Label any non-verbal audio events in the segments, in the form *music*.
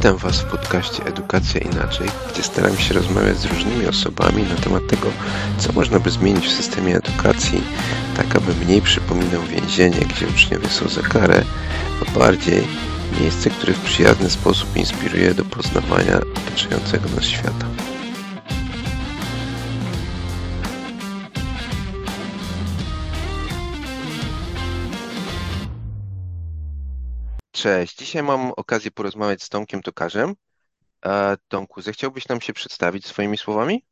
Witam Was w podcaście Edukacja Inaczej, gdzie staram się rozmawiać z różnymi osobami na temat tego, co można by zmienić w systemie edukacji, tak aby mniej przypominał więzienie, gdzie uczniowie są za karę, a bardziej miejsce, które w przyjazny sposób inspiruje do poznawania otaczającego nas świata. Cześć, dzisiaj mam okazję porozmawiać z Tomkiem Tokarzem. E, Tomku, zechciałbyś nam się przedstawić swoimi słowami?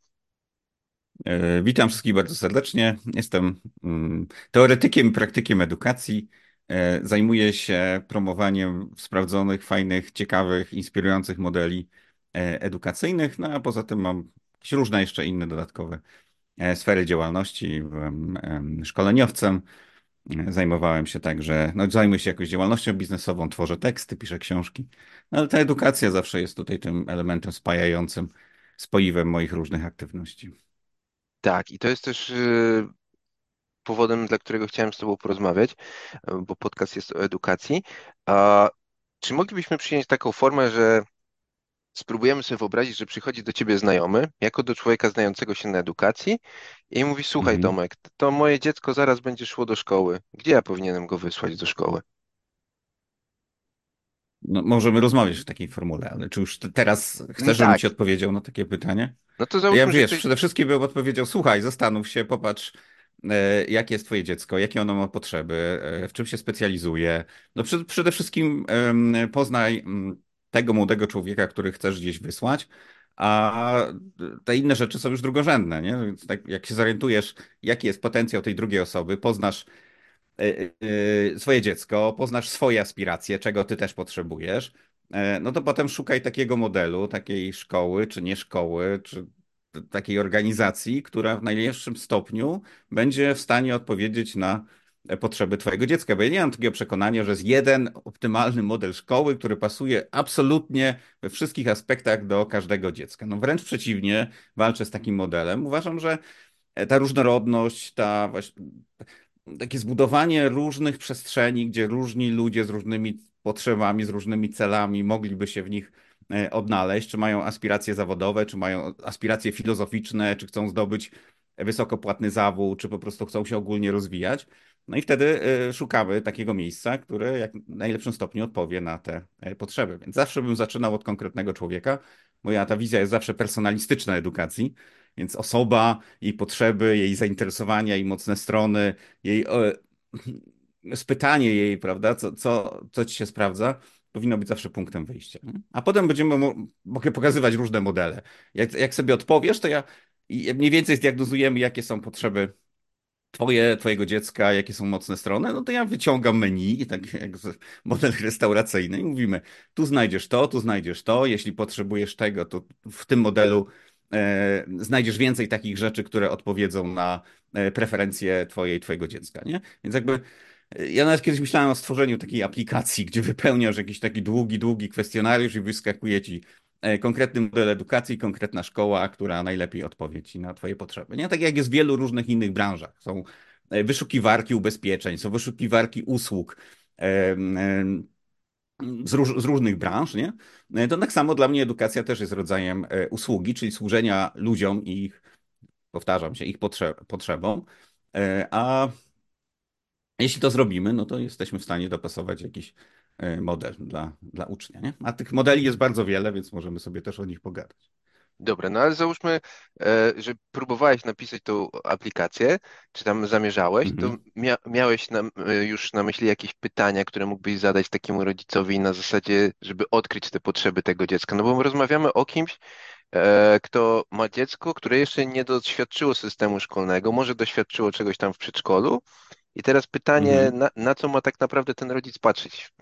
E, Witam wszystkich bardzo serdecznie. Jestem mm, teoretykiem praktykiem edukacji. E, Zajmuję się promowaniem sprawdzonych, fajnych, ciekawych, inspirujących modeli e, edukacyjnych, no a poza tym mam jakieś różne jeszcze inne dodatkowe sfery działalności. Byłem em, szkoleniowcem, zajmowałem się także, no zajmuję się jakąś działalnością biznesową, tworzę teksty, piszę książki, no ale ta edukacja zawsze jest tutaj tym elementem spajającym, spoiwem moich różnych aktywności. Tak, i to jest też e, powodem, dla którego chciałem z Tobą porozmawiać, bo podcast jest o edukacji. A czy moglibyśmy przyjąć taką formę, że spróbujemy sobie wyobrazić, że przychodzi do Ciebie znajomy, jako do człowieka znającego się na edukacji i mówi, słuchaj Mhm. Tomek, to moje dziecko zaraz będzie szło do szkoły. Gdzie ja powinienem go wysłać do szkoły? No, możemy rozmawiać w takiej formule, ale czy już te- teraz chcesz, żebym Tak, ci odpowiedział na takie pytanie? no to Ja załóżmy, że wiesz, ktoś... przede wszystkim bym odpowiedział, słuchaj, zastanów się, popatrz, e, jakie jest twoje dziecko, jakie ono ma potrzeby, e, w czym się specjalizuje. No przede wszystkim poznaj mm, tego młodego człowieka, który chcesz gdzieś wysłać, a te inne rzeczy są już drugorzędne, nie? Tak, jak się zorientujesz, jaki jest potencjał tej drugiej osoby, poznasz e, e, swoje dziecko, poznasz swoje aspiracje, czego ty też potrzebujesz, e, no to potem szukaj takiego modelu, takiej szkoły, czy nie szkoły, czy takiej organizacji, która w najlepszym stopniu będzie w stanie odpowiedzieć na potrzeby twojego dziecka. Bo ja nie mam takiego przekonania, że jest jeden optymalny model szkoły, który pasuje absolutnie we wszystkich aspektach do każdego dziecka. No wręcz przeciwnie, walczę z takim modelem. Uważam, że e, ta różnorodność, ta właśnie takie zbudowanie różnych przestrzeni, gdzie różni ludzie z różnymi potrzebami, z różnymi celami mogliby się w nich e, odnaleźć, czy mają aspiracje zawodowe, czy mają aspiracje filozoficzne, czy chcą zdobyć wysoko płatny zawód, czy po prostu chcą się ogólnie rozwijać. No i wtedy e, szukamy takiego miejsca, które jak w najlepszym stopniu odpowie na te e, potrzeby. Więc zawsze bym zaczynał od konkretnego człowieka. Moja ta wizja jest zawsze personalistyczna edukacji, więc osoba, jej potrzeby, jej zainteresowania, jej mocne strony, jej *clears throat* spytanie jej, prawda, co, co, co ci się sprawdza, powinno być zawsze punktem wyjścia. A potem będziemy mo mogę pokazywać różne modele. Jak, jak sobie odpowiesz, to ja mniej więcej zdiagnozujemy, jakie są potrzeby twoje, twojego dziecka, jakie są mocne strony, no to ja wyciągam menu, i tak jak model restauracyjny i mówimy, tu znajdziesz to, tu znajdziesz to, jeśli potrzebujesz tego, to w tym modelu e, znajdziesz więcej takich rzeczy, które odpowiedzą na e, preferencje twoje i twojego dziecka, nie? Więc jakby e, ja nawet kiedyś myślałem o stworzeniu takiej aplikacji, gdzie wypełniasz jakiś taki długi, długi kwestionariusz i wyskakuje ci konkretny model edukacji, konkretna szkoła, która najlepiej odpowie ci na twoje potrzeby. Nie? Tak jak jest w wielu różnych innych branżach. Są e, wyszukiwarki ubezpieczeń, są wyszukiwarki usług em, z, róż, z różnych branż, nie? E, To tak samo dla mnie edukacja też jest rodzajem e, usługi, czyli służenia ludziom i ich, powtarzam się, ich potrze potrzebom. E, A jeśli to zrobimy, no to jesteśmy w stanie dopasować jakiś e, model dla, dla ucznia, nie? A tych modeli jest bardzo wiele, więc możemy sobie też o nich pogadać. Dobra, no ale załóżmy, e, że próbowałeś napisać tą aplikację, czy tam zamierzałeś, to Mhm. mia miałeś na, e, już na myśli jakieś pytania, które mógłbyś zadać takiemu rodzicowi na zasadzie, żeby odkryć te potrzeby tego dziecka. No bo my rozmawiamy o kimś, e, kto ma dziecko, które jeszcze nie doświadczyło systemu szkolnego, może doświadczyło czegoś tam w przedszkolu. I teraz pytanie, Mhm. na, na co ma tak naprawdę ten rodzic patrzeć?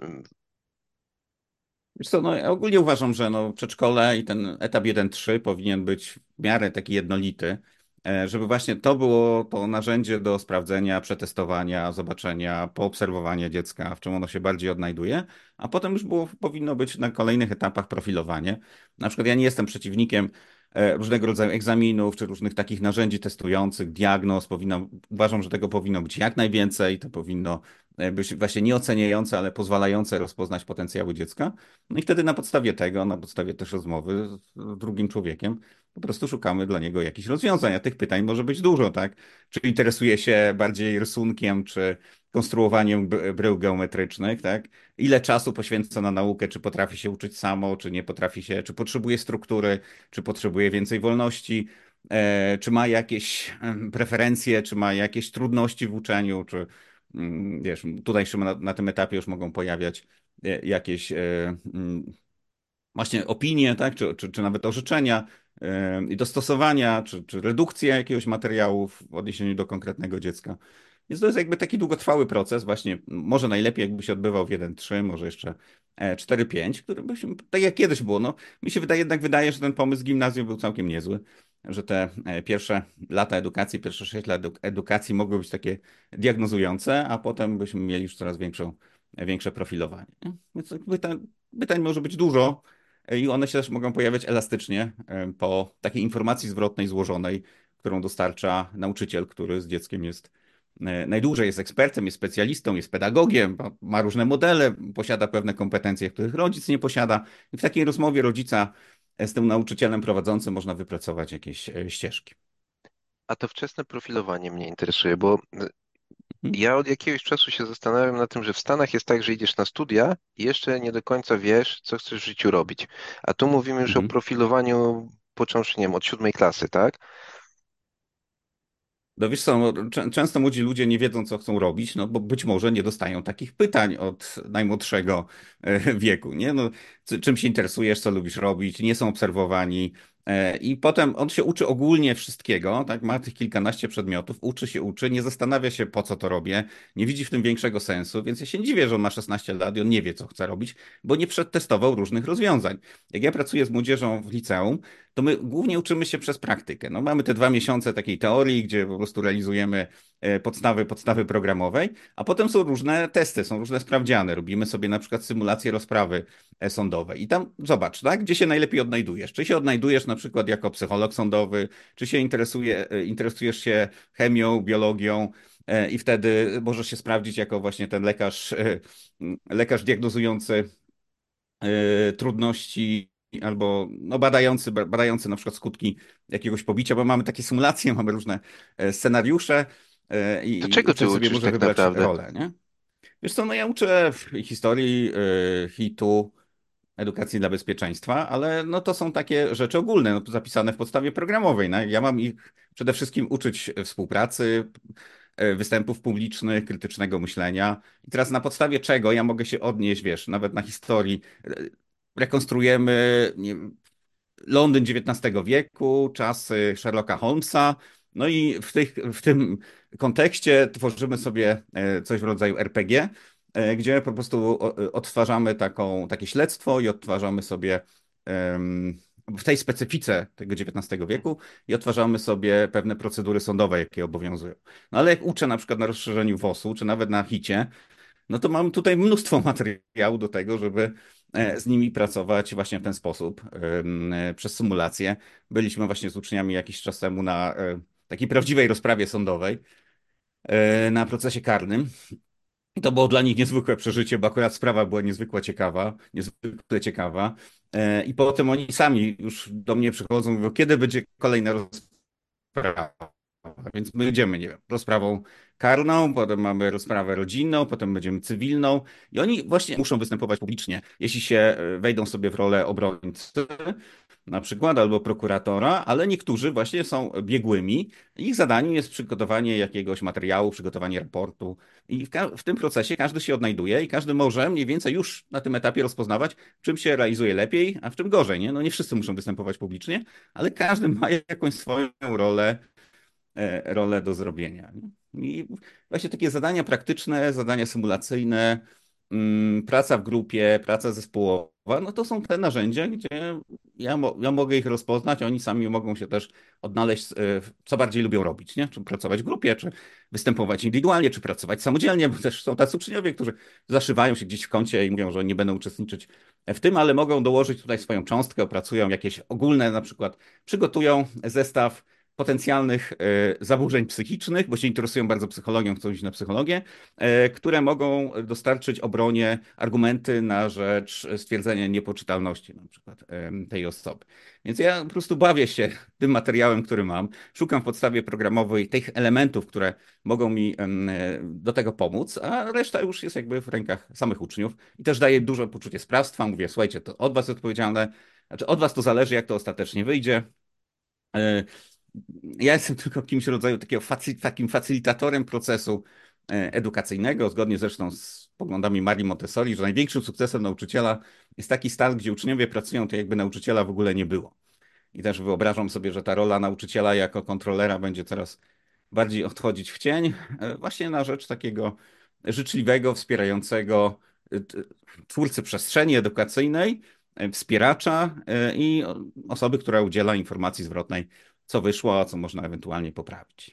Wiesz co, no, ja ogólnie uważam, że no, przedszkole i ten etap jeden trzy powinien być w miarę taki jednolity, e, żeby właśnie to było to narzędzie do sprawdzenia, przetestowania, zobaczenia, poobserwowania dziecka, w czym ono się bardziej odnajduje, a potem już było, powinno być na kolejnych etapach profilowanie. Na przykład ja nie jestem przeciwnikiem różnego rodzaju egzaminów, czy różnych takich narzędzi testujących, diagnoz. Powinno, uważam, że tego powinno być jak najwięcej. To powinno e, być właśnie nie oceniające, ale pozwalające rozpoznać potencjały dziecka. No i wtedy na podstawie tego, na podstawie też rozmowy z drugim człowiekiem, po prostu szukamy dla niego jakichś rozwiązań. A tych pytań może być dużo, tak? Czy interesuje się bardziej rysunkiem, czy konstruowaniem brył geometrycznych, tak? Ile czasu poświęca na naukę, czy potrafi się uczyć samo, czy nie potrafi się, czy potrzebuje struktury, czy potrzebuje więcej wolności, e, czy ma jakieś preferencje, czy ma jakieś trudności w uczeniu, czy mm, wiesz, tutaj na, na tym etapie już mogą pojawiać e, jakieś e, mm, właśnie opinie, tak? czy, czy, czy nawet orzeczenia i dostosowania, czy, czy redukcja jakiegoś materiału w odniesieniu do konkretnego dziecka. Więc to jest jakby taki długotrwały proces, właśnie może najlepiej jakby się odbywał w 1-3, może jeszcze 4-5, e, który by się, tak jak kiedyś było, no mi się wydaje, jednak wydaje, że ten pomysł gimnazjum był całkiem niezły, że te e, pierwsze lata edukacji, pierwsze 6 lat edukacji mogły być takie diagnozujące, a potem byśmy mieli już coraz większą, większe profilowanie. Więc pytań, pytań może być dużo, e, i one się też mogą pojawiać elastycznie po takiej informacji zwrotnej, złożonej, którą dostarcza nauczyciel, który z dzieckiem jest E, najdłużej jest ekspertem, jest specjalistą, jest pedagogiem, ma różne modele, posiada pewne kompetencje, których rodzic nie posiada. I w takiej rozmowie rodzica z tym nauczycielem prowadzącym można wypracować jakieś e, ścieżki. A to wczesne profilowanie mnie interesuje, bo e, mhm. ja od jakiegoś czasu się zastanawiam na tym, że w Stanach jest tak, że idziesz na studia i jeszcze nie do końca wiesz, co chcesz w życiu robić. A tu mówimy już mhm. o profilowaniu począwszy, nie wiem, od siódmej klasy, tak? No wiesz co, no, często młodzi ludzie nie wiedzą, co chcą robić, no bo być może nie dostają takich pytań od najmłodszego e, wieku, nie? No, czym się interesujesz, co lubisz robić, nie są obserwowani, E, I potem on się uczy ogólnie wszystkiego, tak? Ma tych kilkanaście przedmiotów, uczy się, uczy, nie zastanawia się, po co to robię, nie widzi w tym większego sensu, więc ja się dziwię, że on ma 16 lat i on nie wie, co chce robić, bo nie przetestował różnych rozwiązań. Jak ja pracuję z młodzieżą w liceum, to my głównie uczymy się przez praktykę. No, mamy te dwa miesiące takiej teorii, gdzie po prostu realizujemy e, podstawy, podstawy programowej, a potem są różne testy, są różne sprawdziany. Robimy sobie na przykład symulację rozprawy e, sądowej. I tam zobacz, tak? gdzie się najlepiej odnajdujesz. Czy się odnajdujesz na przykład jako psycholog sądowy, czy się interesuje, e, interesujesz się chemią, biologią, i wtedy możesz się sprawdzić jako właśnie ten lekarz, lekarz diagnozujący trudności albo no, badający, badający na przykład skutki jakiegoś pobicia, bo mamy takie symulacje, *laughs* mamy różne scenariusze i to czego ty sobie może tak wybrać naprawdę? rolę, nie? Wiesz co, no ja uczę historii hitu, edukacji dla bezpieczeństwa, ale no to są takie rzeczy ogólne, no, zapisane w podstawie programowej. No. Ja mam ich przede wszystkim uczyć współpracy, e, występów publicznych, krytycznego myślenia. I teraz na podstawie czego ja mogę się odnieść, wiesz, nawet na historii. E, rekonstruujemy nie, Londyn XIX wieku, czasy Sherlocka Holmesa, no i w, tych, w tym kontekście tworzymy sobie e, coś w rodzaju RPG, E, gdzie po prostu odtwarzamy taką, takie śledztwo i odtwarzamy sobie w tej specyfice tego XIX wieku i odtwarzamy sobie pewne procedury sądowe, jakie obowiązują. No ale jak uczę na przykład na rozszerzeniu WOS-u, czy nawet na HICie, no to mam tutaj mnóstwo *laughs* materiału do tego, żeby e, z nimi pracować właśnie w ten sposób, przez symulację. Byliśmy właśnie z uczniami jakiś czas temu na e, takiej prawdziwej rozprawie sądowej, na procesie karnym to było dla nich niezwykłe przeżycie, bo akurat sprawa była niezwykle ciekawa, niezwykle ciekawa. E, I potem oni sami już do mnie przychodzą mówią, kiedy będzie kolejna rozprawa. Więc my idziemy, nie wiem, rozprawą karną, potem mamy rozprawę rodzinną, potem będziemy cywilną i oni właśnie muszą występować publicznie. Jeśli się e, wejdą sobie w rolę obrońcy, na przykład, albo prokuratora, ale niektórzy właśnie są biegłymi. Ich zadaniem jest przygotowanie jakiegoś materiału, przygotowanie raportu i w, w, tym procesie każdy się odnajduje i każdy może mniej więcej już na tym etapie rozpoznawać, czym się realizuje lepiej, a w czym gorzej. Nie? No nie wszyscy muszą występować publicznie, ale każdy ma jakąś swoją rolę, rolę do zrobienia. I właśnie takie zadania praktyczne, zadania symulacyjne, mm, praca w grupie, praca zespołowa, no to są te narzędzia, gdzie ja, mo ja mogę ich rozpoznać, oni sami mogą się też odnaleźć, e, co bardziej lubią robić, nie? Czy pracować w grupie, czy występować indywidualnie, czy pracować samodzielnie, bo też są tacy uczniowie, którzy zaszywają się gdzieś w kącie i mówią, że nie będą uczestniczyć w tym, ale mogą dołożyć tutaj swoją cząstkę, opracują jakieś ogólne, na przykład przygotują zestaw potencjalnych e, zaburzeń psychicznych, bo się interesują bardzo psychologią, chcą iść na psychologię, e, które mogą dostarczyć obronie argumenty na rzecz stwierdzenia niepoczytalności na przykład tej osoby. Więc ja po prostu bawię się *laughs* tym materiałem, który mam, szukam w podstawie programowej tych elementów, które mogą mi do tego pomóc, a reszta już jest jakby w rękach samych uczniów i też daje duże poczucie sprawstwa. Mówię, słuchajcie, to od was odpowiedzialne, znaczy od was to zależy, jak to ostatecznie wyjdzie. Ja jestem *laughs* tylko kimś rodzaju takiego facy, takim facylitatorem procesu e, edukacyjnego, zgodnie zresztą z poglądami Marii Montessori, że największym sukcesem nauczyciela jest taki stan, gdzie uczniowie pracują, to jakby nauczyciela w ogóle nie było. I też wyobrażam sobie, że ta rola nauczyciela jako kontrolera będzie coraz bardziej odchodzić w cień, e, właśnie na rzecz takiego życzliwego, wspierającego e, twórcy przestrzeni edukacyjnej, wspieracza i osoby, która udziela informacji zwrotnej co wyszło, a co można ewentualnie poprawić.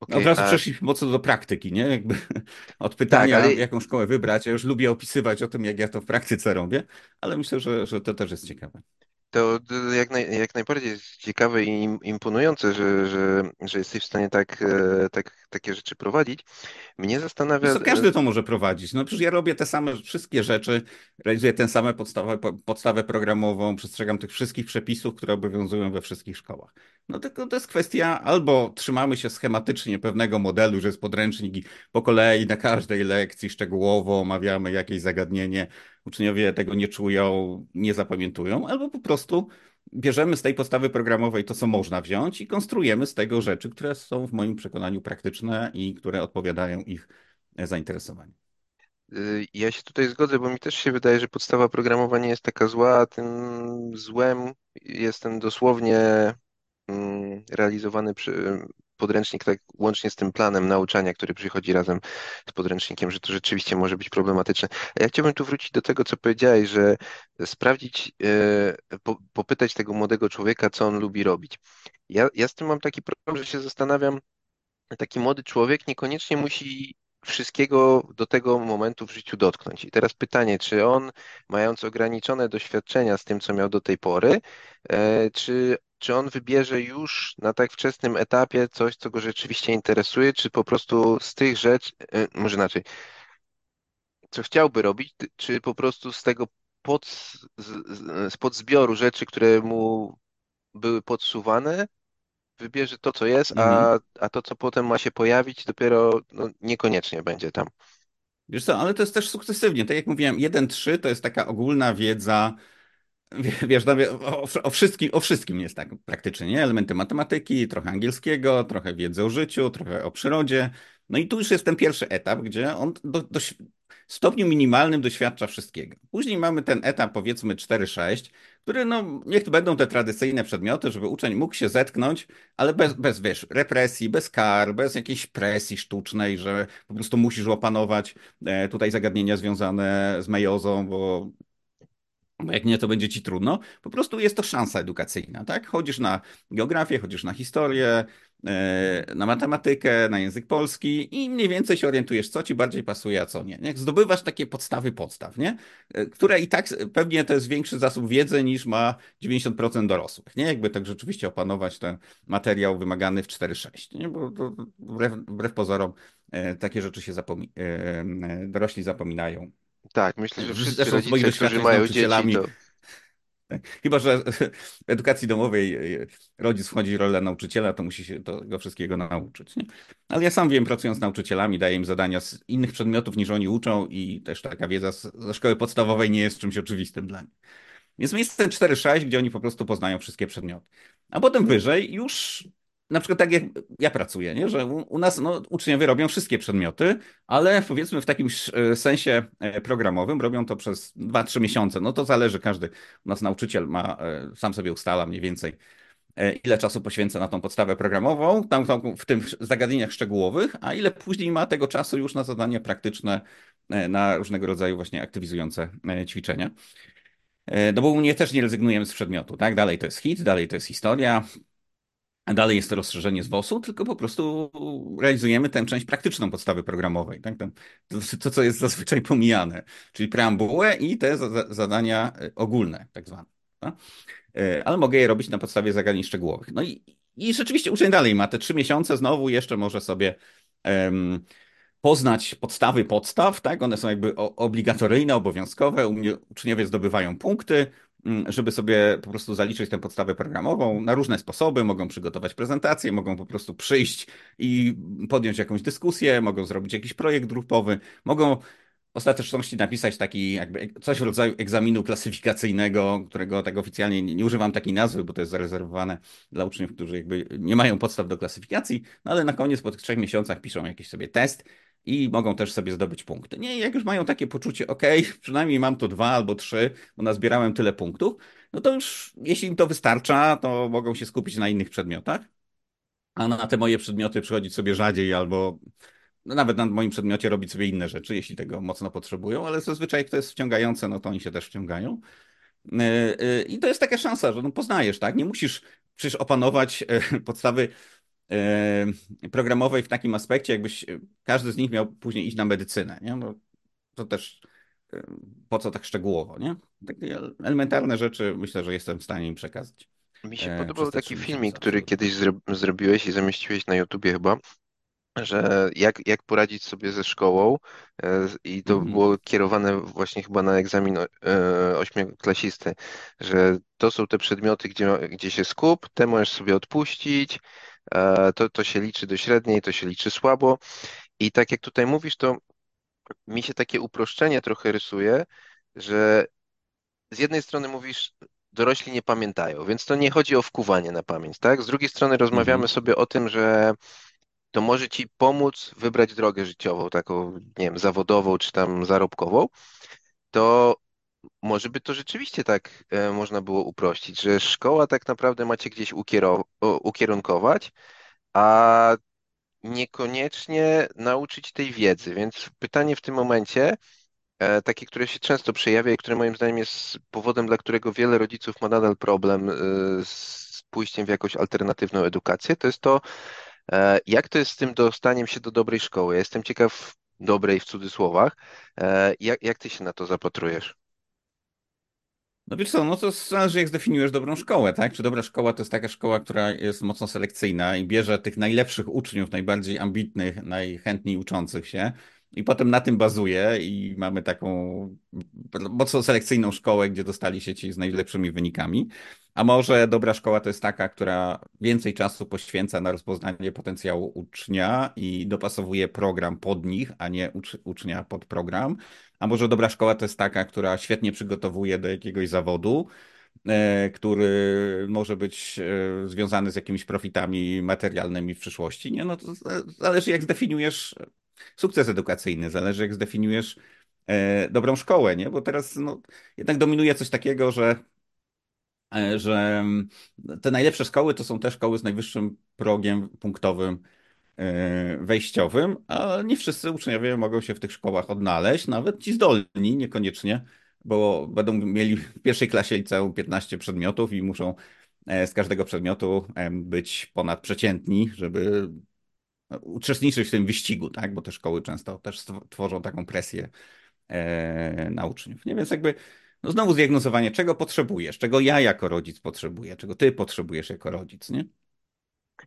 Okay, Od razu a... przeszliśmy mocno do praktyki, nie? Jakby *laughs* od pytania, tak, ale... jaką szkołę wybrać. Ja już lubię opisywać o tym, jak ja to w praktyce robię, ale myślę, że, że to też jest ciekawe. To jak, naj, jak najbardziej jest ciekawe i imponujące, że, że, że jesteś w stanie tak, e, tak, takie rzeczy prowadzić. Mnie zastanawia... Co, każdy to może prowadzić. No przecież ja robię te same wszystkie rzeczy, realizuję tę samą podstawę, podstawę programową, przestrzegam tych wszystkich przepisów, które obowiązują we wszystkich szkołach. No tylko to jest kwestia, albo trzymamy się schematycznie pewnego modelu, że jest podręcznik i po kolei na każdej lekcji szczegółowo omawiamy jakieś zagadnienie, uczniowie tego nie czują, nie zapamiętują, albo po prostu bierzemy z tej podstawy programowej to, co można wziąć i konstruujemy z tego rzeczy, które są w moim przekonaniu praktyczne i które odpowiadają ich zainteresowaniu. Y, ja się tutaj zgodzę, bo mi też się wydaje, że podstawa programowa nie jest taka zła, a tym złem jest ten dosłownie realizowany przy, podręcznik tak łącznie z tym planem nauczania, który przychodzi razem z podręcznikiem, że to rzeczywiście może być problematyczne. A ja chciałbym tu wrócić do tego, co powiedziałeś, że sprawdzić, e, popytać tego młodego człowieka, co on lubi robić. Ja, ja z tym mam taki problem, że się zastanawiam, taki młody człowiek niekoniecznie musi wszystkiego do tego momentu w życiu dotknąć. I teraz pytanie, czy on, mając ograniczone doświadczenia z tym, co miał do tej pory, e, czy czy on wybierze już na tak wczesnym etapie coś, co go rzeczywiście interesuje, czy po prostu z tych rzeczy, e, może inaczej, co chciałby robić, czy po prostu z tego pod, z, z podzbioru rzeczy, które mu były podsuwane, wybierze to, co jest, mhm. a, a to, co potem ma się pojawić, dopiero no, niekoniecznie będzie tam. Wiesz co, ale to jest też sukcesywnie. Tak jak mówiłem, 1-3 to jest taka ogólna wiedza Wiesz, no, o, o, wszystkim, o wszystkim jest tak praktycznie, nie? Elementy matematyki, trochę angielskiego, trochę wiedzy o życiu, trochę o przyrodzie. No i tu już jest ten pierwszy etap, gdzie on do, do stopniu minimalnym doświadcza wszystkiego. Później mamy ten etap powiedzmy 4-6, który no, niech będą te tradycyjne przedmioty, żeby uczeń mógł się zetknąć, ale bez, bez wiesz, represji, bez kar, bez jakiejś presji sztucznej, że po prostu musisz opanować e, tutaj zagadnienia związane z mejozą, bo jak nie, to będzie ci trudno. Po prostu jest to szansa edukacyjna, tak? Chodzisz na geografię, chodzisz na historię, na matematykę, na język polski i mniej więcej się orientujesz, co ci bardziej pasuje, a co nie. Jak zdobywasz takie podstawy podstaw, nie? E, które i tak pewnie to jest większy zasób wiedzy niż ma 90% dorosłych, nie? Jakby tak rzeczywiście opanować ten materiał wymagany w 4-6, nie? Bo to, wbrew, wbrew pozorom e, takie rzeczy się zapomi dorośli zapominają. Tak, myślę, że wszyscy Zresztą rodzice, którzy mają dzieci, to... Tak. Chyba, że w edukacji domowej e, rodzic wchodzi w rolę nauczyciela, to musi się tego wszystkiego nauczyć. Nie? Ale ja sam wiem, pracując z nauczycielami, daję im zadania z innych przedmiotów niż oni uczą i też taka wiedza ze szkoły podstawowej nie jest czymś oczywistym dla nich. Więc jest ten 4-6, gdzie oni po prostu poznają wszystkie przedmioty. A potem wyżej już na przykład tak jak ja pracuję, nie? że u, nas no, uczniowie robią wszystkie przedmioty, ale powiedzmy w takim e, sensie e, programowym robią to przez 2-3 miesiące. No to zależy, każdy u nas nauczyciel ma, e, sam sobie ustala mniej więcej ile czasu poświęca na tą podstawę programową, tam, tam w tym zagadnieniach szczegółowych, a ile później ma tego czasu już na zadania praktyczne na różnego rodzaju właśnie aktywizujące ćwiczenia. No bo u mnie też nie rezygnujemy z przedmiotu, tak? Dalej to jest hit, dalej to jest historia, Dalej jest to rozszerzenie z WOS-u, tylko po prostu realizujemy tę część praktyczną podstawy programowej. Tak? To, co jest zazwyczaj pomijane, czyli preambułę i te zadania e, ogólne, tak zwane. Tak? E, ale mogę je robić na podstawie zagadnień szczegółowych. No i, i rzeczywiście uczeń dalej ma te trzy miesiące, znowu jeszcze może sobie um, poznać podstawy podstaw, tak? One są jakby obligatoryjne, obowiązkowe. Uczniowie zdobywają punkty, żeby sobie po prostu zaliczyć tę podstawę programową na różne sposoby. Mogą przygotować prezentację, mogą po prostu przyjść i podjąć jakąś dyskusję, mogą zrobić jakiś projekt grupowy, mogą ostateczności napisać taki jakby coś w rodzaju egzaminu klasyfikacyjnego, którego tak oficjalnie nie, nie, używam takiej nazwy, bo to jest zarezerwowane dla uczniów, którzy jakby nie mają podstaw do klasyfikacji, no ale na koniec po tych trzech miesiącach piszą jakiś sobie test i mogą też sobie zdobyć punkty. Nie, jak już mają takie poczucie, ok, przynajmniej mam tu dwa albo trzy, bo nazbierałem tyle punktów, no to już jeśli im to wystarcza, to mogą się skupić na innych przedmiotach, a na te moje przedmioty przychodzić sobie rzadziej albo no nawet na moim przedmiocie robić sobie inne rzeczy, jeśli tego mocno potrzebują, ale zazwyczaj jak to jest wciągające, no to oni się też wciągają. E, e, I to jest taka szansa, że no poznajesz, tak? Nie musisz przecież opanować e, podstawy programowej w takim aspekcie, jakbyś każdy z nich miał później iść na medycynę, nie? No, to też po co tak szczegółowo, nie? Takie elementarne rzeczy myślę, że jestem w stanie im przekazać. Mi się podobał taki filmik, który kiedyś zro zrobiłeś i zamieściłeś na YouTubie chyba, że jak, jak poradzić sobie ze szkołą e, i to mhm. było kierowane właśnie chyba na egzamin e, ośmioklasisty, że to są te przedmioty, gdzie, gdzie się skup, te możesz sobie odpuścić, e, to, to się liczy do średniej, to się liczy słabo i tak jak tutaj mówisz, to mi się takie uproszczenie trochę rysuje, że z jednej strony mówisz, dorośli nie pamiętają, więc to nie chodzi o wkuwanie na pamięć, tak? Z drugiej strony rozmawiamy mhm. sobie o tym, że to może ci pomóc wybrać drogę życiową, taką, nie wiem, zawodową czy tam zarobkową, to może by to rzeczywiście tak e, można było uprościć, że szkoła tak naprawdę macie gdzieś ukierunkować, a niekoniecznie nauczyć tej wiedzy. Więc pytanie w tym momencie, e, takie, które się często przejawia i które moim zdaniem jest powodem, dla którego wiele rodziców ma nadal problem e, z pójściem w jakąś alternatywną edukację, to jest to, jak to jest z tym dostaniem się do dobrej szkoły? Ja jestem ciekaw, dobrej w cudzysłowach. Jak, jak ty się na to zapatrujesz? No wiesz co, no to zależy jak zdefiniujesz dobrą szkołę, tak? Czy dobra szkoła to jest taka szkoła, która jest mocno selekcyjna i bierze tych najlepszych uczniów, najbardziej ambitnych, najchętniej uczących się i potem na tym bazuje i mamy taką mocno selekcyjną szkołę, gdzie dostali się ci z najlepszymi wynikami. A może dobra szkoła to jest taka, która więcej czasu poświęca na rozpoznanie potencjału ucznia i dopasowuje program pod nich, a nie ucz ucznia pod program. A może dobra szkoła to jest taka, która świetnie przygotowuje do jakiegoś zawodu, e, który może być e, związany z jakimiś profitami materialnymi w przyszłości. Nie? No to zależy, jak zdefiniujesz sukces edukacyjny, zależy, jak zdefiniujesz e, dobrą szkołę, nie? Bo teraz no, jednak dominuje coś takiego, że E, że mm, te najlepsze szkoły to są te szkoły z najwyższym progiem punktowym e, wejściowym, a nie wszyscy uczniowie mogą się w tych szkołach odnaleźć, nawet ci zdolni niekoniecznie, bo będą mieli w pierwszej klasie liceum 15 przedmiotów i muszą z każdego przedmiotu być ponadprzeciętni, żeby uczestniczyć w tym wyścigu, tak? Bo te szkoły często też tworzą taką presję na uczniów. Nie? Więc jakby no znowu zdiagnozowanie, czego potrzebujesz, czego ja jako rodzic potrzebuję, czego ty potrzebujesz jako rodzic, nie?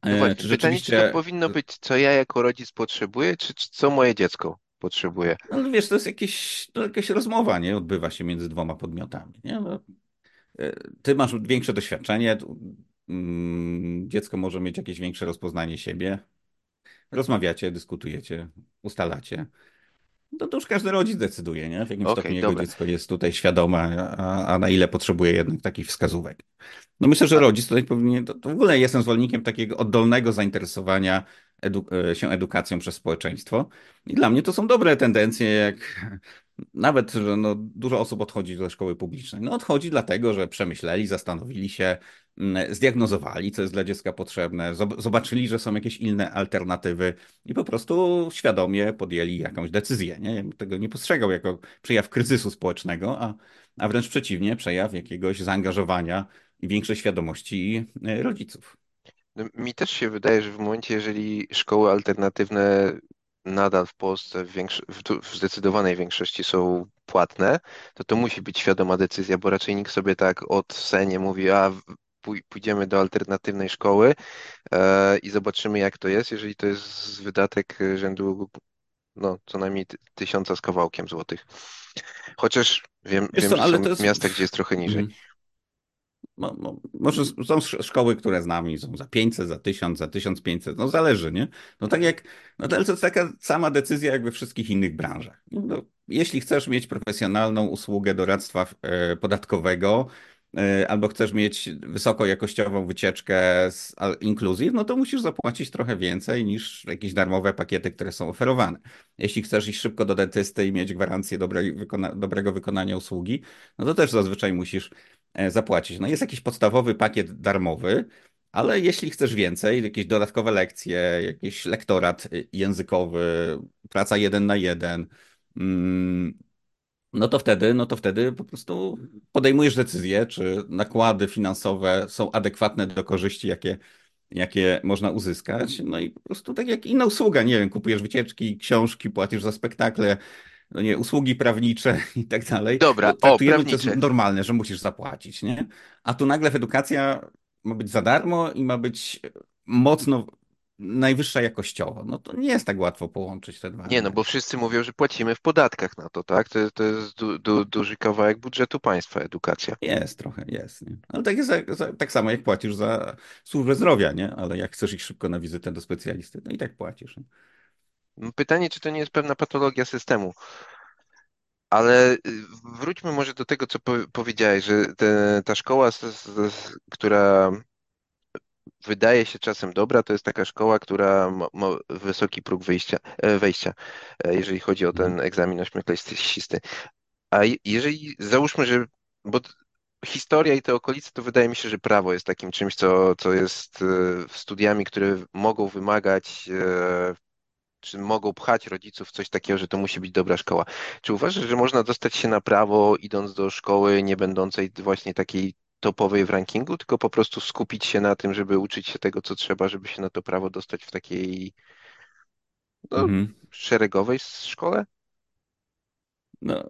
No e, właśnie, czy rzeczywiście... pytanie, czy to powinno być, co ja jako rodzic potrzebuję, czy, czy co moje dziecko potrzebuje? No wiesz, to jest jakieś, to jakaś rozmowa, nie? Odbywa się między dwoma podmiotami, nie? No, e, ty masz większe doświadczenie, mm, dziecko może mieć jakieś większe rozpoznanie siebie, rozmawiacie, dyskutujecie, ustalacie to, to już każdy rodzic decyduje, nie? W jakim okay, stopniu jego dziecko jest tutaj świadome, a, a, na ile potrzebuje jednak takich wskazówek. No myślę, że rodzic tutaj powinien, to, to w ogóle jestem zwolennikiem takiego oddolnego zainteresowania edu, e, się edukacją przez społeczeństwo. I dla mnie to są dobre tendencje, jak Nawet, że no, dużo osób odchodzi do szkoły publicznej. No odchodzi dlatego, że przemyśleli, zastanowili się, mm, zdiagnozowali, co jest dla dziecka potrzebne, zob- zobaczyli, że są jakieś inne alternatywy i po prostu świadomie podjęli jakąś decyzję. Nie? Tego nie postrzegał jako przejaw kryzysu społecznego, a, a wręcz przeciwnie, przejaw jakiegoś zaangażowania i większej świadomości e, rodziców. No, Mi też się wydaje, że w momencie, jeżeli szkoły alternatywne nadal w Polsce w, większy, w, w zdecydowanej większości są płatne, to to musi być świadoma decyzja, bo raczej nikt sobie tak od se nie mówi, a pójdziemy do alternatywnej szkoły e, i zobaczymy, jak to jest, jeżeli to jest wydatek rzędu no, co najmniej ty- tysiąca z kawałkiem złotych. Chociaż wiem, Wiesz wiem, co, że są to jest... miasta, gdzie jest trochę niżej. Mhm. No, no, może są sz- szkoły, które znam i są za 500, za 1000, za 1500, no zależy, nie? No tak jak, no to jest taka sama decyzja jak we wszystkich innych branżach. No, jeśli chcesz mieć profesjonalną usługę doradztwa e, podatkowego, e, albo chcesz mieć wysokojakościową wycieczkę z inclusive, no to musisz zapłacić trochę więcej niż jakieś darmowe pakiety, które są oferowane. Jeśli chcesz iść szybko do dentysty i mieć gwarancję dobrej, wykona dobrego wykonania usługi, no to też zazwyczaj musisz zapłacić. No jest jakiś podstawowy pakiet darmowy, ale jeśli chcesz więcej, jakieś dodatkowe lekcje, jakiś lektorat y, językowy, praca jeden na jeden, mm, no to wtedy, no to wtedy po prostu podejmujesz decyzję, czy nakłady finansowe są adekwatne do korzyści, jakie, jakie można uzyskać. No i po prostu tak jak inna usługa, nie wiem, kupujesz wycieczki, książki, płacisz za spektakle, no nie, usługi prawnicze *laughs* i tak dalej, Dobra, o, traktujemy to jest prawnicze. normalne, że musisz zapłacić, nie? A tu nagle edukacja ma być za darmo i ma być mocno najwyższa jakościowo. No to nie jest tak łatwo połączyć te dwa Nie, no bo wszyscy mówią, że płacimy w podatkach na to, tak? To, to jest du, du, duży kawałek budżetu państwa, edukacja. Jest trochę, jest, nie? Ale tak jest tak samo jak płacisz za służbę zdrowia, nie? Ale jak chcesz iść szybko na wizytę do specjalisty, no i tak płacisz. Nie? Pytanie, czy to nie jest pewna patologia systemu? Ale y, wróćmy może do tego, co po, powiedziałeś, że te, ta szkoła, która wydaje się czasem dobra, to jest taka szkoła, która ma, ma wysoki próg wyjścia, e, wejścia, e, jeżeli chodzi o Mhm. ten egzamin ośmioklasisty. A je- jeżeli załóżmy, że bo historia i te okolice, to wydaje mi się, że prawo jest takim czymś, co, co jest e, studiami, które mogą wymagać, czy mogą pchać rodziców coś takiego, że to musi być dobra szkoła. Czy uważasz, że można dostać się na prawo, idąc do szkoły nie będącej właśnie takiej topowej w rankingu, tylko po prostu skupić się na tym, żeby uczyć się tego, co trzeba, żeby się na to prawo dostać w takiej no, Mhm. szeregowej szkole? No,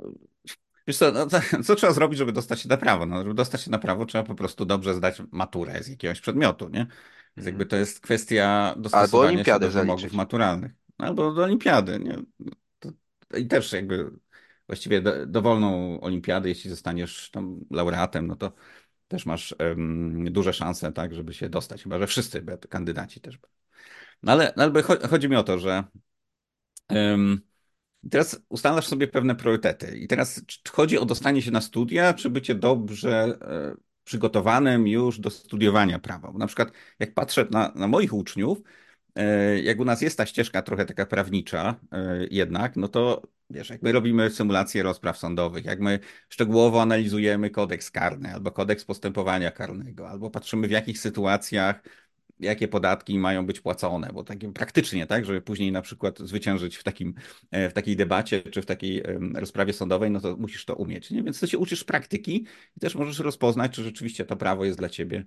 wiesz co, no, *laughs* co trzeba zrobić, żeby dostać się na prawo? No, żeby dostać się na prawo, trzeba po prostu dobrze zdać maturę z jakiegoś przedmiotu, nie? Więc Mhm. jakby to jest kwestia dostosowania się do wymogów zaliczyć. maturalnych. Albo do olimpiady, nie? I też jakby właściwie do, dowolną olimpiadę, jeśli zostaniesz tam laureatem, no to też masz em, duże szanse, tak, żeby się dostać. Chyba, że wszyscy kandydaci też. No ale, no, chodzi mi o to, że em, teraz ustalasz sobie pewne priorytety. I teraz chodzi o dostanie się na studia, czy bycie dobrze e, przygotowanym już do studiowania prawa? Bo na przykład jak patrzę na, na moich uczniów, jak u nas jest ta ścieżka trochę taka prawnicza e, jednak, no to wiesz, jak my robimy symulacje rozpraw sądowych, jak my szczegółowo analizujemy kodeks karny albo kodeks postępowania karnego, albo patrzymy w jakich sytuacjach jakie podatki mają być płacone, bo takim praktycznie, tak, żeby później na przykład zwyciężyć w takim, e, w takiej debacie czy w takiej rozprawie sądowej, no to musisz to umieć, nie? Więc to się uczysz praktyki i też możesz rozpoznać, czy rzeczywiście to prawo jest dla ciebie, e,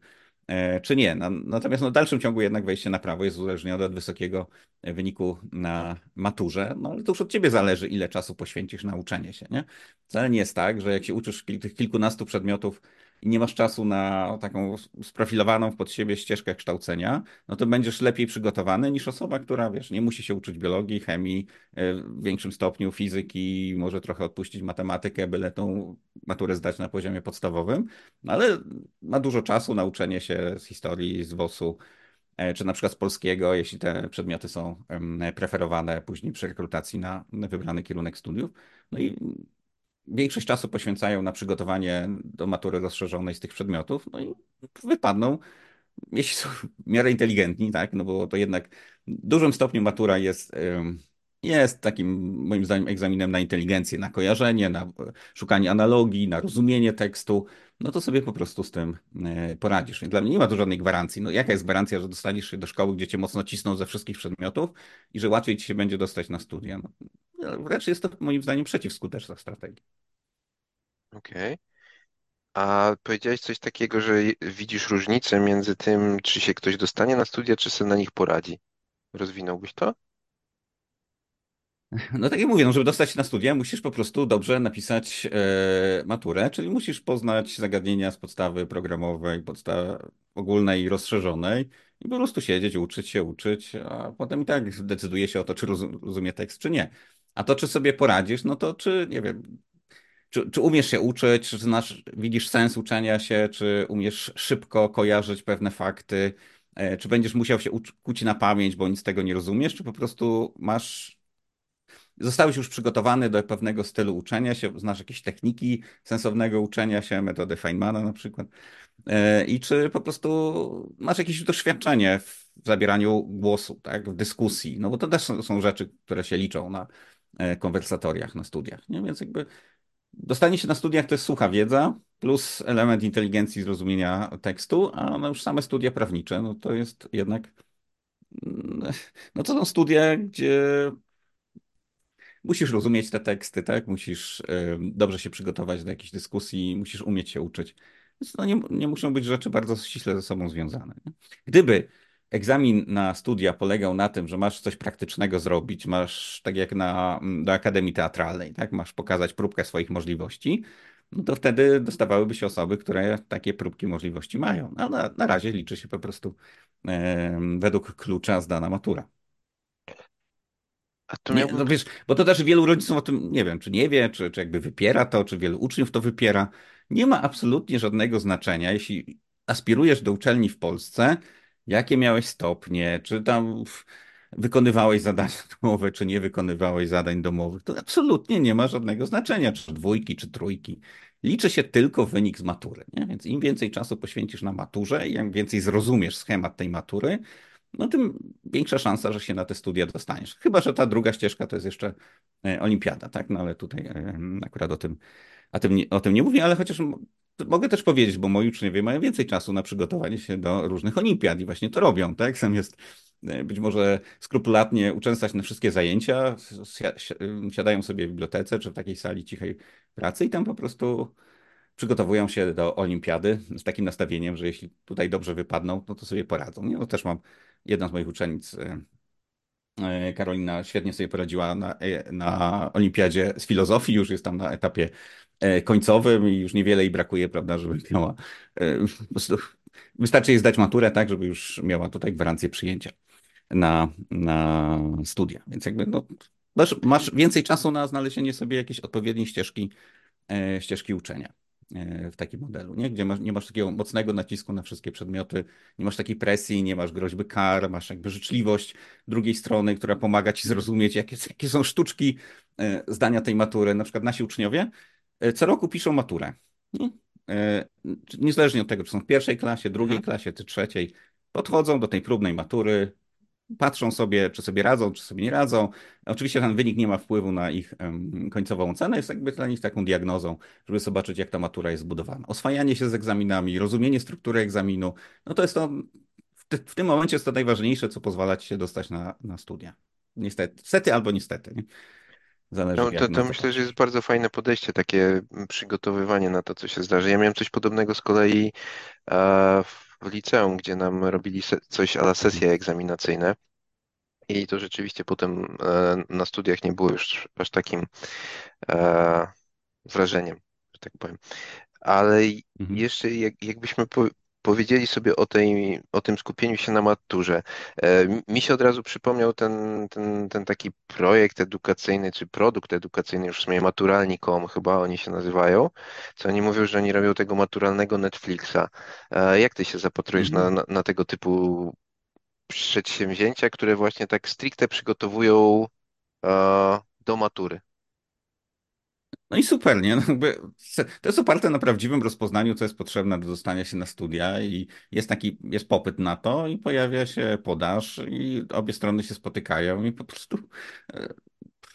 czy nie. Na- Natomiast no, w dalszym ciągu jednak wejście na prawo jest uzależnione od wysokiego wyniku na maturze, no ale to już od ciebie zależy, ile czasu poświęcisz na uczenie się, nie? Wcale nie jest tak, że jak się uczysz tych kilkunastu przedmiotów i nie masz czasu na taką sprofilowaną pod siebie ścieżkę kształcenia, no to będziesz lepiej przygotowany niż osoba, która, wiesz, nie musi się uczyć biologii, chemii, e, w większym stopniu fizyki, może trochę odpuścić matematykę, byle tą maturę zdać na poziomie podstawowym, no ale ma dużo czasu na uczenie się z historii, z WOS-u, e, czy na przykład z polskiego, jeśli te przedmioty są preferowane później przy rekrutacji na wybrany kierunek studiów. No i większość czasu poświęcają na przygotowanie do matury rozszerzonej z tych przedmiotów, no i wypadną, jeśli są w miarę inteligentni, tak, no bo to jednak w dużym stopniu matura jest, jest takim, moim zdaniem, egzaminem na inteligencję, na kojarzenie, na szukanie analogii, na rozumienie tekstu, no to sobie po prostu z tym e, poradzisz. Dla mnie nie ma tu żadnej gwarancji. No jaka jest gwarancja, że dostaniesz się do szkoły, gdzie cię mocno cisną ze wszystkich przedmiotów i że łatwiej ci się będzie dostać na studia? No, wręcz jest to moim zdaniem przeciwskuteczna strategia. Okej. Okay. A powiedziałeś coś takiego, że widzisz różnicę między tym, czy się ktoś dostanie na studia, czy sobie na nich poradzi. Rozwinąłbyś to? No tak jak mówię, no, żeby dostać się na studia, musisz po prostu dobrze napisać e, maturę, czyli musisz poznać zagadnienia z podstawy programowej, podstawy ogólnej i rozszerzonej i po prostu siedzieć, uczyć się, uczyć, a potem i tak decyduje się o to, czy rozumie tekst, czy nie. A to, czy sobie poradzisz, no to czy, nie wiem, czy, czy umiesz się uczyć, czy znasz, widzisz sens uczenia się, czy umiesz szybko kojarzyć pewne fakty, e, czy będziesz musiał się uczyć na pamięć, bo nic tego nie rozumiesz, czy po prostu masz Zostałeś już przygotowany do pewnego stylu uczenia się, znasz jakieś techniki sensownego uczenia się, metody Feynmana na przykład. E, I czy po prostu masz jakieś doświadczenie w zabieraniu głosu, tak, w dyskusji, no bo to też są, rzeczy, które się liczą na konwersatoriach, na studiach, nie? Więc jakby dostanie się na studiach to jest sucha wiedza, plus element inteligencji zrozumienia tekstu, a no już same studia prawnicze, no to jest jednak mm, no to są studia, gdzie musisz rozumieć te teksty, tak? Musisz dobrze się przygotować do jakiejś dyskusji, musisz umieć się uczyć. Więc no nie, nie muszą być rzeczy bardzo ściśle ze sobą związane. Nie? Gdyby egzamin na studia polegał na tym, że masz coś praktycznego zrobić, masz tak jak na, do Akademii Teatralnej, tak? Masz pokazać próbkę swoich możliwości, no to wtedy dostawałyby się osoby, które takie próbki możliwości mają. A na, na razie liczy się po prostu e, według klucza zdana matura. A to nie, no wiesz, bo to też wielu rodziców o tym nie wiem, czy nie wie, czy, czy jakby wypiera to, czy wielu uczniów to wypiera. Nie ma absolutnie żadnego znaczenia, jeśli aspirujesz do uczelni w Polsce, jakie miałeś stopnie, czy tam wykonywałeś zadania *laughs* domowe, czy nie wykonywałeś zadań domowych. To absolutnie nie ma żadnego znaczenia, czy dwójki, czy trójki. Liczy się tylko wynik z matury. Nie? Więc im więcej czasu poświęcisz na maturze im więcej zrozumiesz schemat tej matury, no tym większa szansa, że się na te studia dostaniesz. Chyba, że ta druga ścieżka to jest jeszcze e, olimpiada, tak? No ale tutaj e, akurat o tym, o tym, nie, o tym nie mówię, ale chociaż mogę też powiedzieć, bo moi uczniowie mają więcej czasu na przygotowanie się do różnych olimpiad i właśnie to robią, tak? Zamiast e, być może skrupulatnie uczęstać na wszystkie zajęcia, siadają sobie w bibliotece czy w takiej sali cichej pracy i tam po prostu przygotowują się do olimpiady z takim nastawieniem, że jeśli tutaj dobrze wypadną, no to sobie poradzą. Nie? No też mam jedna z moich uczennic, e, Karolina, świetnie sobie poradziła na, e, na olimpiadzie z filozofii, już jest tam na etapie końcowym i już niewiele jej brakuje, prawda, żeby miała, po prostu wystarczy jej zdać maturę, tak, żeby już miała tutaj gwarancję przyjęcia na, na studia. Więc jakby no, masz, masz więcej czasu na znalezienie sobie jakiejś odpowiedniej ścieżki, ścieżki uczenia. E, w takim modelu, nie? gdzie masz, nie masz takiego mocnego nacisku na wszystkie przedmioty, nie masz takiej presji, nie masz groźby kar, masz jakby życzliwość drugiej strony, która pomaga ci zrozumieć, jakie, jakie są sztuczki e, zdania tej matury. Na przykład nasi uczniowie e, co roku piszą maturę. Nie? Niezależnie od tego, czy są w pierwszej klasie, drugiej mhm. klasie, czy trzeciej, podchodzą do tej próbnej matury, patrzą sobie, czy sobie radzą, czy sobie nie radzą. Oczywiście ten wynik nie ma wpływu na ich końcową ocenę, jest jakby dla nich taką diagnozą, żeby zobaczyć, jak ta matura jest zbudowana. Oswajanie się z egzaminami, rozumienie struktury egzaminu, no to jest to, w tym momencie jest to najważniejsze, co pozwala ci się dostać na, na studia. Niestety, stety albo niestety. Nie? Zależy, no, to, to myślę, że jest bardzo fajne podejście, takie przygotowywanie na to, co się zdarzy. Ja miałem coś podobnego z kolei e, w w liceum, gdzie nam robili coś ala sesje egzaminacyjne. I to rzeczywiście potem e, na studiach nie było już aż takim e, wrażeniem, że tak powiem. Ale mhm. jeszcze jak, jakbyśmy po, powiedzieli sobie o, tej, o tym skupieniu się na maturze. E, mi się od razu przypomniał ten, ten, ten taki projekt edukacyjny, czy produkt edukacyjny, już w sumie maturalni.com chyba oni się nazywają, co oni mówią, że oni robią tego maturalnego Netflixa. E, jak ty się zapatrujesz mhm. na, na, na tego typu przedsięwzięcia, które właśnie tak stricte przygotowują e, do matury? No i super, nie? No jakby to jest oparte na prawdziwym rozpoznaniu, co jest potrzebne do dostania się na studia i jest taki, jest popyt na to i pojawia się podaż i obie strony się spotykają i po prostu e,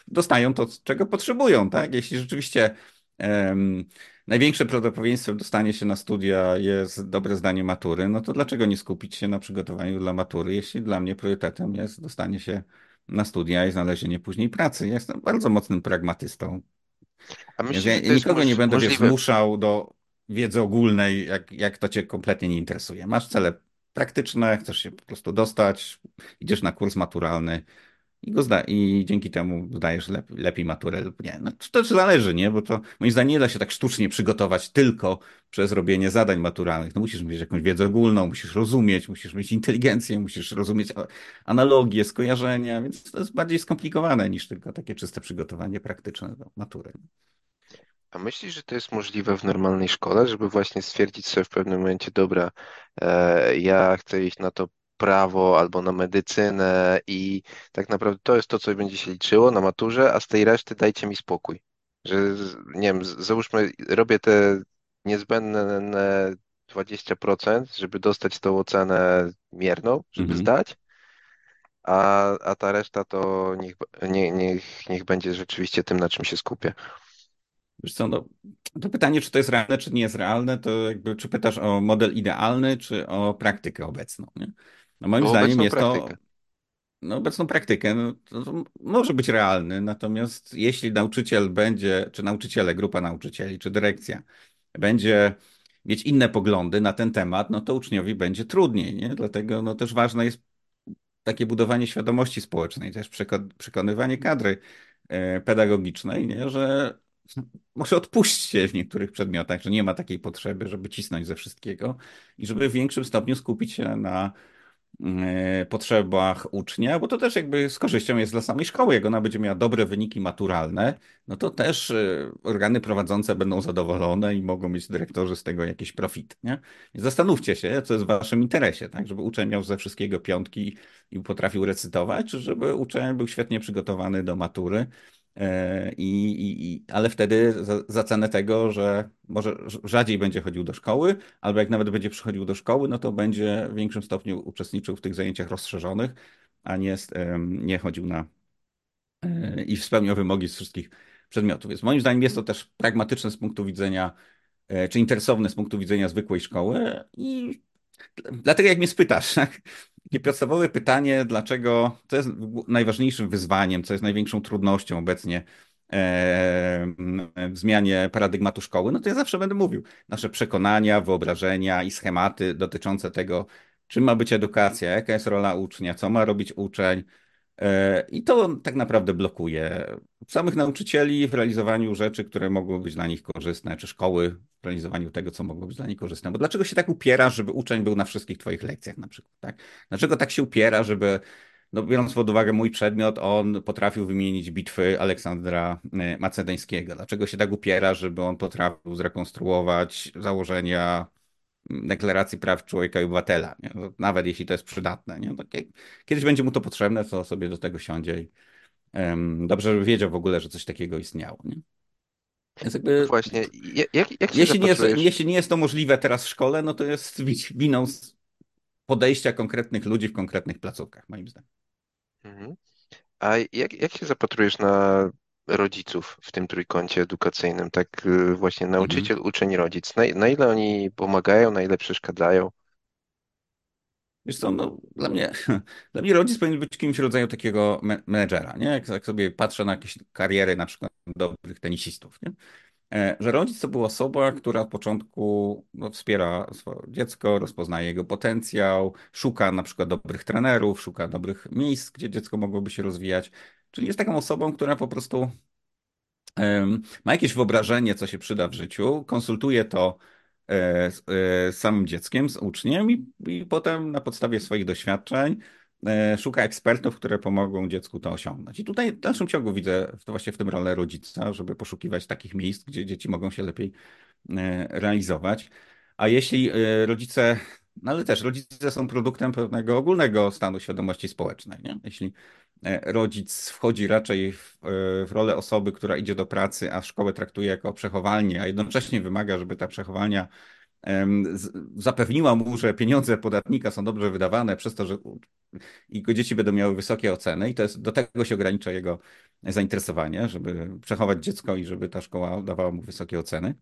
dostają to, czego potrzebują, tak? Jeśli rzeczywiście um, największe prawdopodobieństwo dostanie się na studia jest dobre zdanie matury, no to dlaczego nie skupić się na przygotowaniu dla matury, jeśli dla mnie priorytetem jest dostanie się na studia i znalezienie później pracy. Ja jestem bardzo mocnym pragmatystą. A ja nikogo nie będę możliwe... zmuszał do wiedzy ogólnej, jak, jak to cię kompletnie nie interesuje. Masz cele praktyczne, chcesz się po prostu dostać, idziesz na kurs maturalny i go zda i dzięki temu zdajesz lepiej, lepiej maturę lub nie. No, to też zależy, nie? Bo to moim zdaniem nie da się tak sztucznie przygotować tylko przez robienie zadań maturalnych. No, musisz mieć jakąś wiedzę ogólną, musisz rozumieć, musisz mieć inteligencję, musisz rozumieć analogie, skojarzenia, więc to jest bardziej skomplikowane niż tylko takie czyste przygotowanie praktyczne do matury. A myślisz, że to jest możliwe w normalnej szkole, żeby właśnie stwierdzić sobie w pewnym momencie, dobra, e, ja chcę iść na to prawo albo na medycynę i tak naprawdę to jest to, co będzie się liczyło na maturze, a z tej reszty dajcie mi spokój. Że, nie wiem, załóżmy, robię te niezbędne 20%, żeby dostać tą ocenę mierną, żeby mhm. zdać, a, a ta reszta to niech, nie, niech, niech będzie rzeczywiście tym, na czym się skupię. Wiesz co, no, to pytanie, czy to jest realne, czy nie jest realne, to jakby, czy pytasz o model idealny, czy o praktykę obecną, nie? No moim zdaniem jest praktykę. to, no obecną praktykę, no, może być realny, natomiast jeśli nauczyciel będzie, czy nauczyciele, grupa nauczycieli, czy dyrekcja będzie mieć inne poglądy na ten temat, no to uczniowi będzie trudniej, nie? Dlatego no też ważne jest takie budowanie świadomości społecznej, też przekonywanie kadry e, pedagogicznej, nie? że *laughs* może odpuśćcie w niektórych przedmiotach, że nie ma takiej potrzeby, żeby cisnąć ze wszystkiego i żeby w większym stopniu skupić się na potrzebach ucznia, bo to też jakby z korzyścią jest dla samej szkoły. Jak ona będzie miała dobre wyniki maturalne, no to też e, organy prowadzące będą zadowolone i mogą mieć dyrektorzy z tego jakieś profit. Nie? zastanówcie się, co jest w waszym interesie, tak? Żeby uczeń miał ze wszystkiego piątki i potrafił recytować, czy żeby uczeń był świetnie przygotowany do matury E, I, i, ale wtedy za, za, cenę tego, że może rzadziej będzie chodził do szkoły, albo jak nawet będzie przychodził do szkoły, no to będzie w większym stopniu uczestniczył w tych zajęciach rozszerzonych, a nie, nie chodził na e, i spełniał wymogi z wszystkich przedmiotów. Więc moim zdaniem jest to też pragmatyczne z punktu widzenia, e, czy interesowne z punktu widzenia zwykłej szkoły i dlatego jak mnie spytasz, *laughs* tak? Takie podstawowe pytanie, dlaczego, co jest najważniejszym wyzwaniem, co jest największą trudnością obecnie w zmianie paradygmatu szkoły, no to ja zawsze będę mówił. Nasze przekonania, wyobrażenia i schematy dotyczące tego, czym ma być edukacja, jaka jest rola ucznia, co ma robić uczeń, I to tak naprawdę blokuje samych nauczycieli w realizowaniu rzeczy, które mogły być dla nich korzystne, czy szkoły w realizowaniu tego, co mogło być dla nich korzystne. Bo dlaczego się tak upierasz, żeby uczeń był na wszystkich twoich lekcjach na przykład, tak? Dlaczego tak się upiera, żeby, no biorąc pod uwagę mój przedmiot, on potrafił wymienić bitwy Aleksandra e, Macedońskiego? Dlaczego się tak upiera, żeby on potrafił zrekonstruować założenia deklaracji praw człowieka i obywatela, nie? No, nawet jeśli to jest przydatne. Nie? No, kiedyś będzie mu to potrzebne, to sobie do tego siądzie i um, dobrze, żeby wiedział w ogóle, że coś takiego istniało. Nie? Jakby, no Właśnie, jak, jak jeśli, nie jest, jeśli nie jest to możliwe teraz w szkole, no to jest winą podejścia konkretnych ludzi w konkretnych placówkach, moim zdaniem. Mhm. A jak, jak się zapatrujesz na rodziców w tym trójkącie edukacyjnym, tak y, właśnie nauczyciel, mhm. uczeń, rodzic. Na, na ile oni pomagają, na ile przeszkadzają? Wiesz co, no, dla mnie, *laughs* dla mnie rodzic powinien być kimś rodzaju takiego menedżera, nie? Jak, jak sobie patrzę na jakieś kariery na przykład dobrych tenisistów, nie? E, że rodzic to była osoba, która od początku no, wspiera swoje dziecko, rozpoznaje jego potencjał, szuka na przykład dobrych trenerów, szuka dobrych miejsc, gdzie dziecko mogłoby się rozwijać. Czyli jest taką osobą, która po prostu ma jakieś wyobrażenie, co się przyda w życiu, konsultuje to e, z, e, z samym dzieckiem, z uczniem i, i potem na podstawie swoich doświadczeń e, szuka ekspertów, które pomogą dziecku to osiągnąć. I tutaj w dalszym ciągu widzę to właśnie w tym rolę rodzica, żeby poszukiwać takich miejsc, gdzie dzieci mogą się lepiej realizować. A jeśli rodzice, no ale też rodzice są produktem pewnego ogólnego stanu świadomości społecznej. Nie? Jeśli rodzic wchodzi raczej w, e, w, rolę osoby, która idzie do pracy, a szkołę traktuje jako przechowalnię, a jednocześnie wymaga, żeby ta przechowalnia zapewniła mu, że pieniądze podatnika są dobrze wydawane przez to, że jego dzieci będą miały wysokie oceny i to jest, do tego się ogranicza jego zainteresowanie, żeby przechować dziecko i żeby ta szkoła dawała mu wysokie oceny.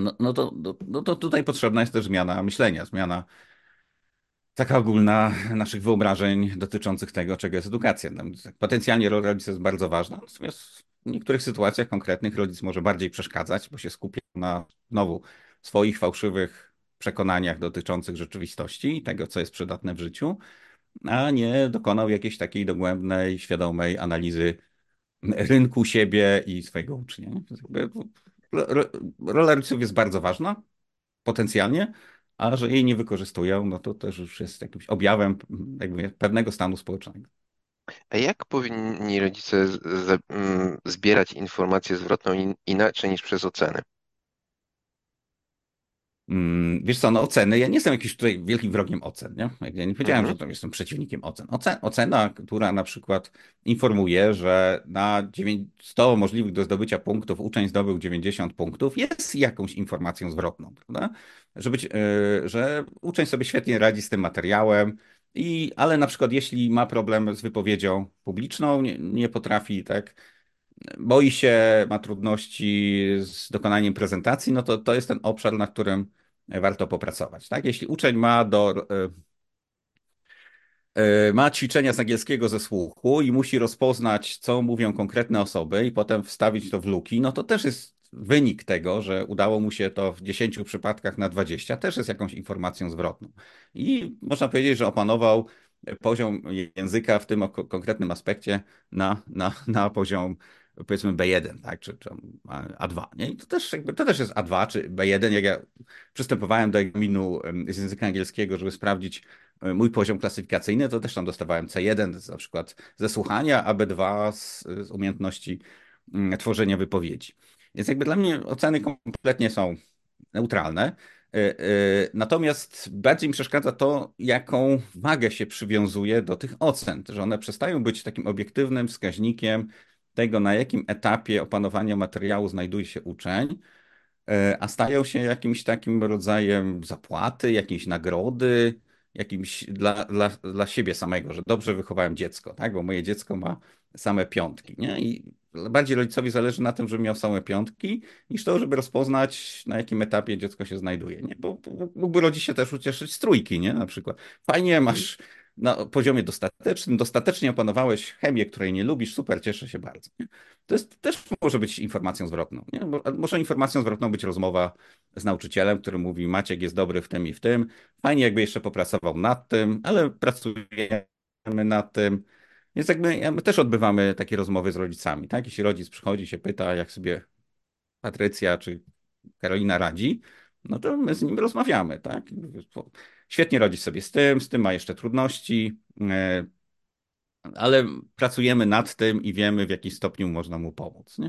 No, no, to, no, no to tutaj potrzebna jest też zmiana myślenia, zmiana taka ogólna naszych wyobrażeń dotyczących tego, czego jest edukacja. Potencjalnie rola rodzica jest bardzo ważna, natomiast w niektórych sytuacjach konkretnych rodzic może bardziej przeszkadzać, bo się skupia na znowu swoich fałszywych przekonaniach dotyczących rzeczywistości i tego, co jest przydatne w życiu, a nie dokonał jakiejś takiej dogłębnej, świadomej analizy rynku siebie i swojego ucznia. Rola rodziców jest bardzo ważna, potencjalnie, a że jej nie wykorzystują, no to też już jest jakimś objawem jakby pewnego stanu społecznego. A jak powinni rodzice mm, zbierać informację zwrotną inaczej niż przez oceny? Mm, wiesz co, no oceny, ja nie jestem jakimś tutaj wielkim wrogiem ocen, nie? Ja nie powiedziałem, mhm. że to jestem przeciwnikiem ocen. Ocena, która na przykład informuje, że na 100 możliwych do zdobycia punktów uczeń zdobył 90 punktów, jest jakąś informacją zwrotną, prawda? Że, być, yy, że uczeń sobie świetnie radzi z tym materiałem, i, ale na przykład jeśli ma problem z wypowiedzią publiczną, nie, nie potrafi tak boi się, ma trudności z dokonaniem prezentacji, no to to jest ten obszar, na którym warto popracować. Tak? Jeśli uczeń ma do e, e, ma ćwiczenia z angielskiego ze słuchu i musi rozpoznać, co mówią konkretne osoby i potem wstawić to w luki, no to też jest wynik tego, że udało mu się to w 10 przypadkach na 20, też jest jakąś informacją zwrotną. I można powiedzieć, że opanował poziom języka w tym konkretnym aspekcie na, na, na poziom powiedzmy B1, tak, czy, czy A2, nie? I to też, jakby, to też jest A2 czy B1. Jak ja przystępowałem do egzaminu z języka angielskiego, żeby sprawdzić e, mój poziom klasyfikacyjny, to też tam dostawałem C1 na przykład ze słuchania, a B2 z, z umiejętności mm, tworzenia wypowiedzi. Więc jakby dla mnie oceny kompletnie są neutralne. E, e, natomiast bardziej mi przeszkadza to, jaką wagę się przywiązuje do tych ocen, że one przestają być takim obiektywnym wskaźnikiem tego, na jakim etapie opanowania materiału znajduje się uczeń, e, a stają się jakimś takim rodzajem zapłaty, jakiejś nagrody, jakimś dla, dla, dla siebie samego, że dobrze wychowałem dziecko, tak? Bo moje dziecko ma same piątki, nie? I bardziej rodzicowi zależy na tym, żeby miał same piątki, niż to, żeby rozpoznać, na jakim etapie dziecko się znajduje, nie? Bo mógłby rodzic się też ucieszyć z trójki, nie? Na przykład. Fajnie, masz na poziomie dostatecznym, dostatecznie opanowałeś chemię, której nie lubisz, super, cieszę się bardzo. Nie? To jest, też może być informacją zwrotną. Nie? Może informacją zwrotną być rozmowa z nauczycielem, który mówi, Maciek jest dobry w tym i w tym, fajnie jakby jeszcze popracował nad tym, ale pracujemy nad tym. Więc jakby my też odbywamy takie rozmowy z rodzicami. Tak? Jeśli rodzic przychodzi się pyta, jak sobie Patrycja czy Karolina radzi, no to my z nim rozmawiamy, tak? Świetnie radzi sobie z tym, z tym ma jeszcze trudności, e, ale pracujemy nad tym i wiemy, w jakim stopniu można mu pomóc. Nie?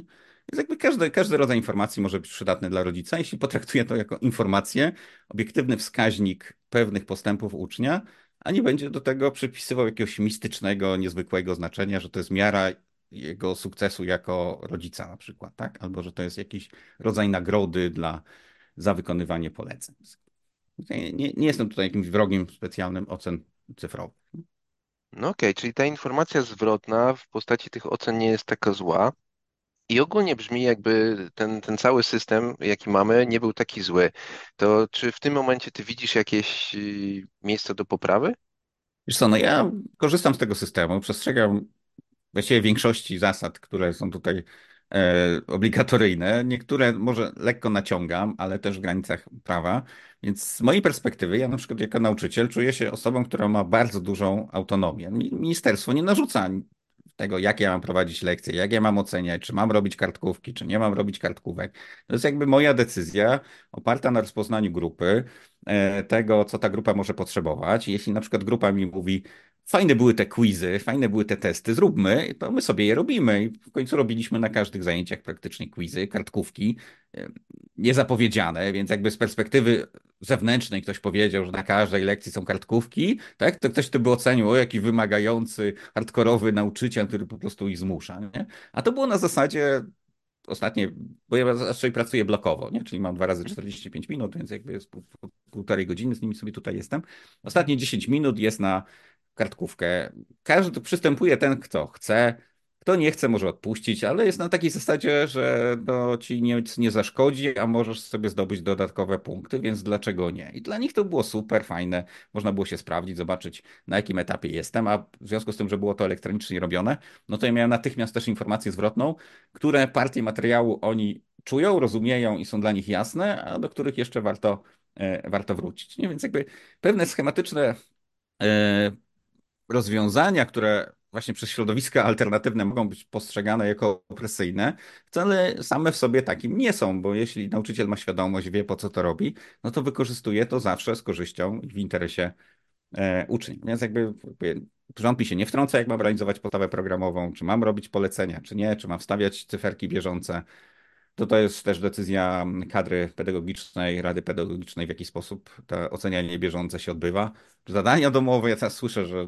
Więc jakby każdy, każdy rodzaj informacji może być przydatny dla rodzica, jeśli potraktuje to jako informację, obiektywny wskaźnik pewnych postępów ucznia, a nie będzie do tego przypisywał jakiegoś mistycznego, niezwykłego znaczenia, że to jest miara jego sukcesu jako rodzica na przykład, tak? Albo że to jest jakiś rodzaj nagrody dla, za wykonywanie poleceń. Nie, nie, nie jestem tutaj jakimś wrogiem specjalnym ocen cyfrowych. No okej, okay, czyli ta informacja zwrotna w postaci tych ocen nie jest taka zła. I ogólnie brzmi, jakby ten, ten cały system, jaki mamy, nie był taki zły. To czy w tym momencie ty widzisz jakieś y, miejsce do poprawy? Wiesz co, no ja korzystam z tego systemu, przestrzegam właściwie większości zasad, które są tutaj obligatoryjne. Niektóre może lekko naciągam, ale też w granicach prawa. Więc z mojej perspektywy, ja na przykład jako nauczyciel czuję się osobą, która ma bardzo dużą autonomię. Ministerstwo nie narzuca tego, jak ja mam prowadzić lekcje, jak ja mam oceniać, czy mam robić kartkówki, czy nie mam robić kartkówek. To jest jakby moja decyzja oparta na rozpoznaniu grupy, e, tego, co ta grupa może potrzebować. Jeśli na przykład grupa mi mówi, fajne były te quizy, fajne były te testy, zróbmy, to my sobie je robimy. I w końcu robiliśmy na każdych zajęciach praktycznie quizy, kartkówki, niezapowiedziane, więc jakby z perspektywy zewnętrznej ktoś powiedział, że na każdej lekcji są kartkówki, tak? To ktoś to by ocenił, o jaki wymagający, hardkorowy nauczyciel, który po prostu ich zmusza, nie? A to było na zasadzie ostatnie, bo ja raczej pracuję blokowo, nie? czyli mam dwa razy 45 minut, więc jakby jest pół, półtorej godziny, z nimi sobie tutaj jestem. Ostatnie 10 minut jest na kartkówkę. Każdy przystępuje ten, kto chce. Kto nie chce, może odpuścić, ale jest na takiej zasadzie, że to ci nic nie zaszkodzi, a możesz sobie zdobyć dodatkowe punkty, więc dlaczego nie? I dla nich to było super fajne. Można było się sprawdzić, zobaczyć na jakim etapie jestem, a w związku z tym, że było to elektronicznie robione, no to ja miałem natychmiast też informację zwrotną, które partie materiału oni czują, rozumieją i są dla nich jasne, a do których jeszcze warto, e, warto wrócić. Nie? Więc jakby pewne schematyczne e, rozwiązania, które właśnie przez środowiska alternatywne mogą być postrzegane jako opresyjne, wcale same w sobie takim nie są, bo jeśli nauczyciel ma świadomość, wie po co to robi, no to wykorzystuje to zawsze z korzyścią i w interesie e. Więc jakby, jakby rząd mi się nie wtrąca, jak mam realizować podstawę programową, czy mam robić polecenia, czy nie, czy mam wstawiać cyferki bieżące. To to jest też decyzja kadry pedagogicznej, rady pedagogicznej, w jaki sposób to ocenianie bieżące się odbywa. Zadania domowe, ja teraz słyszę, że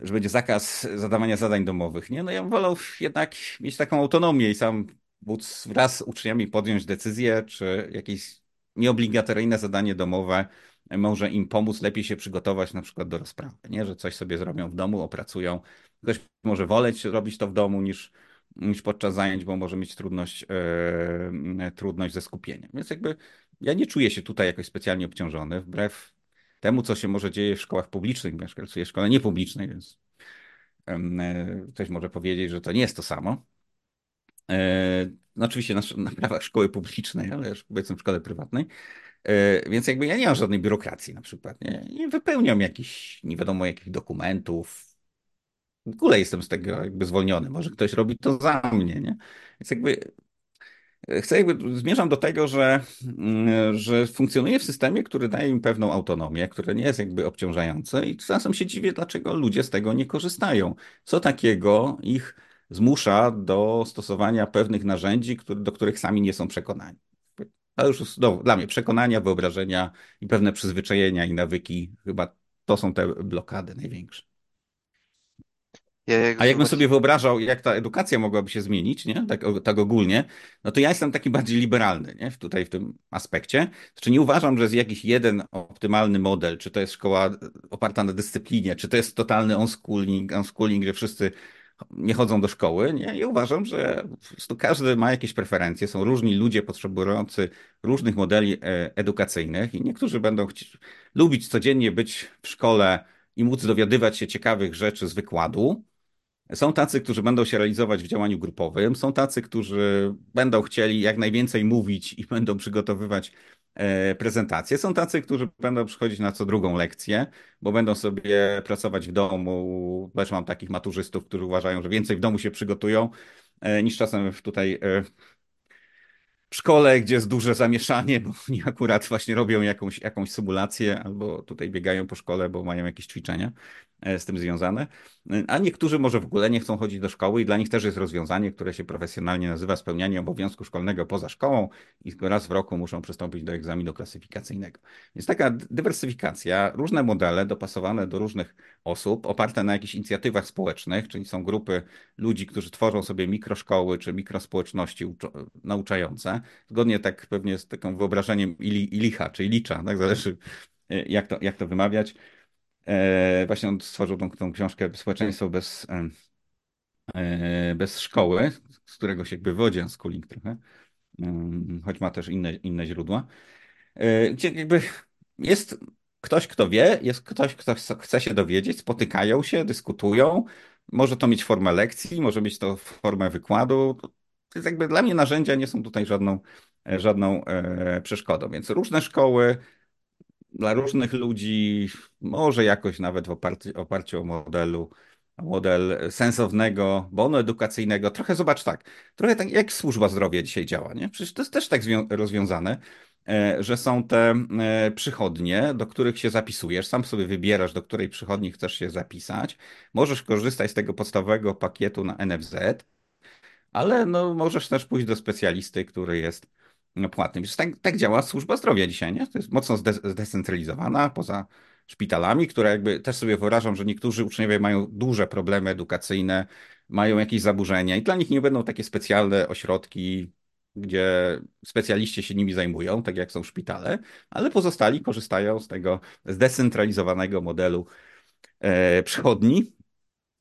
że będzie zakaz zadawania zadań domowych. Nie, no ja bym wolał jednak mieć taką autonomię i sam móc wraz z uczniami podjąć decyzję, czy jakieś nieobligatoryjne zadanie domowe może im pomóc lepiej się przygotować na przykład do rozprawy, nie? że coś sobie zrobią w domu, opracują. Ktoś może woleć robić to w domu niż, niż podczas zajęć, bo może mieć trudność, yy, trudność ze skupieniem. Więc jakby ja nie czuję się tutaj jakoś specjalnie obciążony, wbrew temu, co się może dzieje w szkołach publicznych, ja w szkole niepublicznej, więc e, ktoś może powiedzieć, że to nie jest to samo. E, no oczywiście na, na prawach szkoły publicznej, ale powiedzmy w szkole prywatnej. E, więc jakby ja nie mam żadnej biurokracji na przykład. Nie, nie wypełniam jakichś nie wiadomo jakich dokumentów. W ogóle jestem z tego jakby zwolniony. Może ktoś robi to za mnie, nie? Więc jakby Chcę jakby, zmierzam do tego, że, mm, że funkcjonuje w systemie, który daje im pewną autonomię, które nie jest jakby obciążające i czasem się dziwię, dlaczego ludzie z tego nie korzystają. Co takiego ich zmusza do stosowania pewnych narzędzi, który, do których sami nie są przekonani. To już no, dla mnie przekonania, wyobrażenia i pewne przyzwyczajenia i nawyki, chyba to są te blokady największe. Ja jak A jakbym sobie wyobrażał, jak ta edukacja mogłaby się zmienić, nie? Tak, tak ogólnie, no to ja jestem taki bardziej liberalny nie? tutaj w tym aspekcie. Znaczy nie uważam, że jest jakiś jeden optymalny model, czy to jest szkoła oparta na dyscyplinie, czy to jest totalny unschooling, unschooling, że wszyscy nie chodzą do szkoły. Nie? Ja uważam, że każdy ma jakieś preferencje. Są różni ludzie potrzebujący różnych modeli e, edukacyjnych i niektórzy będą chcieć, lubić codziennie być w szkole i móc dowiadywać się ciekawych rzeczy z wykładu, są tacy, którzy będą się realizować w działaniu grupowym, są tacy, którzy będą chcieli jak najwięcej mówić i *laughs* będą przygotowywać e, prezentacje. Są tacy, którzy będą przychodzić na co drugą lekcję, bo będą sobie pracować w domu. Też mam takich maturzystów, którzy uważają, że więcej w domu się przygotują e, niż czasem tutaj e, w szkole, gdzie jest duże zamieszanie, bo *laughs* oni akurat właśnie robią jakąś, jakąś symulację albo tutaj biegają po szkole, bo mają jakieś ćwiczenia. Z tym związane. A niektórzy może w ogóle nie chcą chodzić do szkoły i dla nich też jest rozwiązanie, które się profesjonalnie nazywa spełnianie obowiązku szkolnego poza szkołą i raz w roku muszą przystąpić do egzaminu klasyfikacyjnego. Jest taka dywersyfikacja, różne modele dopasowane do różnych osób, oparte na jakichś inicjatywach społecznych, czyli są grupy ludzi, którzy tworzą sobie mikroszkoły czy mikrospołeczności nauczające, zgodnie tak pewnie z takim wyobrażeniem ili, ilicha, czy ilicza, tak zależy e, jak to, jak to wymawiać właśnie on stworzył tą, tą książkę Społeczeństwo bez, e, bez szkoły, z którego się jakby wodzi schooling trochę, mm, choć ma też inne, inne źródła. E, gdzie jakby jest ktoś, kto wie, jest ktoś, kto chce się dowiedzieć, spotykają się, dyskutują. Może to mieć formę lekcji, może mieć to formę wykładu. To jakby dla mnie narzędzia nie są tutaj żadną, żadną przeszkodą. Więc różne szkoły, dla różnych ludzi, może jakoś nawet w oparciu, oparciu o modelu, model sensownego bonu edukacyjnego. Trochę zobacz tak, trochę tak jak służba zdrowia dzisiaj działa, nie? Przecież to jest też tak rozwiązane, e, że są te e, przychodnie, do których się zapisujesz, sam sobie wybierasz, do której przychodni chcesz się zapisać. Możesz korzystać z tego podstawowego pakietu na NFZ, ale no, możesz też pójść do specjalisty, który jest płatnym. Tak, tak działa służba zdrowia dzisiaj, nie? To jest mocno zdecentralizowana, poza szpitalami, które jakby też sobie wyobrażam, że niektórzy uczniowie mają duże problemy edukacyjne, mają jakieś zaburzenia i dla nich nie będą takie specjalne ośrodki, gdzie specjaliści się nimi zajmują, tak jak są szpitale, ale pozostali korzystają z tego zdecentralizowanego modelu e, przychodni,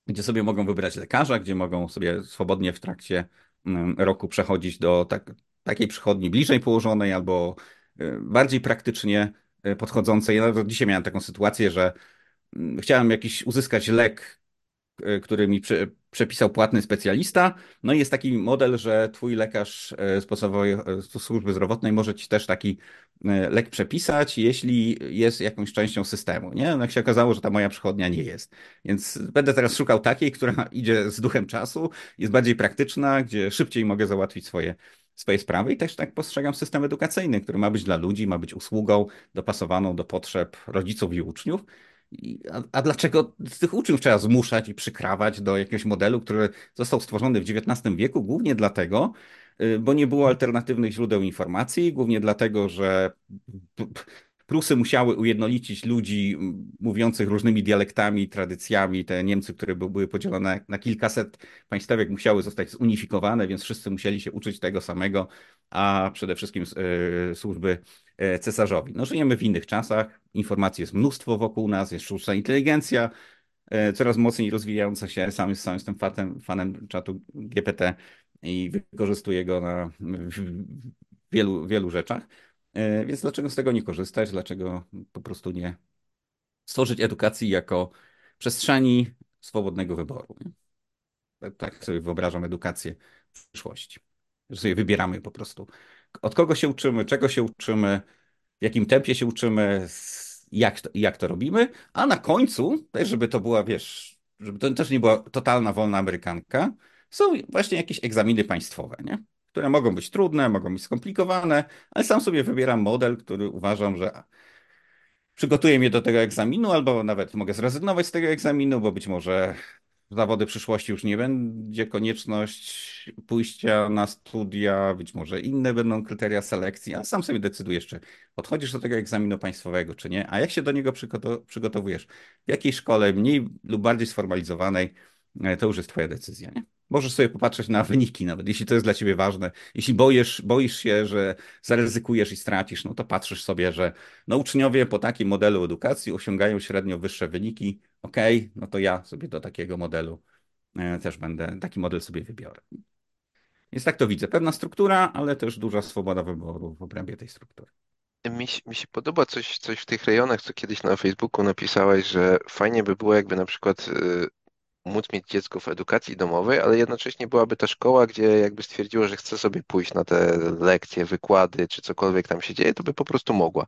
gdzie sobie mogą wybrać lekarza, gdzie mogą sobie swobodnie w trakcie mm, roku przechodzić do tak, takiej przychodni bliżej położonej albo y, bardziej praktycznie y, podchodzącej. Ja nawet dzisiaj miałem taką sytuację, że mm, chciałem jakiś uzyskać lek, y, który mi prze, przepisał płatny specjalista. No i jest taki model, że twój lekarz z podstawowej służby zdrowotnej może ci też taki lek przepisać, jeśli jest jakąś częścią systemu. Nie? No jak się okazało, że ta moja przychodnia nie jest. Więc będę teraz szukał takiej, która *laughs* idzie z duchem czasu, jest bardziej praktyczna, gdzie szybciej mogę załatwić swoje swoje sprawy i też tak postrzegam system edukacyjny, który ma być dla ludzi, ma być usługą dopasowaną do potrzeb rodziców i uczniów. A, a, dlaczego tych uczniów trzeba zmuszać i przykrawać do jakiegoś modelu, który został stworzony w XIX wieku? Głównie dlatego, y, bo nie było alternatywnych źródeł informacji, głównie dlatego, że Prusy musiały ujednolicić ludzi mówiących różnymi dialektami, tradycjami. Te Niemcy, które były podzielone na kilkaset państwek, musiały zostać zunifikowane, więc wszyscy musieli się uczyć tego samego, a przede wszystkim e, służby e, cesarzowi. No, żyjemy w innych czasach, informacji jest mnóstwo wokół nas, jest sztuczna inteligencja, e, coraz mocniej rozwijająca się. Sam, sam jestem fanem, fanem czatu GPT i wykorzystuję go na w wielu, wielu rzeczach. E, więc dlaczego z tego nie korzystać? Dlaczego po prostu nie stworzyć edukacji jako przestrzeni swobodnego wyboru? Tak, tak sobie wyobrażam edukację w przyszłości. Że sobie wybieramy po prostu, od kogo się uczymy, czego się uczymy, w jakim tempie się uczymy, jak to, jak to robimy, a na końcu, też żeby to była, wiesz, żeby to też nie była totalna wolna amerykanka, są właśnie jakieś egzaminy państwowe, nie? Które mogą być trudne, mogą być skomplikowane, ale sam sobie wybieram model, który uważam, że przygotuje mnie do tego egzaminu, albo nawet mogę zrezygnować z tego egzaminu, bo być może zawody przyszłości już nie będzie konieczność pójścia na studia, być może inne będą kryteria selekcji, a sam sobie decydujesz, czy podchodzisz do tego egzaminu państwowego, czy nie, a jak się do niego przygotowujesz, w jakiej szkole, mniej lub bardziej sformalizowanej, e, to już jest twoja decyzja, nie? Możesz sobie popatrzeć na wyniki, nawet jeśli to jest dla ciebie ważne. Jeśli boisz, boisz się, że zaryzykujesz i stracisz, no to patrzysz sobie, że no uczniowie po takim modelu edukacji osiągają średnio wyższe wyniki. Okej, okay, no to ja sobie do takiego modelu e, też będę, taki model sobie wybiorę. Więc tak to widzę. Pewna struktura, ale też duża swoboda wyboru w obrębie tej struktury. Mi, mi się podoba coś, coś w tych rejonach, co kiedyś na Facebooku napisałeś, że fajnie by było, jakby na przykład y, móc mieć dziecko w edukacji domowej, ale jednocześnie byłaby ta szkoła, gdzie jakby stwierdziło, że chce sobie pójść na te lekcje, wykłady, czy cokolwiek tam się dzieje, to by po prostu mogła.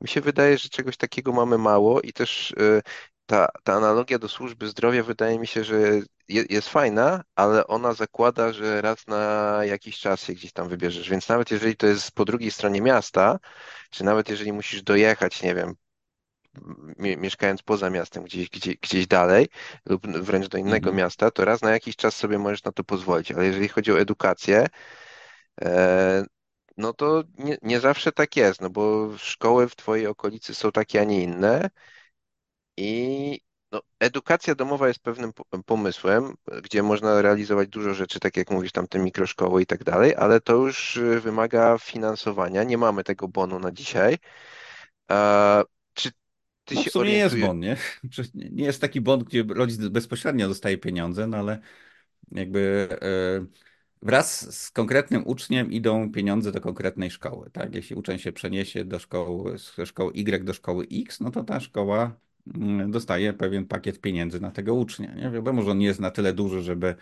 Mi się wydaje, że czegoś takiego mamy mało i też y, ta, ta analogia do służby zdrowia wydaje mi się, że jest fajna, ale ona zakłada, że raz na jakiś czas się gdzieś tam wybierzesz. Więc nawet jeżeli to jest po drugiej stronie miasta, czy nawet jeżeli musisz dojechać, nie wiem, mieszkając poza miastem, gdzieś, gdzieś, gdzieś dalej lub wręcz do innego mhm. miasta, to raz na jakiś czas sobie możesz na to pozwolić. Ale jeżeli chodzi o edukację, e, no to nie, nie zawsze tak jest, no bo szkoły w Twojej okolicy są takie, a nie inne. I no, edukacja domowa jest pewnym pomysłem, gdzie można realizować dużo rzeczy, tak jak mówisz, tam te mikroszkoły i tak dalej, ale to już wymaga finansowania. Nie mamy tego bonu na dzisiaj. Ty no, w sumie orientuje... jest bon, *laughs* nie? Nie jest taki bon, gdzie rodzic bezpośrednio dostaje pieniądze, no ale jakby e, wraz z konkretnym uczniem idą pieniądze do konkretnej szkoły, tak? Jeśli uczeń się przeniesie do szkoły, z szkoły Y do szkoły X, no to ta szkoła mm, dostaje pewien pakiet pieniędzy na tego ucznia, nie? Wiadomo, że on nie jest na tyle duży, żeby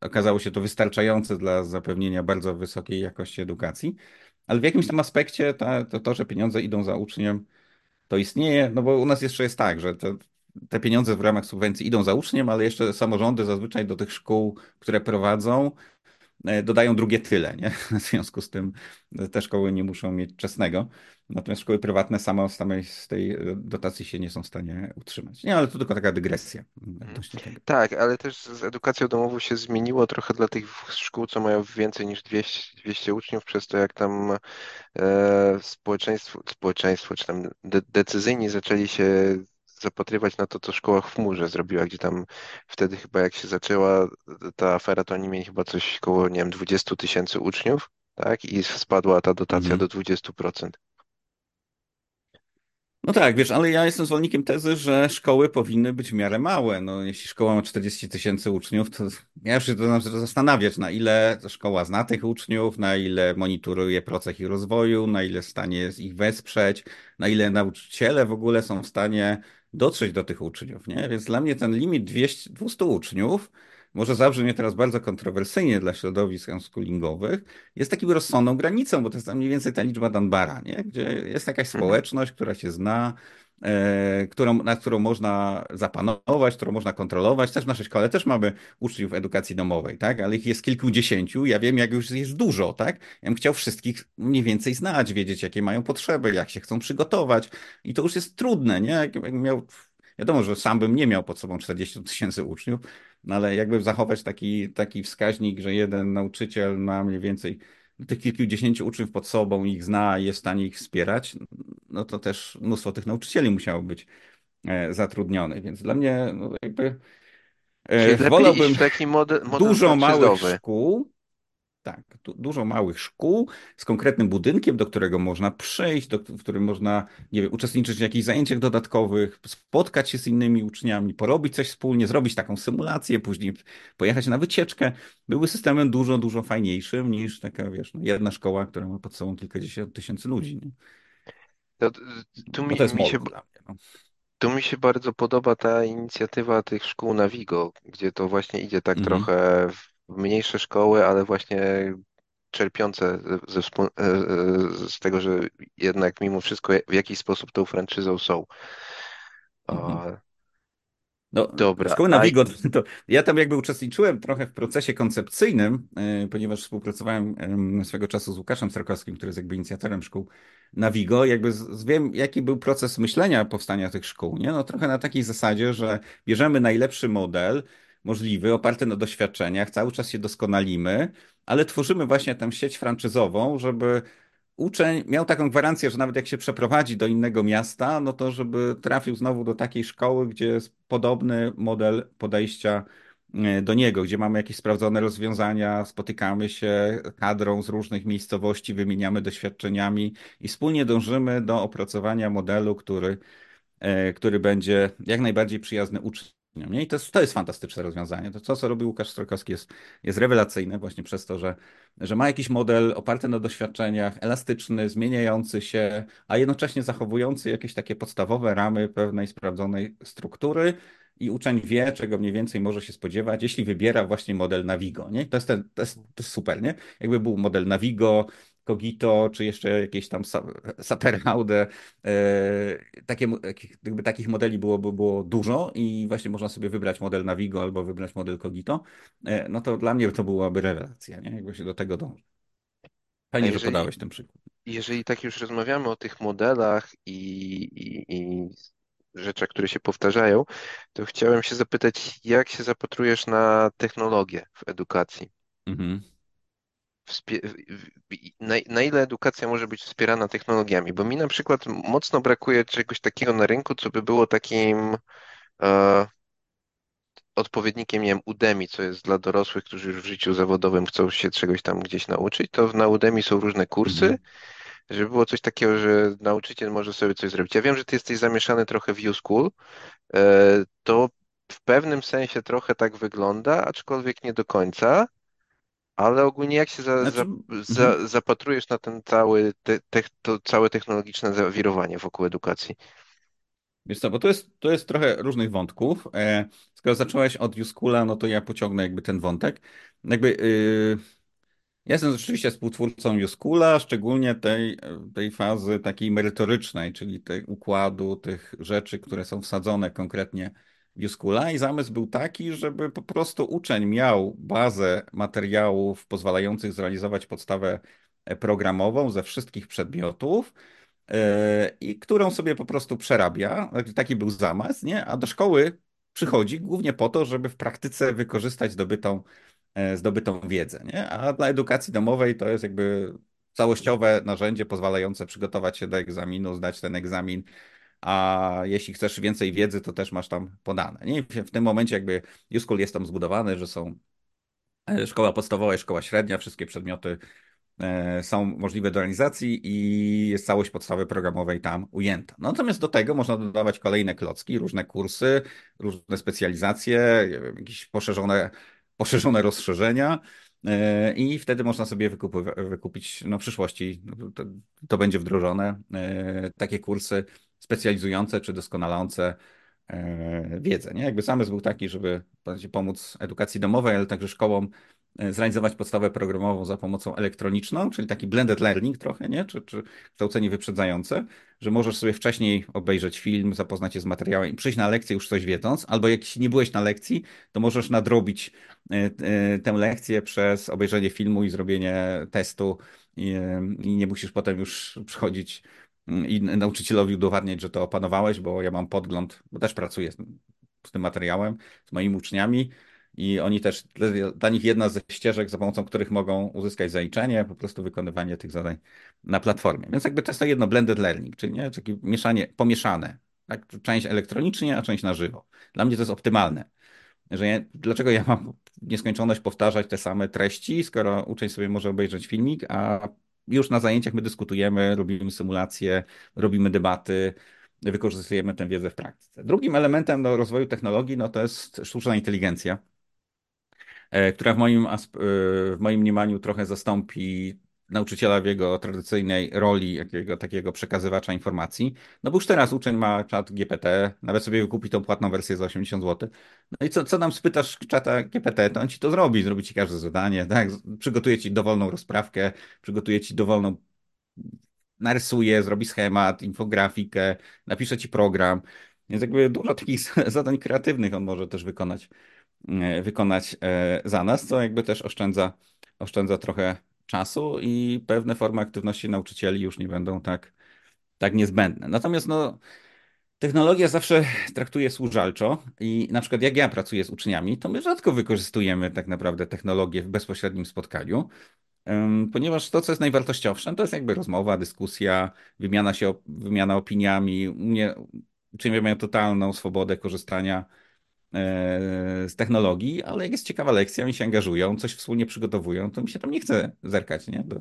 okazało się to wystarczające dla zapewnienia bardzo wysokiej jakości edukacji, ale w jakimś tam aspekcie to, to, to że pieniądze idą za uczniem, to istnieje, no bo u nas jeszcze jest tak, że te, te pieniądze w ramach subwencji idą za uczniem, ale jeszcze samorządy zazwyczaj do tych szkół, które prowadzą, dodają drugie tyle, nie? *laughs* W związku z tym te szkoły nie muszą mieć czesnego. Natomiast szkoły prywatne same samej z tej e, dotacji się nie są w stanie utrzymać. Nie, ale to tylko taka dygresja odnośnie tego. Tak, ale też z edukacją domową się zmieniło trochę dla tych szkół, co mają więcej niż 200, 200 uczniów, przez to jak tam e, społeczeństwo, społeczeństwo czy tam de, decyzyjni zaczęli się zapatrywać na to, co szkoła w chmurze zrobiła, gdzie tam wtedy chyba jak się zaczęła ta afera, to oni mieli chyba coś około, nie wiem, 20 tysięcy uczniów, tak? I spadła ta dotacja mm. do 20%. No tak, wiesz, ale ja jestem zwolennikiem tezy, że szkoły powinny być w miarę małe. No, jeśli szkoła ma 40 tysięcy uczniów, to ja już się to zastanawiać, na ile szkoła zna tych uczniów, na ile monitoruje proces ich rozwoju, na ile w stanie jest ich wesprzeć, na ile nauczyciele w ogóle są w stanie dotrzeć do tych uczniów, nie? Więc dla mnie ten limit 200, 200 uczniów może zabrzmie teraz bardzo kontrowersyjnie dla środowisk unschoolingowych, jest takim rozsądną granicą, bo to jest tam mniej więcej ta liczba Danbara, nie? gdzie jest jakaś mhm. społeczność, która się zna, którą, nad którą można zapanować, którą można kontrolować. Też w naszej szkole też mamy uczniów edukacji domowej, tak? ale ich jest kilkudziesięciu. Ja wiem, jak już jest dużo. Tak? Ja bym chciał wszystkich mniej więcej znać, wiedzieć, jakie mają potrzeby, jak się chcą przygotować. I to już jest trudne. Nie? Jakbym miał Wiadomo, że sam bym nie miał pod sobą 40 tysięcy uczniów, no ale jakby zachować taki, taki wskaźnik, że jeden nauczyciel ma mniej więcej tych kilkudziesięciu uczniów pod sobą, ich zna i jest w stanie ich wspierać, no to też mnóstwo tych nauczycieli musiało być e, zatrudnionych, więc dla mnie no jakby e, Czyli wolałbym taki model, model dużo małych szkół, dużo małych szkół z konkretnym budynkiem, do którego można przyjść, do, w którym można, nie wiem, uczestniczyć w jakichś zajęciach dodatkowych, spotkać się z innymi uczniami, porobić coś wspólnie, zrobić taką symulację, później pojechać na wycieczkę. Były systemem dużo, dużo fajniejszym niż taka, wiesz, no, jedna szkoła, która ma pod sobą kilkadziesiąt tysięcy ludzi. Nie? To, tu mi, to jest mi się... Dla mnie, no. Tu mi się bardzo podoba ta inicjatywa tych szkół na Vigo, gdzie to właśnie idzie tak mm -hmm. trochę w mniejsze szkoły, ale właśnie czerpiące ze, e, e, z tego, że jednak mimo wszystko w jakiś sposób tą franczyzą są. Mhm. No, Dobra. Szkoły na Wigo, to ja tam jakby uczestniczyłem trochę w procesie koncepcyjnym, e, ponieważ współpracowałem swego czasu z Łukaszem Starkowskim, który jest jakby inicjatorem szkół na Wigo, jakby z, wiem, jaki był proces myślenia powstania tych szkół, nie? No trochę na takiej zasadzie, że bierzemy najlepszy model, możliwy, oparty na doświadczeniach, cały czas się doskonalimy, ale tworzymy właśnie tę sieć franczyzową, żeby uczeń miał taką gwarancję, że nawet jak się przeprowadzi do innego miasta, no to żeby trafił znowu do takiej szkoły, gdzie jest podobny model podejścia e, do niego, gdzie mamy jakieś sprawdzone rozwiązania, spotykamy się kadrą z różnych miejscowości, wymieniamy doświadczeniami i wspólnie dążymy do opracowania modelu, który, e, który będzie jak najbardziej przyjazny uczniom nie? I to jest, to jest fantastyczne rozwiązanie. To, co, co robi Łukasz Strokowski jest, jest rewelacyjne właśnie przez to, że, że ma jakiś model oparty na doświadczeniach, elastyczny, zmieniający się, a jednocześnie zachowujący jakieś takie podstawowe ramy pewnej sprawdzonej struktury i uczeń wie, czego mniej więcej może się spodziewać, jeśli wybiera właśnie model Navigo. Nie? To, jest ten, to, jest, to jest super, nie? Jakby był model Navigo, Cogito, czy jeszcze jakieś tam Saperhaude. E, takie, jakby takich modeli byłoby było dużo i właśnie można sobie wybrać model Navigo albo wybrać model Cogito, e, no to dla mnie to byłaby rewelacja, nie? Jakby się do tego dąży. Fajnie, jeżeli, że podałeś ten przykład. Jeżeli tak już rozmawiamy o tych modelach i, i, i rzeczach, które się powtarzają, to chciałem się zapytać, jak się zapatrujesz na technologię w edukacji? Mhm na, na, ile edukacja może być wspierana technologiami? Bo mi na przykład mocno brakuje czegoś takiego na rynku, co by było takim e, odpowiednikiem, nie wiem, Udemy, co jest dla dorosłych, którzy już w życiu zawodowym chcą się czegoś tam gdzieś nauczyć, to na Udemy są różne kursy, mhm. żeby było coś takiego, że nauczyciel może sobie coś zrobić. Ja wiem, że ty jesteś zamieszany trochę w U-School, e, to w pewnym sensie trochę tak wygląda, aczkolwiek nie do końca. Ale ogólnie jak się za, znaczy... za, za, mhm. zapatrujesz na ten cały, te, te, to całe technologiczne zawirowanie wokół edukacji? Wiesz co, bo to jest, to jest trochę różnych wątków. E, skoro zacząłeś od Juskula, no to ja pociągnę jakby ten wątek. Jakby yy, ja jestem rzeczywiście współtwórcą Juskula, szczególnie tej, tej fazy takiej merytorycznej, czyli tej układu tych rzeczy, które są wsadzone konkretnie Juskula i zamysł był taki, żeby po prostu uczeń miał bazę materiałów pozwalających zrealizować podstawę programową ze wszystkich przedmiotów e, i którą sobie po prostu przerabia. Taki był zamysł, nie? A do szkoły przychodzi głównie po to, żeby w praktyce wykorzystać zdobytą, e, zdobytą wiedzę, nie? A dla edukacji domowej to jest jakby całościowe narzędzie pozwalające przygotować się do egzaminu, zdać ten egzamin a jeśli chcesz więcej wiedzy, to też masz tam podane. Nie? W tym momencie jakby Uschool jest tam zbudowany, że są e, szkoła podstawowa i szkoła średnia, wszystkie przedmioty e, są możliwe do realizacji i jest całość podstawy programowej tam ujęta. No, natomiast do tego można dodawać kolejne klocki, różne kursy, różne specjalizacje, jakieś poszerzone, poszerzone rozszerzenia. E, I wtedy można sobie wykupić, no w przyszłości to, to będzie wdrożone, takie kursy specjalizujące czy doskonalące E, wiedzę. Nie? Jakby zamysł był taki, żeby pomóc edukacji domowej, ale także szkołom e, zrealizować podstawę programową za pomocą elektroniczną, czyli taki blended learning trochę, nie? Czy, czy kształcenie wyprzedzające, że możesz sobie wcześniej obejrzeć film, zapoznać się z materiałem i przyjść na lekcję już coś wiedząc, albo jak nie byłeś na lekcji, to możesz nadrobić e, tę lekcję przez obejrzenie filmu i zrobienie testu i, i nie musisz potem już przychodzić i nauczycielowi udowadniać, że to opanowałeś, bo ja mam podgląd, bo też pracuję z, z tym materiałem, z moimi uczniami i oni też, dla nich jedna ze ścieżek, za pomocą których mogą uzyskać zaliczenie, po prostu wykonywanie tych zadań na platformie. Więc jakby to jest to jedno blended learning, czyli nie, takie mieszanie, pomieszane. Tak? Część elektronicznie, a część na żywo. Dla mnie to jest optymalne. Że ja, dlaczego ja mam nieskończoność powtarzać te same treści, skoro uczeń sobie może obejrzeć filmik, a już na zajęciach my dyskutujemy, robimy symulacje, robimy debaty, wykorzystujemy tę wiedzę w praktyce. Drugim elementem do rozwoju technologii no, to jest sztuczna inteligencja, e, która w moim, e, w moim mniemaniu trochę zastąpi nauczyciela w jego tradycyjnej roli jakiego takiego przekazywacza informacji. No bo już teraz uczeń ma czat GPT, nawet sobie wykupi tą płatną wersję za 80 zł. No i co, co nam spytasz czata GPT, to on ci to zrobi, zrobi ci każde zadanie, tak? Przygotuje ci dowolną rozprawkę, przygotuje ci dowolną narysuje, zrobi schemat, infografikę, napisze ci program. Więc jakby dużo takich *laughs* zadań kreatywnych on może też wykonać, e, wykonać e, za nas, co jakby też oszczędza, oszczędza trochę czasu i pewne formy aktywności nauczycieli już nie będą tak, tak niezbędne. Natomiast no, technologia zawsze traktuje służalczo i na przykład jak ja pracuję z uczniami, to my rzadko wykorzystujemy tak naprawdę technologię w bezpośrednim spotkaniu, ponieważ to, co jest najwartościowsze, to jest jakby rozmowa, dyskusja, wymiana się, wymiana opiniami. Uczniowie mają totalną swobodę korzystania z technologii, ale jak jest ciekawa lekcja, oni się angażują, coś wspólnie przygotowują, to mi się tam nie chce zerkać nie? Do,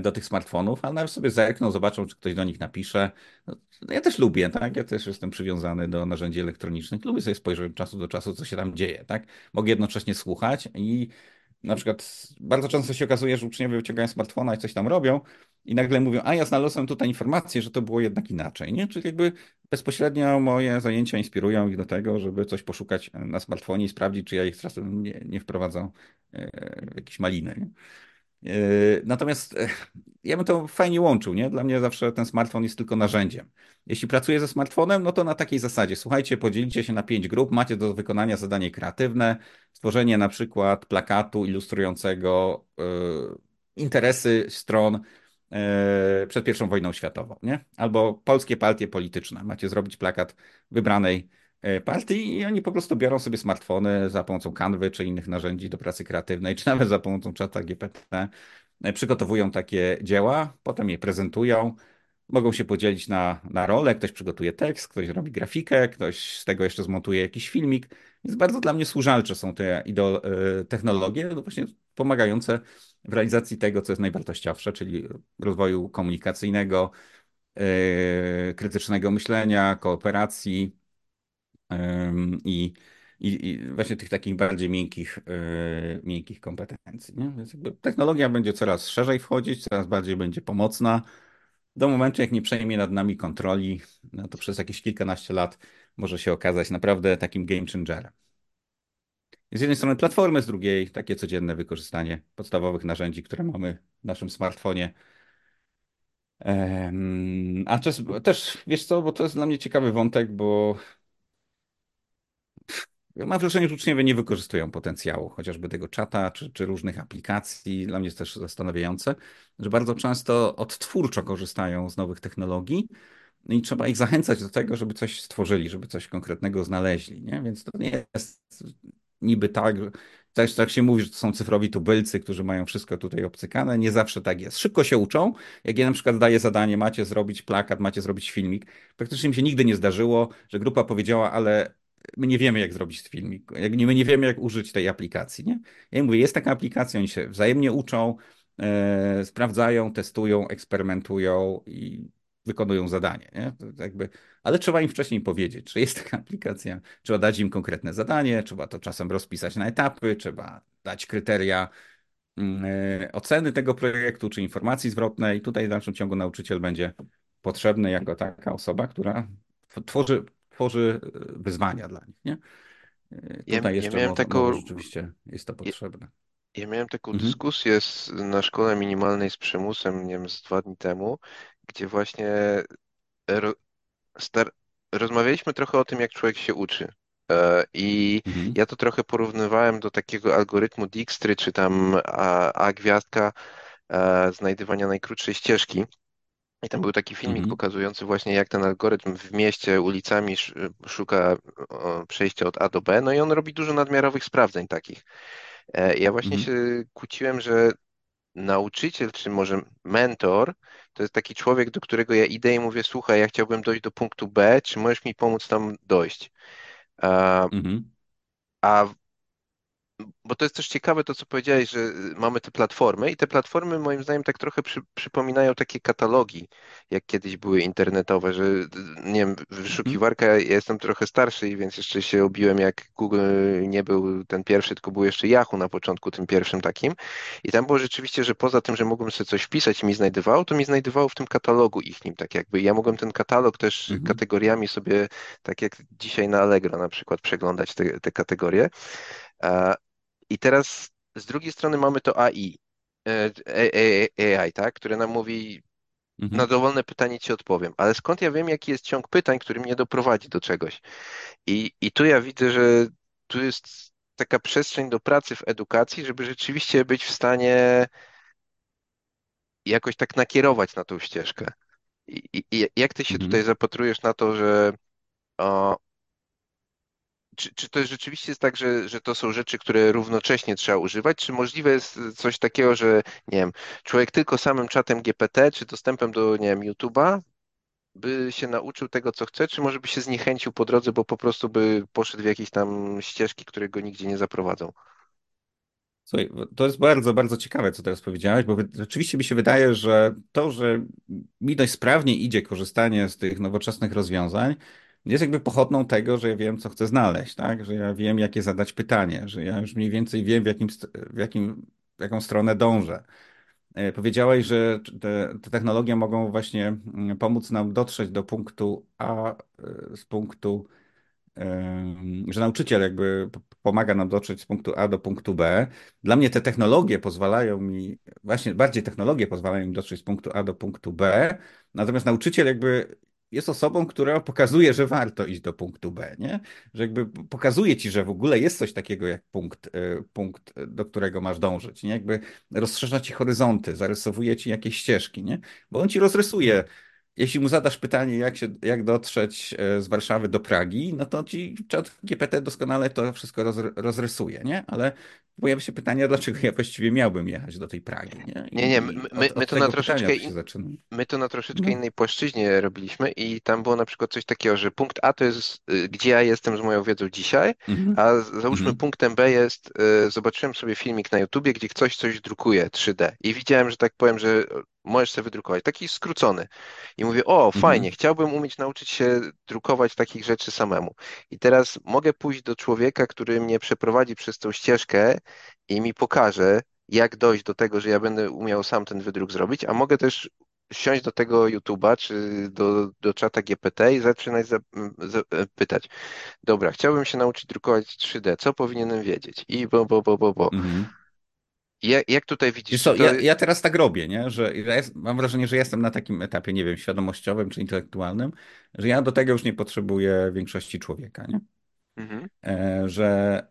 do tych smartfonów, ale nawet sobie zerkną, zobaczą, czy ktoś do nich napisze. No, ja też lubię, tak? Ja też jestem przywiązany do narzędzi elektronicznych. Lubię sobie spojrzeć od czasu do czasu, co się tam dzieje, tak? Mogę jednocześnie słuchać i na przykład bardzo często się okazuje, że uczniowie wyciągają smartfona i coś tam robią i nagle mówią, a ja znalazłem tutaj informację, że to było jednak inaczej, nie? Czyli jakby bezpośrednio moje zajęcia inspirują ich do tego, żeby coś poszukać na smartfonie i sprawdzić, czy ja ich czasem nie, nie wprowadzam e, w jakieś maliny, nie? E, natomiast e, ja bym to fajnie łączył, nie? Dla mnie zawsze ten smartfon jest tylko narzędziem. Jeśli pracuję ze smartfonem, no to na takiej zasadzie. Słuchajcie, podzielicie się na pięć grup, macie do wykonania zadanie kreatywne, stworzenie na przykład plakatu ilustrującego y, interesy stron przed I wojną światową, nie? Albo polskie partie polityczne. Macie zrobić plakat wybranej partii i oni po prostu biorą sobie smartfony za pomocą Canvy czy innych narzędzi do pracy kreatywnej, czy nawet za pomocą czata GPT, przygotowują takie dzieła, potem je prezentują, mogą się podzielić na, na role, ktoś przygotuje tekst, ktoś robi grafikę, ktoś z tego jeszcze zmontuje jakiś filmik, więc bardzo dla mnie służalcze są te e, technologie, no właśnie pomagające w realizacji tego, co jest najwartościowsze, czyli rozwoju komunikacyjnego, yy, krytycznego myślenia, kooperacji, i, i, i właśnie tych takich bardziej miękkich, yy, miękkich kompetencji. Nie? Więc technologia będzie coraz szerzej wchodzić, coraz bardziej będzie pomocna. Do momentu, jak nie przejmie nad nami kontroli, no to przez jakieś kilkanaście lat może się okazać naprawdę takim game changerem. Z jednej strony platformy, z drugiej takie codzienne wykorzystanie podstawowych narzędzi, które mamy w naszym smartfonie. A też, też, wiesz co, bo to jest dla mnie ciekawy wątek, bo Mam wrażenie, że uczniowie nie wykorzystują potencjału chociażby tego czata czy, czy różnych aplikacji. Dla mnie jest też zastanawiające, że bardzo często odtwórczo korzystają z nowych technologii no i trzeba ich zachęcać do tego, żeby coś stworzyli, żeby coś konkretnego znaleźli. Nie? Więc to nie jest niby tak, też tak się mówi, że to są cyfrowi tubylcy, którzy mają wszystko tutaj obcykane. Nie zawsze tak jest. Szybko się uczą. Jak ja na przykład daję zadanie, macie zrobić plakat, macie zrobić filmik, praktycznie mi się nigdy nie zdarzyło, że grupa powiedziała, ale my nie wiemy, jak zrobić filmik, my nie wiemy, jak użyć tej aplikacji, nie? Ja mówię, jest taka aplikacja, oni się wzajemnie uczą, e, sprawdzają, testują, eksperymentują i wykonują zadanie. Nie? To jakby, ale trzeba im wcześniej powiedzieć, że jest taka aplikacja, trzeba dać im konkretne zadanie, trzeba to czasem rozpisać na etapy, trzeba dać kryteria mm, e, oceny tego projektu, czy informacji zwrotnej. Tutaj w dalszym ciągu nauczyciel będzie potrzebny jako taka osoba, która tworzy, tworzy wyzwania dla nich. Nie? E, Ja, Tutaj ja jeszcze miałem może, może taką, rzeczywiście jest to ja, potrzebne. ja miałem taką Mhm, dyskusję z, na szkole minimalnej z przymusem, nie wiem, z dwa dni temu, gdzie właśnie star, rozmawialiśmy trochę o tym, jak człowiek się uczy. E, I mhm, ja to trochę porównywałem do takiego algorytmu Dijkstry, czy tam A, A gwiazdka, e, znajdywania najkrótszej ścieżki. I tam był taki filmik mhm, pokazujący właśnie, jak ten algorytm w mieście ulicami sz- szuka przejścia od A do B. No i on robi dużo nadmiarowych sprawdzeń takich. E, Ja właśnie mhm, się kłóciłem, że nauczyciel, czy może mentor, to jest taki człowiek, do którego ja idę i mówię, słuchaj, ja chciałbym dojść do punktu B, czy możesz mi pomóc tam dojść? A, mhm, a bo to jest też ciekawe to, co powiedziałeś, że mamy te platformy i te platformy moim zdaniem tak trochę przy, przypominają takie katalogi, jak kiedyś były internetowe, że nie wiem, mhm, wyszukiwarka, ja jestem trochę starszy, i więc jeszcze się obiłem, jak Google nie był ten pierwszy, tylko był jeszcze Yahoo na początku, tym pierwszym takim. I tam było rzeczywiście, że poza tym, że mogłem sobie coś wpisać i mi znajdowało, to mi znajdowało w tym katalogu ich nim, tak jakby. Ja mogłem ten katalog też mhm, kategoriami sobie, tak jak dzisiaj na Allegro na przykład, przeglądać te, te kategorie. I teraz z drugiej strony mamy to AI, e, A- AI, tak, które nam mówi, na mhm. dowolne pytanie ci odpowiem, ale skąd ja wiem, jaki jest ciąg pytań, który mnie doprowadzi do czegoś? I, i tu ja widzę, że tu jest taka przestrzeń do pracy w edukacji, żeby rzeczywiście być w stanie jakoś tak nakierować na tą ścieżkę. I, i, jak ty się tutaj mhm. zapatrujesz na to, że o, Czy, czy to rzeczywiście jest tak, że, że to są rzeczy, które równocześnie trzeba używać? Czy możliwe jest coś takiego, że nie wiem, człowiek tylko samym czatem GPT, czy dostępem do, nie wiem, YouTube'a by się nauczył tego, co chce, czy może by się zniechęcił po drodze, bo po prostu by poszedł w jakieś tam ścieżki, które go nigdzie nie zaprowadzą? Słuchaj, to jest bardzo, bardzo ciekawe, co teraz powiedziałeś, bo rzeczywiście mi się wydaje, że to, że mi dość sprawnie idzie korzystanie z tych nowoczesnych rozwiązań, jest jakby pochodną tego, że ja wiem, co chcę znaleźć, tak? Że ja wiem, jakie zadać pytanie, że ja już mniej więcej wiem, w jakim, w jakim, w jaką stronę dążę. E, Powiedziałeś, że te, te technologie mogą właśnie mm, pomóc nam dotrzeć do punktu A e, z punktu że nauczyciel jakby pomaga nam dotrzeć z punktu A do punktu B. Dla mnie te technologie pozwalają mi, właśnie bardziej technologie pozwalają mi dotrzeć z punktu A do punktu B, natomiast nauczyciel jakby jest osobą, która pokazuje, że warto iść do punktu B, nie? Że jakby pokazuje ci, że w ogóle jest coś takiego jak punkt, e, punkt, e, do którego masz dążyć, nie? Jakby rozszerza ci horyzonty, zarysowuje ci jakieś ścieżki, nie? Bo on ci rozrysuje jeśli mu zadasz pytanie, jak, się, jak dotrzeć e, z Warszawy do Pragi, no to ci czat GPT doskonale to wszystko roz, rozrysuje, nie? Ale pojawia się pytanie, dlaczego ja właściwie miałbym jechać do tej Pragi, nie? Nie, nie, my, I, i my od, my od to na troszeczkę zaczyna. My to na troszeczkę No. innej płaszczyźnie robiliśmy i tam było na przykład coś takiego, że punkt A to jest, y, gdzie ja jestem z moją wiedzą dzisiaj, Mhm. a załóżmy Mhm. punktem B jest, y, zobaczyłem sobie filmik na YouTubie, gdzie ktoś coś drukuje 3D i widziałem, że tak powiem, że możesz sobie wydrukować, taki skrócony. I mówię, o, fajnie, Mhm. chciałbym umieć nauczyć się drukować takich rzeczy samemu. I teraz mogę pójść do człowieka, który mnie przeprowadzi przez tą ścieżkę i mi pokaże, jak dojść do tego, że ja będę umiał sam ten wydruk zrobić, a mogę też siąść do tego YouTube'a czy do, do czata GPT i zaczynać za, za, e, pytać. Dobra, chciałbym się nauczyć drukować 3D, co powinienem wiedzieć? I bo, bo, bo, bo, bo. Mhm. Jak, jak tutaj widzisz, co, to... ja, ja teraz tak robię, nie? Że ja jest, mam wrażenie, że jestem na takim etapie, nie wiem, świadomościowym czy intelektualnym, że ja do tego już nie potrzebuję większości człowieka, nie? Mhm. E, że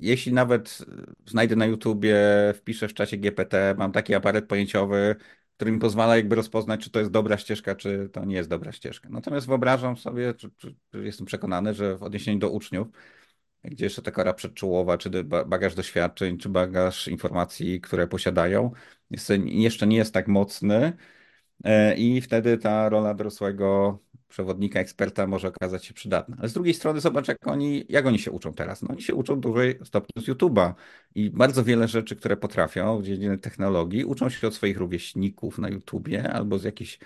jeśli nawet znajdę na YouTubie, wpiszę w czacie GPT, mam taki aparat pojęciowy, który mi pozwala jakby rozpoznać, czy to jest dobra ścieżka, czy to nie jest dobra ścieżka. Natomiast wyobrażam sobie, czy, czy jestem przekonany, że w odniesieniu do uczniów, gdzie jeszcze ta kora przedczołowa, czy ba- bagaż doświadczeń, czy bagaż informacji, które posiadają, jest, jeszcze nie jest tak mocny, e, i wtedy ta rola dorosłego przewodnika, eksperta może okazać się przydatna. Ale z drugiej strony zobacz, jak oni, jak oni się uczą teraz. No, oni się uczą w dużej stopniu z YouTube'a i bardzo wiele rzeczy, które potrafią w dziedzinie technologii, uczą się od swoich rówieśników na YouTubie albo z jakichś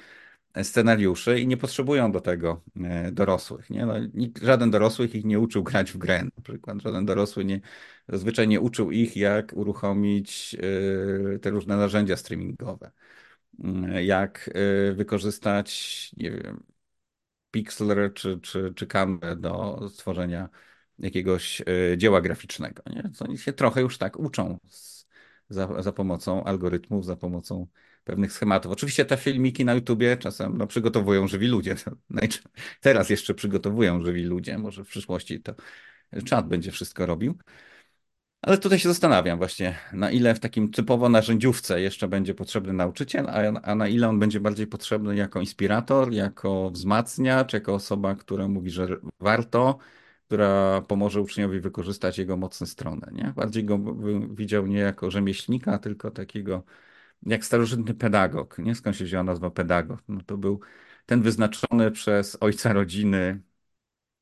scenariuszy i nie potrzebują do tego e, dorosłych. Nie? No, nikt, żaden dorosły ich nie uczył grać w grę na przykład. Żaden dorosły nie, zazwyczaj nie uczył ich, jak uruchomić e, te różne narzędzia streamingowe. Mm, jak e, wykorzystać, nie wiem, Pixlr czy, czy, czy do stworzenia jakiegoś dzieła graficznego. Nie? To oni się trochę już tak uczą za, za pomocą algorytmów, za pomocą pewnych schematów. Oczywiście te filmiki na YouTubie czasem no, przygotowują żywi ludzie. *laughs* Teraz jeszcze przygotowują żywi ludzie. Może w przyszłości to czat będzie wszystko robił. Ale tutaj się zastanawiam właśnie, na ile w takim typowo narzędziówce jeszcze będzie potrzebny nauczyciel, a, a na ile on będzie bardziej potrzebny jako inspirator, jako wzmacniacz, jako osoba, która mówi, że warto, która pomoże uczniowi wykorzystać jego mocne strony. Nie? Bardziej go widział nie jako rzemieślnika, tylko takiego jak starożytny pedagog. Nie skąd się wzięła nazwa pedagog? No to był ten wyznaczony przez ojca rodziny,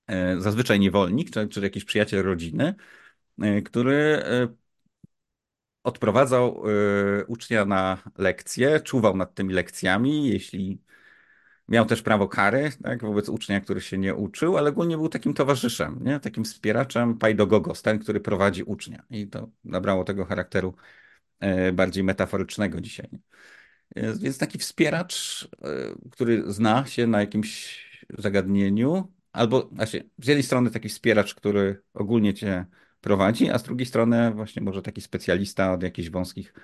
e, zazwyczaj niewolnik, czy, czy jakiś przyjaciel rodziny, e, który e, odprowadzał ucznia na lekcje, czuwał nad tymi lekcjami, jeśli miał też prawo kary tak, wobec ucznia, który się nie uczył, ale ogólnie był takim towarzyszem, nie? takim wspieraczem pajdogogos, ten, który prowadzi ucznia. I to nabrało tego charakteru bardziej metaforycznego dzisiaj. E, więc taki wspieracz, e, który zna się na jakimś zagadnieniu, albo z jednej strony taki wspieracz, który ogólnie cię prowadzi, a z drugiej strony właśnie może taki specjalista od jakichś wąskich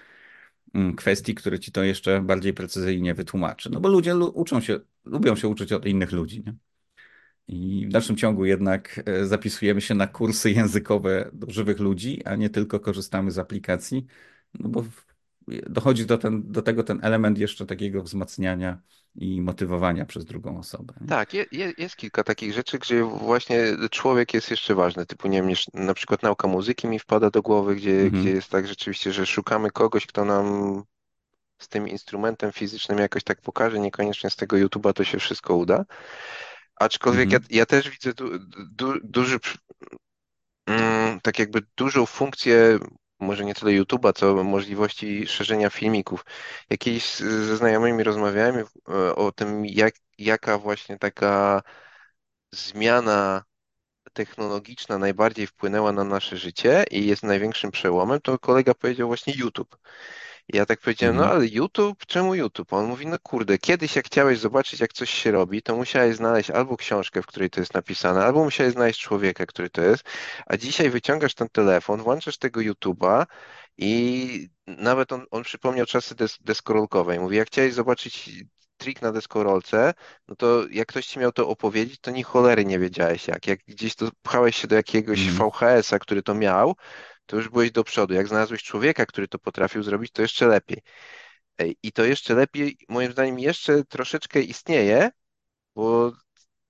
mm, kwestii, który ci to jeszcze bardziej precyzyjnie wytłumaczy. No bo ludzie uczą się, lubią się uczyć od innych ludzi. Nie? I w dalszym ciągu jednak zapisujemy się na kursy językowe do żywych ludzi, a nie tylko korzystamy z aplikacji no bo dochodzi do, ten, do tego ten element jeszcze takiego wzmacniania i motywowania przez drugą osobę. Tak, je, jest kilka takich rzeczy, gdzie właśnie człowiek jest jeszcze ważny, typu nie wiem, na przykład nauka muzyki mi wpada do głowy, gdzie, mhm. gdzie jest tak rzeczywiście, że szukamy kogoś, kto nam z tym instrumentem fizycznym jakoś tak pokaże, niekoniecznie z tego YouTube'a to się wszystko uda. Aczkolwiek mhm. ja, ja też widzę du, du, duży, mm, tak jakby dużą funkcję może nie tyle YouTube'a, co możliwości szerzenia filmików. Jakieś ze znajomymi rozmawiałem e, o tym, jak, jaka właśnie taka zmiana technologiczna najbardziej wpłynęła na nasze życie i jest największym przełomem, to kolega powiedział właśnie YouTube. I ja tak powiedziałem, no Mhm. ale YouTube, czemu YouTube? On mówi, no kurde, kiedyś jak chciałeś zobaczyć, jak coś się robi, to musiałeś znaleźć albo książkę, w której to jest napisane, albo musiałeś znaleźć człowieka, który to jest, a dzisiaj wyciągasz ten telefon, włączasz tego YouTube'a i nawet on, on przypomniał czasy des deskorolkowe i mówi, jak chciałeś zobaczyć trik na deskorolce, no to jak ktoś ci miał to opowiedzieć, to ni cholery nie wiedziałeś jak. Jak gdzieś to pchałeś się do jakiegoś Mhm. VHS-a, który to miał, to już byłeś do przodu. Jak znalazłeś człowieka, który to potrafił zrobić, to jeszcze lepiej. Ej, I to jeszcze lepiej, moim zdaniem, jeszcze troszeczkę istnieje, bo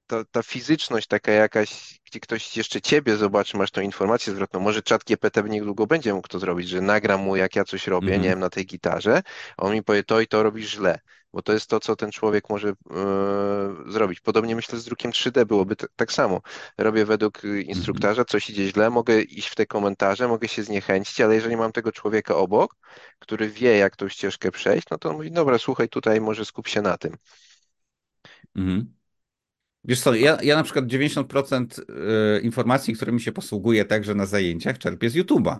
ta, ta fizyczność taka jakaś, gdzie ktoś jeszcze ciebie zobaczy, masz tą informację zwrotną, może czat GPT niedługo będzie mógł to zrobić, że nagram mu, jak ja coś robię, nie Mhm. wiem, na tej gitarze, a on mi powie to i to robisz źle, bo to jest to, co ten człowiek może e, zrobić. Podobnie myślę z drukiem 3D byłoby tak samo. Robię według Mhm. instruktarza, coś idzie źle, mogę iść w te komentarze, mogę się zniechęcić, ale jeżeli mam tego człowieka obok, który wie, jak tą ścieżkę przejść, no to on mówi, dobra, słuchaj, tutaj może skup się na tym. Mhm. Wiesz co, ja, ja na przykład 90% y, informacji, którymi się posługuję także na zajęciach, czerpię z YouTube'a.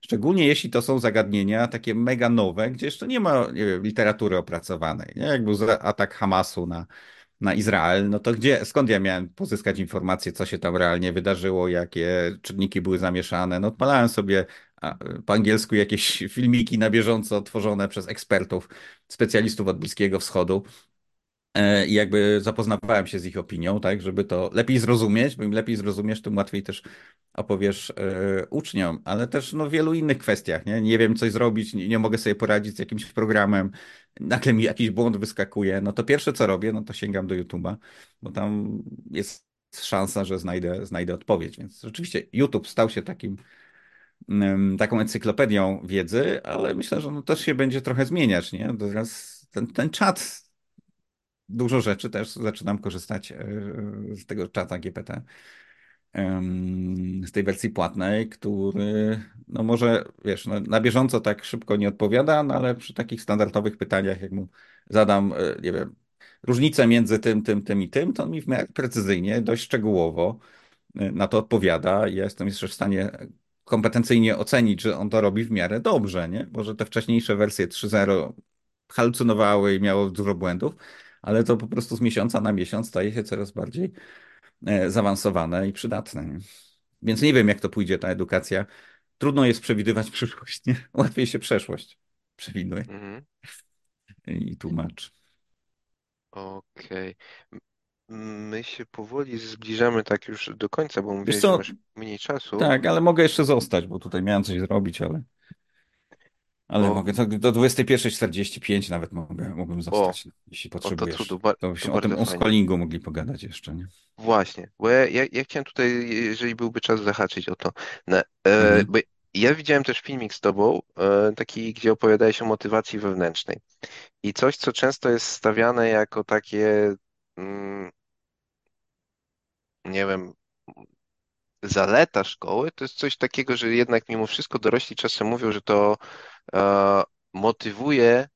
Szczególnie jeśli to są zagadnienia takie mega nowe, gdzie jeszcze nie ma nie wiem, literatury opracowanej. Nie? Jak był atak Hamasu na, na Izrael, no to gdzie, skąd ja miałem pozyskać informacje, co się tam realnie wydarzyło, jakie czynniki były zamieszane? No odpalałem sobie po angielsku jakieś *laughs* filmiki na bieżąco tworzone przez ekspertów, specjalistów od Bliskiego Wschodu. E, i jakby zapoznawałem się z ich opinią, tak, żeby to lepiej zrozumieć, bo im lepiej zrozumiesz, tym łatwiej też opowiesz e, uczniom, ale też no, w wielu innych kwestiach, nie? Nie wiem, coś zrobić, nie, nie mogę sobie poradzić z jakimś programem, nagle mi jakiś błąd wyskakuje, no to pierwsze, co robię, no to sięgam do YouTube'a, bo tam jest szansa, że znajdę, znajdę odpowiedź, więc rzeczywiście YouTube stał się takim mm, taką encyklopedią wiedzy, ale myślę, że no też się będzie trochę zmieniać, nie? Teraz ten, ten czat dużo rzeczy też zaczynam korzystać e, z tego czata GPT z tej wersji płatnej, który no może, wiesz, no, na bieżąco tak szybko nie odpowiada, no ale przy takich standardowych pytaniach, jak mu zadam, e, nie wiem, różnicę między tym, tym, tym i tym, to on mi w miarę precyzyjnie, dość szczegółowo e, na to odpowiada. Ja jestem jeszcze w stanie kompetencyjnie ocenić, że on to robi w miarę dobrze, nie? Może te wcześniejsze wersje 3.0 halucynowały i miało dużo błędów, ale to po prostu z miesiąca na miesiąc staje się coraz bardziej E, zaawansowane i przydatne. Nie? Więc nie wiem, jak to pójdzie ta edukacja. Trudno jest przewidywać przyszłość, nie? *laughs* Łatwiej się przeszłość przewiduje Mhm. i tłumacz. Okej. M- My się powoli zbliżamy tak już do końca, bo że masz mniej czasu. tak, ale mogę jeszcze zostać, bo tutaj miałem coś zrobić, ale, ale O, mogę, to do 21.45 nawet mogę, mógłbym o, zostać, jeśli o to potrzebujesz. To to byśmy o tym unschoolingu mogli pogadać jeszcze, nie? Właśnie, bo ja, ja, ja chciałem tutaj, jeżeli byłby czas, zahaczyć o to. Na, e, Mhm. bo ja widziałem też filmik z tobą, e, taki, gdzie opowiadałeś o motywacji wewnętrznej. I coś, co często jest stawiane jako takie, mm, nie wiem, zaleta szkoły, to jest coś takiego, że jednak mimo wszystko dorośli czasem mówią, że to e, motywuje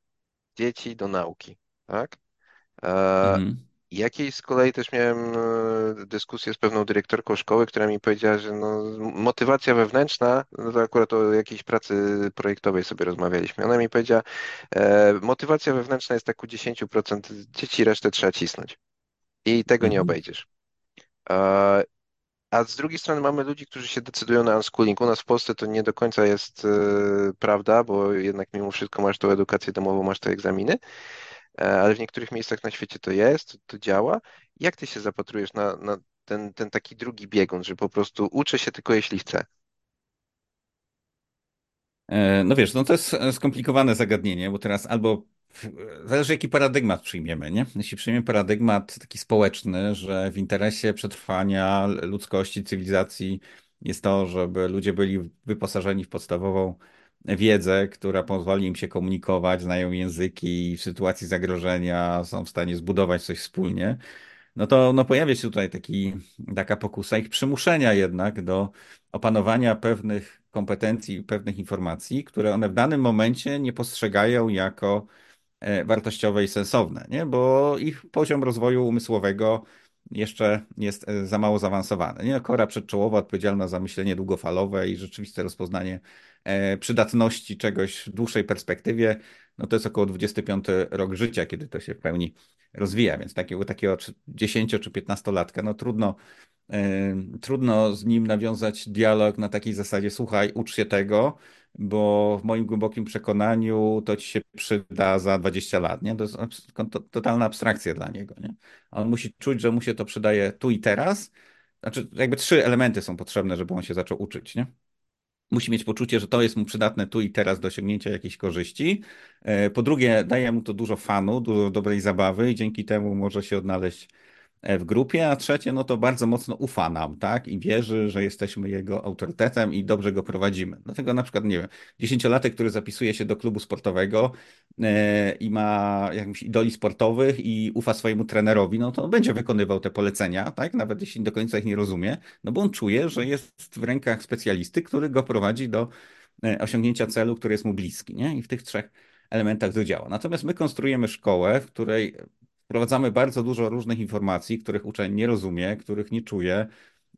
dzieci do nauki, tak? E, Mhm. Jakiej z kolei też miałem e, dyskusję z pewną dyrektorką szkoły, która mi powiedziała, że no, motywacja wewnętrzna, no to akurat o jakiejś pracy projektowej sobie rozmawialiśmy. Ona mi powiedziała, e, motywacja wewnętrzna jest tak u 10% dzieci, resztę trzeba cisnąć. I tego nie Mhm. obejdziesz. E, A z drugiej strony mamy ludzi, którzy się decydują na unschooling. U nas w Polsce to nie do końca jest e, prawda, bo jednak mimo wszystko masz tą edukację domową, masz te egzaminy, e, ale w niektórych miejscach na świecie to jest, to działa. Jak ty się zapatrujesz na, na ten, ten taki drugi biegun, że po prostu uczę się tylko jeśli chcę? E, No wiesz, no to jest skomplikowane zagadnienie, bo teraz albo zależy jaki paradygmat przyjmiemy, nie? Jeśli przyjmiemy paradygmat taki społeczny, że w interesie przetrwania ludzkości, cywilizacji jest to, żeby ludzie byli wyposażeni w podstawową wiedzę, która pozwoli im się komunikować, znają języki i w sytuacji zagrożenia są w stanie zbudować coś wspólnie, no to no pojawia się tutaj taki, taka pokusa ich przymuszenia jednak do opanowania pewnych kompetencji, pewnych informacji, które one w danym momencie nie postrzegają jako wartościowe i sensowne, nie? Bo ich poziom rozwoju umysłowego jeszcze jest e, za mało zaawansowany. Nie? Kora przedczołowa odpowiedzialna za myślenie długofalowe i rzeczywiste rozpoznanie e, przydatności czegoś w dłuższej perspektywie, no to jest około 25 rok życia, kiedy to się w pełni rozwija, więc takiego, takiego 10 czy 15-latka, no trudno y, trudno z nim nawiązać dialog na takiej zasadzie, słuchaj, ucz się tego, bo w moim głębokim przekonaniu to ci się przyda za 20 lat, nie? To jest totalna abstrakcja dla niego, nie? On musi czuć, że mu się to przydaje tu i teraz. Znaczy, jakby trzy elementy są potrzebne, żeby on się zaczął uczyć, nie? Musi mieć poczucie, że to jest mu przydatne tu i teraz do osiągnięcia jakiejś korzyści. E, Po drugie, daje mu to dużo fanu, dużo dobrej zabawy i dzięki temu może się odnaleźć w grupie, a trzecie, no to bardzo mocno ufa nam, tak? I wierzy, że jesteśmy jego autorytetem i dobrze go prowadzimy. Dlatego na przykład, nie wiem, dziesięciolatek, który zapisuje się do klubu sportowego e, i ma jakimś idoli sportowych i ufa swojemu trenerowi, no to będzie wykonywał te polecenia, tak? Nawet jeśli do końca ich nie rozumie, no bo on czuje, że jest w rękach specjalisty, który go prowadzi do e, osiągnięcia celu, który jest mu bliski, nie? I w tych trzech elementach to działa. Natomiast my konstruujemy szkołę, w której wprowadzamy bardzo dużo różnych informacji, których uczeń nie rozumie, których nie czuje,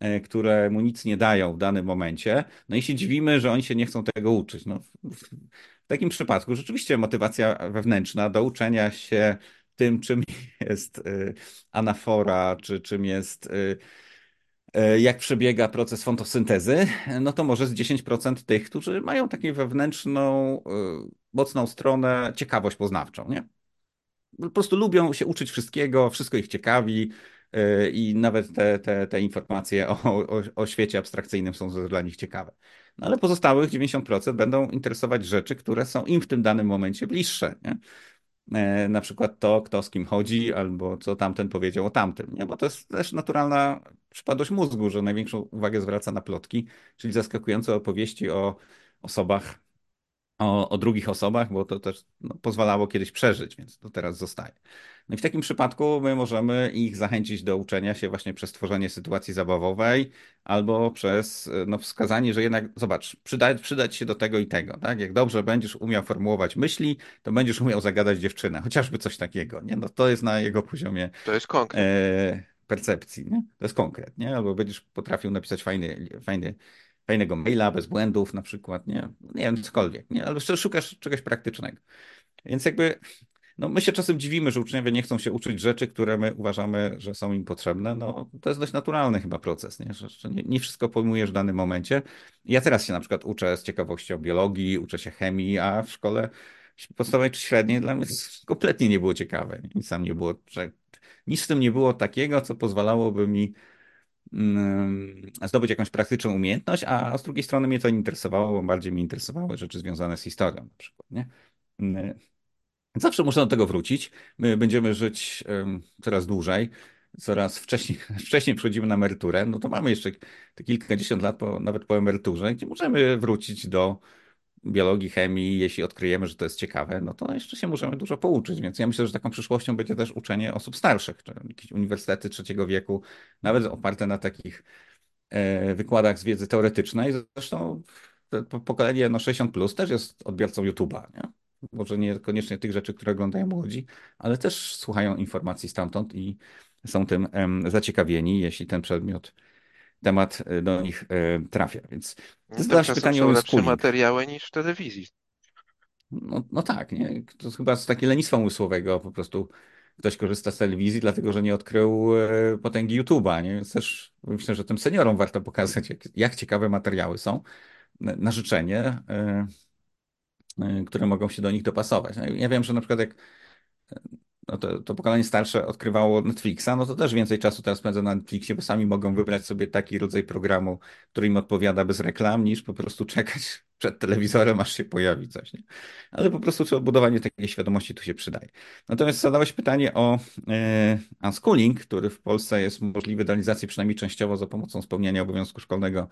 e, które mu nic nie dają w danym momencie. No i się dziwimy, że oni się nie chcą tego uczyć. No, w, takim przypadku rzeczywiście motywacja wewnętrzna do uczenia się tym, czym jest y, anafora, czy czym jest e, jak przebiega proces fotosyntezy, no to może z 10% tych, którzy mają taką wewnętrzną, mocną stronę, ciekawość poznawczą, nie? Po prostu lubią się uczyć wszystkiego, wszystko ich ciekawi y, i nawet te, te, te informacje o, o, o świecie abstrakcyjnym są dla nich ciekawe. No ale pozostałych 90% będą interesować rzeczy, które są im w tym danym momencie bliższe, nie? E, na przykład to, kto z kim chodzi, albo co tamten powiedział o tamtym, nie? Bo to jest też naturalna przypadłość mózgu, że największą uwagę zwraca na plotki, czyli zaskakujące opowieści o osobach o, o drugich osobach, bo to też no, pozwalało kiedyś przeżyć, więc to teraz zostaje. No i w takim przypadku my możemy ich zachęcić do uczenia się właśnie przez tworzenie sytuacji zabawowej albo przez no, wskazanie, że jednak, zobacz, przyda, przydać się do tego i tego, tak? Jak dobrze będziesz umiał formułować myśli, to będziesz umiał zagadać dziewczynę, chociażby coś takiego, nie? No to jest na jego poziomie To jest konkret. e, percepcji, nie? To jest konkret, nie? Albo będziesz potrafił napisać fajny, fajny fajnego maila, bez błędów na przykład, nie? Nie wiem, cokolwiek, nie? Ale szukasz czegoś praktycznego. Więc jakby, no my się czasem dziwimy, że uczniowie nie chcą się uczyć rzeczy, które my uważamy, że są im potrzebne. No to jest dość naturalny chyba proces, nie? Że, że nie, nie wszystko pojmujesz w danym momencie. Ja teraz się na przykład uczę z ciekawości o biologii, uczę się chemii, a w szkole podstawowej czy średniej dla mnie kompletnie nie było ciekawe. Nic tam nie było, nic w tym nie było takiego, co pozwalałoby mi zdobyć jakąś praktyczną umiejętność, a z drugiej strony mnie to nie interesowało, bo bardziej mnie interesowały rzeczy związane z historią na przykład, nie? Mm, zawsze można do tego wrócić. My będziemy żyć coraz dłużej, coraz wcześniej, *laughs* wcześniej przechodzimy na emeryturę, no to mamy jeszcze te kilkadziesiąt lat, po, nawet po emeryturze, gdzie możemy wrócić do biologii, chemii, jeśli odkryjemy, że to jest ciekawe, no to jeszcze się możemy dużo pouczyć. Więc ja myślę, że taką przyszłością będzie też uczenie osób starszych, czy jakieś uniwersytety trzeciego wieku, nawet oparte na takich e, wykładach z wiedzy teoretycznej. Zresztą pokolenie no 60 plus też jest odbiorcą YouTube'a, nie? Może niekoniecznie tych rzeczy, które oglądają młodzi, ale też słuchają informacji stamtąd i są tym zaciekawieni, jeśli ten przedmiot temat e, do nich e, trafia. Więc No, zadałaś Tymczasem pytanie są o lepsze schooling. materiały niż w telewizji. No, no tak, nie? To chyba z takiego lenistwa umysłowego po prostu ktoś korzysta z telewizji, dlatego że nie odkrył e, potęgi YouTube'a, nie? Więc też myślę, że tym seniorom warto pokazać, jak, jak ciekawe materiały są na, życzenie, które mogą się do nich dopasować. No, ja wiem, że na przykład jak no to, to pokolenie starsze odkrywało Netflixa, no to też więcej czasu teraz spędza na Netflixie, bo sami mogą wybrać sobie taki rodzaj programu, który im odpowiada bez reklam, niż po prostu czekać *laughs* przed telewizorem, aż się pojawi coś. Nie? Ale po prostu czy odbudowanie takiej świadomości tu się przydaje. Natomiast zadałeś pytanie o e, unschooling, który w Polsce jest możliwy do realizacji przynajmniej częściowo za pomocą spełniania obowiązku szkolnego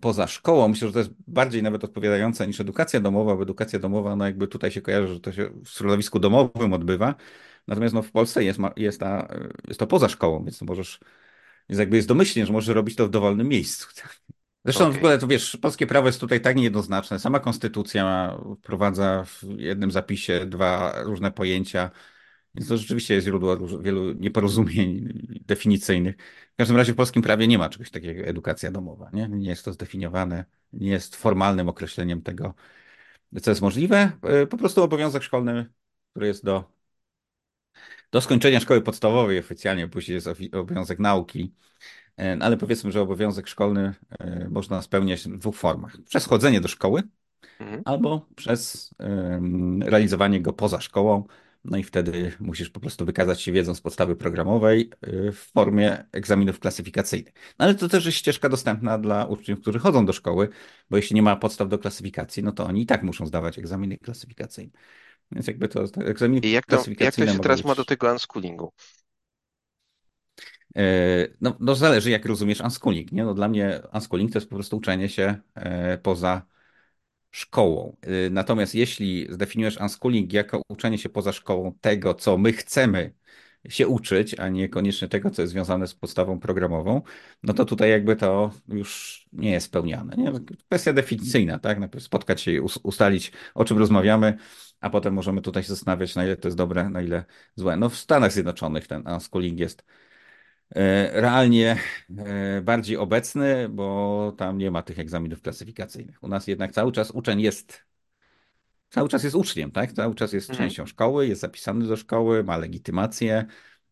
poza szkołą. Myślę, że to jest bardziej nawet odpowiadające niż edukacja domowa, bo edukacja domowa, no jakby tutaj się kojarzy, że to się w środowisku domowym odbywa. Natomiast no w Polsce jest, jest, ta, jest to poza szkołą, więc możesz, jest jakby jest domyślnie, że możesz robić to w dowolnym miejscu. *laughs* Zresztą Okej. w ogóle to wiesz, polskie prawo jest tutaj tak niejednoznaczne. Sama konstytucja wprowadza w jednym zapisie dwa różne pojęcia więc to rzeczywiście jest źródło wielu nieporozumień definicyjnych. W każdym razie w polskim prawie nie ma czegoś takiego jak edukacja domowa. Nie, nie jest to zdefiniowane, nie jest formalnym określeniem tego, co jest możliwe. E, Po prostu obowiązek szkolny, który jest do, do skończenia szkoły podstawowej oficjalnie, później jest obowiązek nauki. E, Ale powiedzmy, że obowiązek szkolny e, można spełniać w dwóch formach. Przez chodzenie do szkoły, Mhm. albo przez realizowanie go poza szkołą. No i wtedy musisz po prostu wykazać się wiedzą z podstawy programowej y, w formie egzaminów klasyfikacyjnych. No ale to też jest ścieżka dostępna dla uczniów, którzy chodzą do szkoły, bo jeśli nie ma podstaw do klasyfikacji, no to oni i tak muszą zdawać egzaminy klasyfikacyjne. Więc jakby to te egzaminy I jak to, jak to się teraz ma do być... tego unschoolingu? E, No, no zależy, jak rozumiesz unschooling, nie? No dla mnie unschooling to jest po prostu uczenie się e, poza szkołą. Y, Natomiast jeśli zdefiniujesz unschooling jako uczenie się poza szkołą tego, co my chcemy się uczyć, a niekoniecznie tego, co jest związane z podstawą programową, no to tutaj jakby to już nie jest spełniane. Nie? Kwestia definicyjna, tak? Najpierw spotkać się i us- ustalić, o czym rozmawiamy, a potem możemy tutaj się zastanawiać, na ile to jest dobre, na ile złe. No w Stanach Zjednoczonych ten unschooling jest realnie e, bardziej obecny, bo tam nie ma tych egzaminów klasyfikacyjnych. U nas jednak cały czas uczeń jest, cały czas jest uczniem, tak? Cały czas jest Mhm. częścią szkoły, jest zapisany do szkoły, ma legitymację,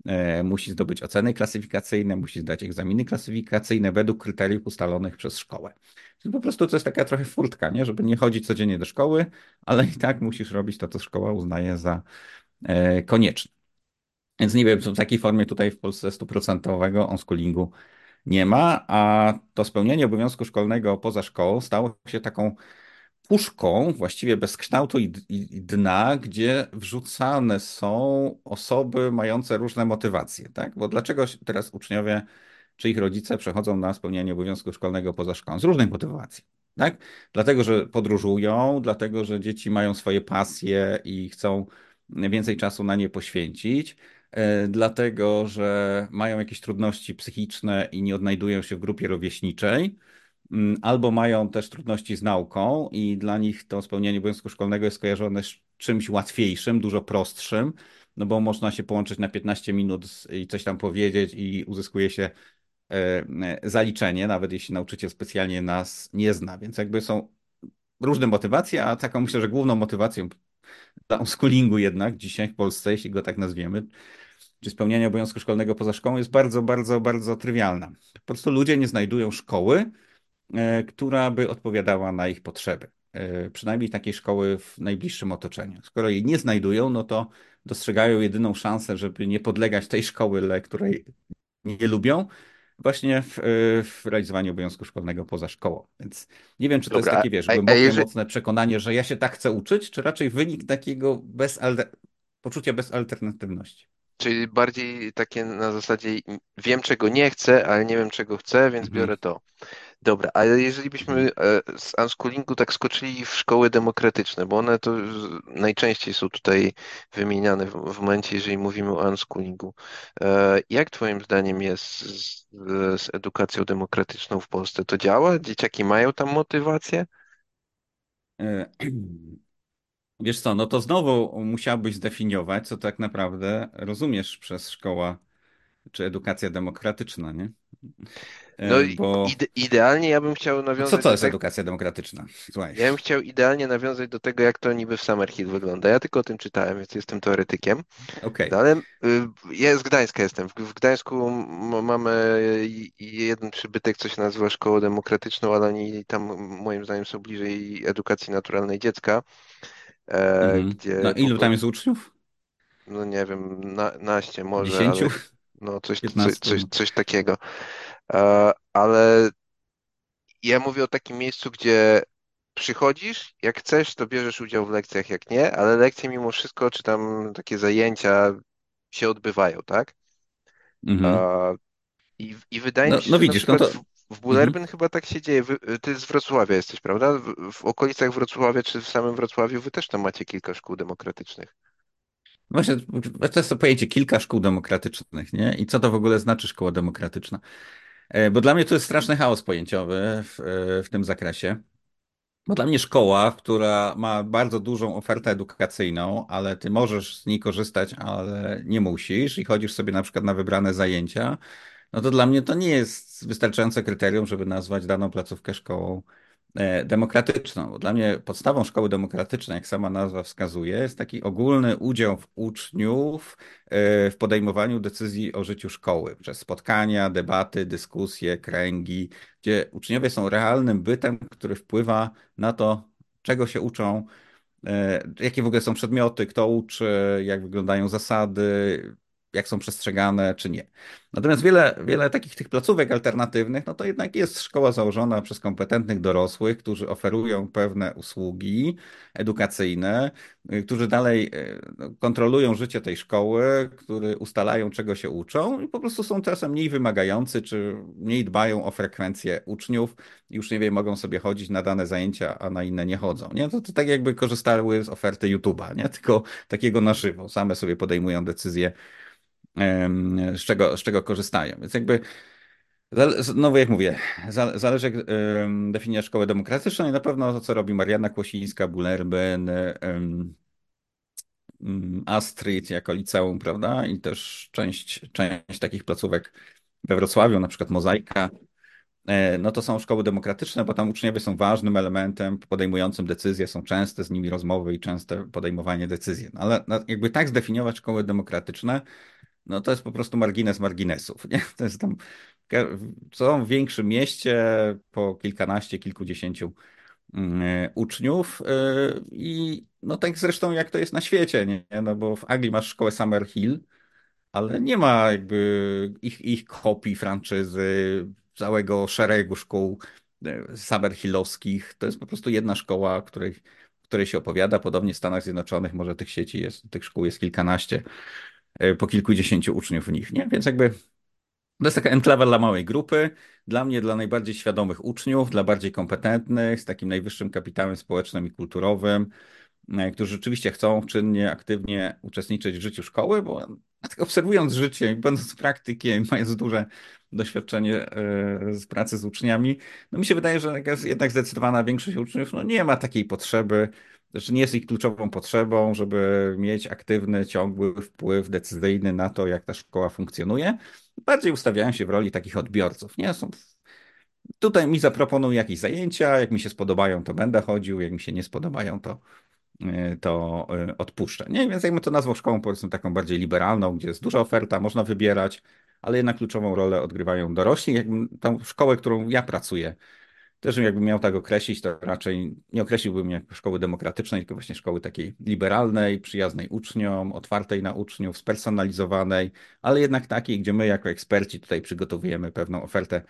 e, musi zdobyć oceny klasyfikacyjne, musi zdać egzaminy klasyfikacyjne według kryteriów ustalonych przez szkołę. Czyli po prostu to jest taka trochę furtka, nie? Żeby nie chodzić codziennie do szkoły, ale i tak musisz robić to, co szkoła uznaje za e, konieczne. Więc nie wiem, w takiej formie tutaj w Polsce stuprocentowego unschoolingu nie ma, a to spełnienie obowiązku szkolnego poza szkołą stało się taką puszką, właściwie bez kształtu i, i, i dna, gdzie wrzucane są osoby mające różne motywacje, tak? Bo dlaczego teraz uczniowie czy ich rodzice przechodzą na spełnianie obowiązku szkolnego poza szkołą? Z różnych motywacji. tak? Dlatego, że podróżują, dlatego, że dzieci mają swoje pasje i chcą więcej czasu na nie poświęcić, dlatego, że mają jakieś trudności psychiczne i nie odnajdują się w grupie rówieśniczej, mm, albo mają też trudności z nauką i dla nich to spełnienie obowiązku szkolnego jest kojarzone z czymś łatwiejszym, dużo prostszym, no bo można się połączyć na 15 minut i coś tam powiedzieć i uzyskuje się e, zaliczenie, nawet jeśli nauczyciel specjalnie nas nie zna. Więc jakby są różne motywacje, a taką myślę, że główną motywacją schoolingu jednak dzisiaj w Polsce, jeśli go tak nazwiemy, czy spełniania obowiązku szkolnego poza szkołą jest bardzo, bardzo, bardzo trywialna. Po prostu ludzie nie znajdują szkoły, e, która by odpowiadała na ich potrzeby. E, przynajmniej takiej szkoły w najbliższym otoczeniu. Skoro jej nie znajdują, no to dostrzegają jedyną szansę, żeby nie podlegać tej szkoły, której nie lubią, właśnie w, w realizowaniu obowiązku szkolnego poza szkołą. Więc nie wiem, czy to Dobra, jest takie, wiesz, głębokie, jeżeli- mocne przekonanie, że ja się tak chcę uczyć, czy raczej wynik takiego bezalter... poczucia bezalternatywności. Czyli bardziej takie na zasadzie wiem, czego nie chcę, ale nie wiem, czego chcę, więc Mhm. biorę to. Dobra, ale jeżeli byśmy e, z unschoolingu tak skoczyli w szkoły demokratyczne, bo one to najczęściej są tutaj wymieniane w, momencie, jeżeli mówimy o unschoolingu. E, Jak twoim zdaniem jest z, z edukacją demokratyczną w Polsce? To działa? Dzieciaki mają tam motywację? *clears throat* Wiesz co, no to znowu musiałbyś zdefiniować, co tak naprawdę rozumiesz przez szkoła czy edukacja demokratyczna, nie? No E, i Bo ide idealnie ja bym chciał no co nawiązać to do jest tego, edukacja demokratyczna? Słuchaj. ja bym chciał idealnie nawiązać do tego, jak to niby w Summerhill wygląda. Ja tylko o tym czytałem, więc jestem teoretykiem. Okej. No ale y, ja z Gdańska jestem. W, w Gdańsku m- mamy jeden przybytek, co się nazywa Szkołą Demokratyczną, ale oni tam moim zdaniem są bliżej edukacji naturalnej dziecka, Mhm. No gdzie ilu tam jest uczniów? no nie wiem, na, naście może, Dziesięciu? ale no coś, coś, coś, No. coś takiego. E, ale ja mówię o takim miejscu, gdzie przychodzisz, jak chcesz, to bierzesz udział w lekcjach, jak nie, ale lekcje mimo wszystko, czy tam takie zajęcia się odbywają, tak? Mhm. I, I wydaje mi No, się, no że na widzisz, no przykład to... w, w Mhm. Chyba tak się dzieje. Wy, ty z Wrocławia jesteś, prawda? W, w okolicach Wrocławia czy w samym Wrocławiu wy też tam macie kilka szkół demokratycznych. Właśnie, to jest to pojęcie kilka szkół demokratycznych, nie? I co to w ogóle znaczy szkoła demokratyczna? E, Bo dla mnie to jest straszny chaos pojęciowy w, e, w tym zakresie. Bo dla mnie szkoła, która ma bardzo dużą ofertę edukacyjną, ale ty możesz z niej korzystać, ale nie musisz i chodzisz sobie na przykład na wybrane zajęcia, no to dla mnie to nie jest wystarczające kryterium, żeby nazwać daną placówkę szkołą e, demokratyczną. Bo dla mnie podstawą szkoły demokratycznej, jak sama nazwa wskazuje, jest taki ogólny udział w uczniów e, w podejmowaniu decyzji o życiu szkoły przez spotkania, debaty, dyskusje, kręgi, gdzie uczniowie są realnym bytem, który wpływa na to, czego się uczą E, Jakie w ogóle są przedmioty, kto uczy, jak wyglądają zasady, jak są przestrzegane, czy nie. Natomiast wiele, wiele takich tych placówek alternatywnych, no to jednak jest szkoła założona przez kompetentnych dorosłych, którzy oferują pewne usługi edukacyjne, y, którzy dalej y, no, kontrolują życie tej szkoły, którzy ustalają, czego się uczą i po prostu są czasem mniej wymagający, czy mniej dbają o frekwencję uczniów i uczniowie mogą sobie chodzić na dane zajęcia, a na inne nie chodzą. Nie? To, to tak jakby korzystały z oferty YouTube'a, nie? Tylko takiego na żywo. Same sobie podejmują decyzje, z czego, z czego korzystają. Więc jakby, znowu jak mówię, za- zależy jak definicja szkoły demokratycznej. Na pewno to, co robi Marianna Kłosińska, Bullerbyn, em, mm, Astrid jako liceum, prawda? I też część, część takich placówek we Wrocławiu, na przykład Mozaika, E, no to są szkoły demokratyczne, bo tam uczniowie są ważnym elementem podejmującym decyzje, są częste z nimi rozmowy i częste podejmowanie decyzji. No ale no, jakby tak zdefiniować szkoły demokratyczne, no to jest po prostu margines marginesów, nie? To jest tam, są w większym mieście po kilkanaście, kilkudziesięciu mm, uczniów e, i no tak zresztą jak to jest na świecie, nie? No bo w Anglii masz szkołę Summerhill, ale nie ma jakby ich, ich kopii, franczyzy, całego szeregu szkół e, Summerhillowskich. To jest po prostu jedna szkoła, której, której się opowiada. Podobnie w Stanach Zjednoczonych może tych sieci jest, tych szkół jest kilkanaście, po kilkudziesięciu uczniów w nich, nie? Więc jakby To jest taka enklawa dla małej grupy. Dla mnie, dla najbardziej świadomych uczniów, dla bardziej kompetentnych, z takim najwyższym kapitałem społecznym i kulturowym, e, którzy rzeczywiście chcą czynnie, aktywnie uczestniczyć w życiu szkoły, bo tak obserwując życie, będąc praktykiem, mając duże doświadczenie e, z pracy z uczniami, no mi się wydaje, że jednak zdecydowana większość uczniów no nie ma takiej potrzeby, że nie jest ich kluczową potrzebą, żeby mieć aktywny, ciągły wpływ decyzyjny na to, jak ta szkoła funkcjonuje. Bardziej ustawiają się w roli takich odbiorców. Nie są tutaj mi zaproponują jakieś zajęcia, jak mi się spodobają, to będę chodził, jak mi się nie spodobają, to, e, to e, odpuszczę. Nie, więc jakbym to nazwał szkołą powiedzmy taką bardziej liberalną, gdzie jest duża oferta, można wybierać, ale jednak kluczową rolę odgrywają dorośli. Jakbym tą szkołę, którą ja pracuję, też jakbym miał tak określić, to raczej nie określiłbym jako szkoły demokratycznej, tylko właśnie szkoły takiej liberalnej, przyjaznej uczniom, otwartej na uczniów, spersonalizowanej, ale jednak takiej, gdzie my jako eksperci tutaj przygotowujemy pewną ofertę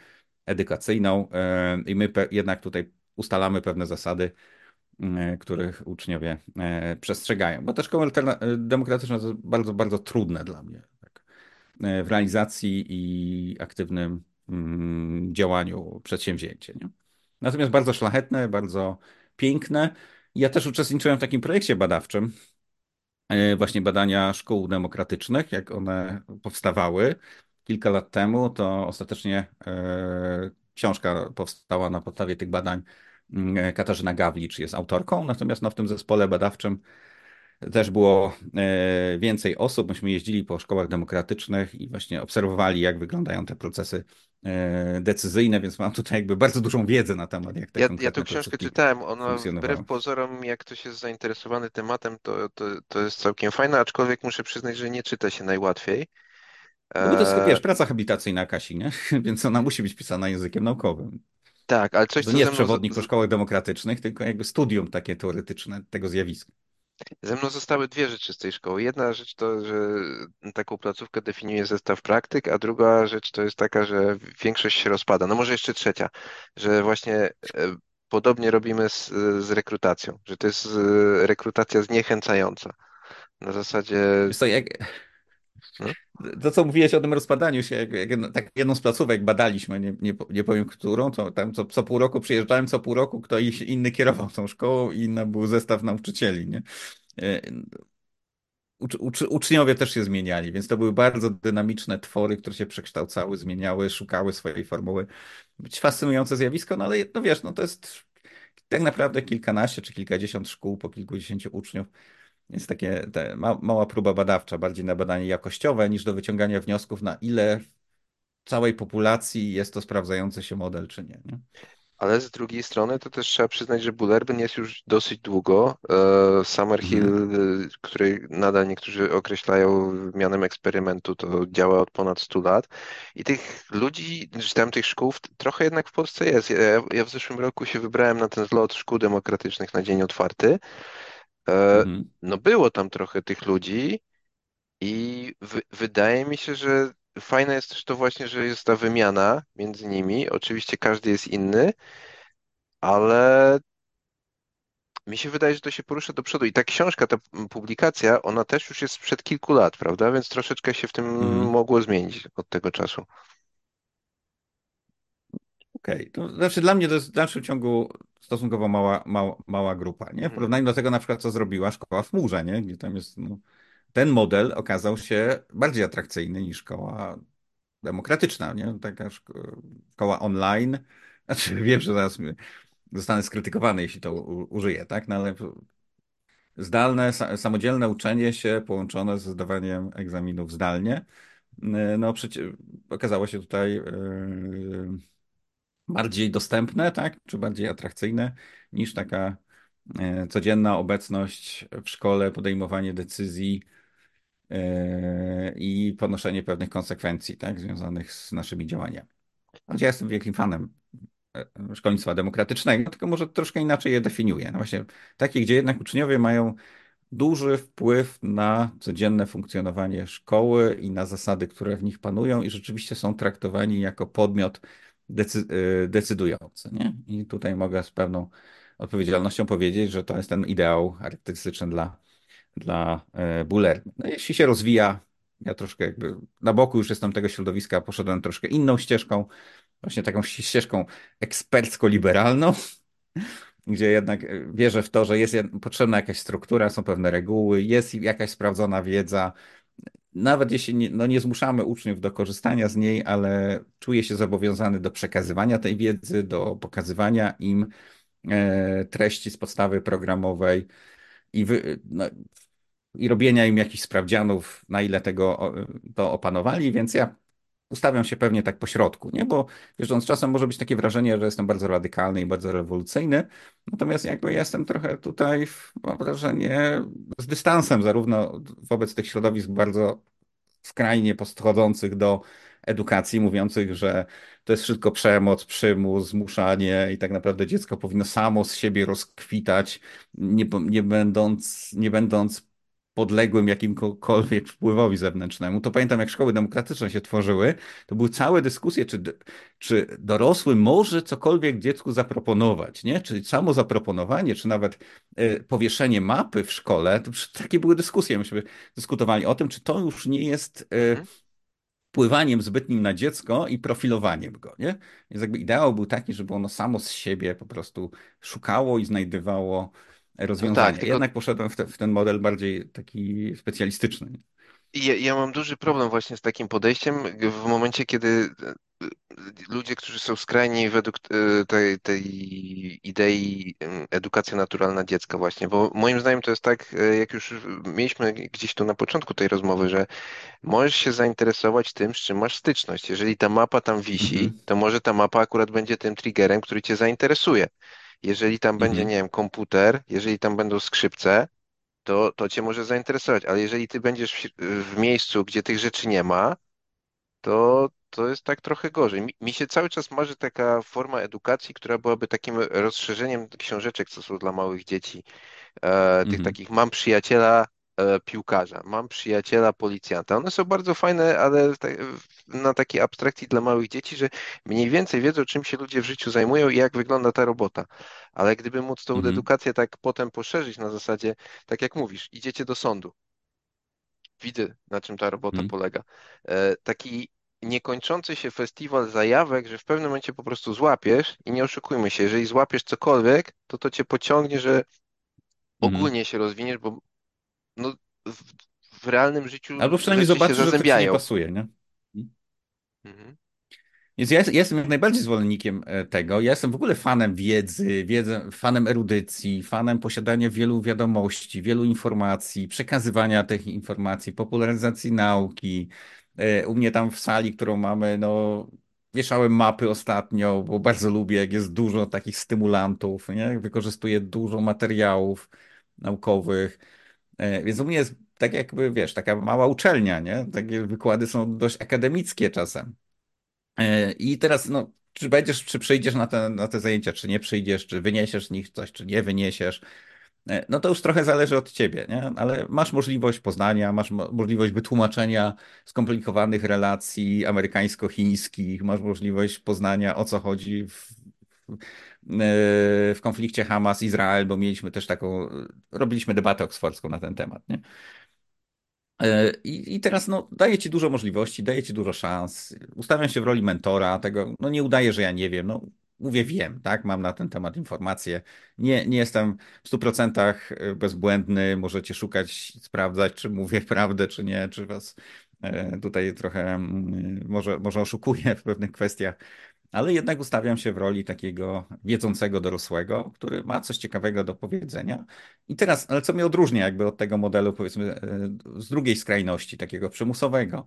edukacyjną e, i my jednak tutaj ustalamy pewne zasady, e, których uczniowie e, przestrzegają. Bo te szkoły demokratyczne to bardzo, bardzo trudne dla mnie tak, w realizacji i aktywnym mm, działaniu przedsięwzięcie. Nie? Natomiast bardzo szlachetne, bardzo piękne. Ja też uczestniczyłem w takim projekcie badawczym, właśnie badania szkół demokratycznych, jak one powstawały kilka lat temu, to ostatecznie e, książka powstała na podstawie tych badań. Mm, Katarzyna Gawlicz jest autorką, natomiast no, w tym zespole badawczym też było e, więcej osób. Myśmy jeździli po szkołach demokratycznych i właśnie obserwowali, jak wyglądają te procesy e, decyzyjne, więc mam tutaj jakby bardzo dużą wiedzę na temat, jak te Ja, ja tę książkę czytałem, ona wbrew pozorom, jak ktoś jest zainteresowany tematem, to, to, to jest całkiem fajna, aczkolwiek muszę przyznać, że nie czyta się najłatwiej. No bo to jest, wiesz, praca habilitacyjna Kasi, nie? *laughs* Więc ona musi być pisana językiem naukowym. Tak, ale coś, to co nie jest przewodnik z... po szkołach demokratycznych, tylko jakby studium takie teoretyczne tego zjawiska. Ze mną zostały dwie rzeczy z tej szkoły. Jedna rzecz to, że taką placówkę definiuje zestaw praktyk, a druga rzecz to jest taka, że większość się rozpada. No może jeszcze trzecia, że właśnie e, podobnie robimy z, z rekrutacją, że to jest e, rekrutacja zniechęcająca. Na zasadzie. Wiesz co, jak, Hmm? To, co mówiłeś o tym rozpadaniu się, jak, jak, tak jedną z placówek badaliśmy, nie, nie, nie powiem którą, to tam co, co pół roku przyjeżdżałem, co pół roku ktoś inny kierował tą szkołą i inny był zestaw nauczycieli, nie? E, ucz, ucz, uczniowie też się zmieniali, więc to były bardzo dynamiczne twory, które się przekształcały, zmieniały, szukały swojej formuły. Być fascynujące zjawisko, no ale no wiesz, no to jest tak naprawdę kilkanaście czy kilkadziesiąt szkół po kilkudziesięciu uczniów jest takie te, ma, mała próba badawcza, bardziej na badanie jakościowe niż do wyciągania wniosków, na ile w całej populacji jest to sprawdzający się model, czy nie. nie? Ale z drugiej strony to też trzeba przyznać, że Bullerbyn jest już dosyć długo. E, Summerhill, mhm. który nadal niektórzy określają mianem eksperymentu, to działa od ponad 100 lat. I tych ludzi, czy tam tych szkół trochę jednak w Polsce jest. Ja, ja w zeszłym roku się wybrałem na ten zlot szkół demokratycznych na dzień otwarty. E, mhm. No było tam trochę tych ludzi i wydaje mi się, że fajne jest też to właśnie, że jest ta wymiana między nimi. Oczywiście każdy jest inny, ale mi się wydaje, że to się porusza do przodu. I ta książka, ta publikacja, ona też już jest sprzed kilku lat, prawda? Więc troszeczkę się w tym mhm. mogło zmienić od tego czasu. Okej, okay. to znaczy dla mnie to jest w dalszym ciągu stosunkowo mała, mała, mała grupa, nie? W mhm. porównaniu do tego na przykład, co zrobiła szkoła w Murze, nie? Gdzie tam jest, no, ten model okazał się bardziej atrakcyjny niż szkoła demokratyczna, nie? Taka szkoła online. Znaczy *laughs* wiem, że zaraz zostanę skrytykowany, jeśli to użyję, tak? No ale zdalne, samodzielne uczenie się połączone ze zdawaniem egzaminów zdalnie, no przecież okazało się tutaj yy, bardziej dostępne, tak, czy bardziej atrakcyjne niż taka e, codzienna obecność w szkole, podejmowanie decyzji e, i ponoszenie pewnych konsekwencji, tak, związanych z naszymi działaniami. Choć ja jestem wielkim fanem e, szkolnictwa demokratycznego, tylko może troszkę inaczej je definiuję. No właśnie takie, gdzie jednak uczniowie mają duży wpływ na codzienne funkcjonowanie szkoły i na zasady, które w nich panują i rzeczywiście są traktowani jako podmiot decy y, decydujący. Nie? I tutaj mogę z pewną odpowiedzialnością powiedzieć, że to jest ten ideał charakterystyczny dla, dla e, Buller. No, jeśli się rozwija Ja troszkę jakby na boku już jestem tego środowiska, poszedłem troszkę inną ścieżką, właśnie taką ścieżką ekspercko-liberalną, *laughs* gdzie jednak wierzę w to, że jest potrzebna jakaś struktura, są pewne reguły, jest jakaś sprawdzona wiedza. Nawet jeśli nie, no nie zmuszamy uczniów do korzystania z niej, ale czuję się zobowiązany do przekazywania tej wiedzy, do pokazywania im e, treści z podstawy programowej i, wy, no, i robienia im jakichś sprawdzianów, na ile tego to opanowali, więc ja ustawiam się pewnie tak po środku, nie? Bo wierząc czasem może być takie wrażenie, że jestem bardzo radykalny i bardzo rewolucyjny, natomiast jakby jestem trochę tutaj, mam wrażenie, z dystansem zarówno wobec tych środowisk bardzo skrajnie podchodzących do edukacji, mówiących, że to jest wszystko przemoc, przymus, zmuszanie i tak naprawdę dziecko powinno samo z siebie rozkwitać, nie, nie będąc, nie będąc podległym jakimkolwiek wpływowi zewnętrznemu. To pamiętam, jak szkoły demokratyczne się tworzyły, to były całe dyskusje, czy, czy dorosły może cokolwiek dziecku zaproponować, nie? Czy samo zaproponowanie, czy nawet y, powieszenie mapy w szkole, to takie były dyskusje. Myśmy dyskutowali o tym, czy to już nie jest y, wpływaniem zbytnim na dziecko i profilowaniem go, nie? Więc jakby ideał był taki, żeby ono samo z siebie po prostu szukało i znajdywało rozwiązania. No tak, tylko... Jednak poszedłem w, te, w, ten model bardziej taki specjalistyczny. Ja, ja mam duży problem właśnie z takim podejściem w momencie, kiedy e, ludzie, którzy są skrajni według e, tej, tej idei edukacja naturalna dziecka właśnie, bo moim zdaniem to jest tak, e, jak już mieliśmy gdzieś tu na początku tej rozmowy, że możesz się zainteresować tym, z czym masz styczność. Jeżeli ta mapa tam wisi, mhm. to może ta mapa akurat będzie tym triggerem, który cię zainteresuje. Jeżeli tam będzie, mhm. nie wiem, komputer, jeżeli tam będą skrzypce, to, to cię może zainteresować, ale jeżeli ty będziesz w, w miejscu, gdzie tych rzeczy nie ma, to, to jest tak trochę gorzej. Mi, mi, się cały czas marzy taka forma edukacji, która byłaby takim rozszerzeniem książeczek, co są dla małych dzieci. E, tych mhm. takich, mam przyjaciela, piłkarza, mam przyjaciela policjanta. One są bardzo fajne, ale na takiej abstrakcji dla małych dzieci, że mniej więcej wiedzą, czym się ludzie w życiu zajmują i jak wygląda ta robota. Ale gdyby móc tą mhm. edukację tak potem poszerzyć na zasadzie, tak jak mówisz, idziecie do sądu. Widzę, na czym ta robota mhm. polega. E, taki niekończący się festiwal zajawek, że w pewnym momencie po prostu złapiesz i nie oszukujmy się, jeżeli złapiesz cokolwiek, to to cię pociągnie, że mhm. ogólnie się rozwiniesz, bo no, w, w realnym życiu Albo przynajmniej zobaczysz, że to nie pasuje, nie? Mhm. Więc ja, ja, jestem jak najbardziej zwolennikiem e, tego. Ja jestem w ogóle fanem wiedzy, wiedzy, fanem erudycji, fanem posiadania wielu wiadomości, wielu informacji, przekazywania tych informacji, popularyzacji nauki. E, u mnie tam w sali, którą mamy, no, wieszałem mapy ostatnio, bo bardzo lubię, jak jest dużo takich stymulantów, nie? Wykorzystuję dużo materiałów naukowych. E, więc u mnie jest tak jakby, wiesz, taka mała uczelnia, nie? Takie wykłady są dość akademickie czasem. E, I teraz, no, czy będziesz, czy przyjdziesz na te, na te zajęcia, czy nie przyjdziesz, czy wyniesiesz z nich coś, czy nie wyniesiesz, e, no to już trochę zależy od ciebie, nie? Ale masz możliwość poznania, masz możliwość wytłumaczenia skomplikowanych relacji amerykańsko-chińskich, masz możliwość poznania o co chodzi w, w konflikcie Hamas-Izrael, bo mieliśmy też taką, robiliśmy debatę oksfordzką na ten temat, nie? E, I, I teraz no, daję ci dużo możliwości, daję ci dużo szans. Ustawiam się w roli mentora, tego no, nie udaję, że ja nie wiem. No, mówię, wiem, tak? Mam na ten temat informacje. Nie, nie jestem w 100% bezbłędny. Możecie szukać, sprawdzać, czy mówię *laughs* prawdę, czy nie, czy was e, tutaj trochę mm, może, może oszukuję w pewnych kwestiach ale jednak ustawiam się w roli takiego wiedzącego dorosłego, który ma coś ciekawego do powiedzenia. I teraz, ale co mnie odróżnia jakby od tego modelu, powiedzmy, e, z drugiej skrajności, takiego przymusowego.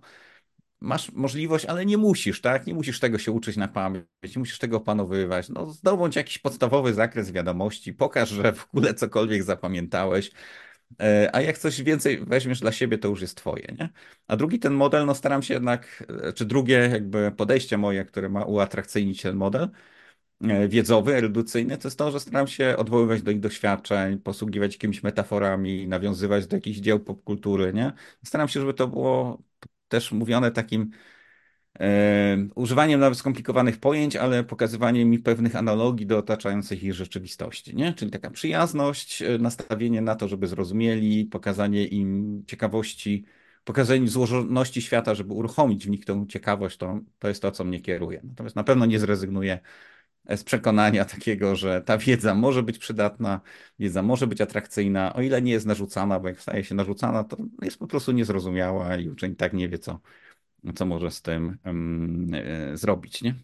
Masz możliwość, ale nie musisz, tak? Nie musisz tego się uczyć na pamięć, nie musisz tego opanowywać. No, zdobądź jakiś podstawowy zakres wiadomości, pokaż, że w ogóle cokolwiek zapamiętałeś, a jak coś więcej weźmiesz dla siebie, to już jest twoje, nie? A drugi ten model, no staram się jednak, e, czy drugie jakby podejście moje, które ma uatrakcyjnić ten model e, wiedzowy, erudycyjny, to jest to, że staram się odwoływać do ich doświadczeń, posługiwać jakimiś metaforami, nawiązywać do jakichś dzieł popkultury, nie? Staram się, żeby to było też mówione takim używaniem nawet skomplikowanych pojęć, ale pokazywaniem mi pewnych analogii do otaczających ich rzeczywistości, nie? Czyli taka przyjazność, e, nastawienie na to, żeby zrozumieli, pokazanie im ciekawości pokazanie złożoności świata, żeby uruchomić w nich tą ciekawość, to, to jest to, co mnie kieruje. Natomiast na pewno nie zrezygnuję z przekonania *laughs* takiego, że ta wiedza może być przydatna, wiedza może być atrakcyjna, o ile nie jest narzucana, bo jak staje się narzucana, to jest po prostu niezrozumiała i uczeń tak nie wie, co, co może z tym e, zrobić, nie?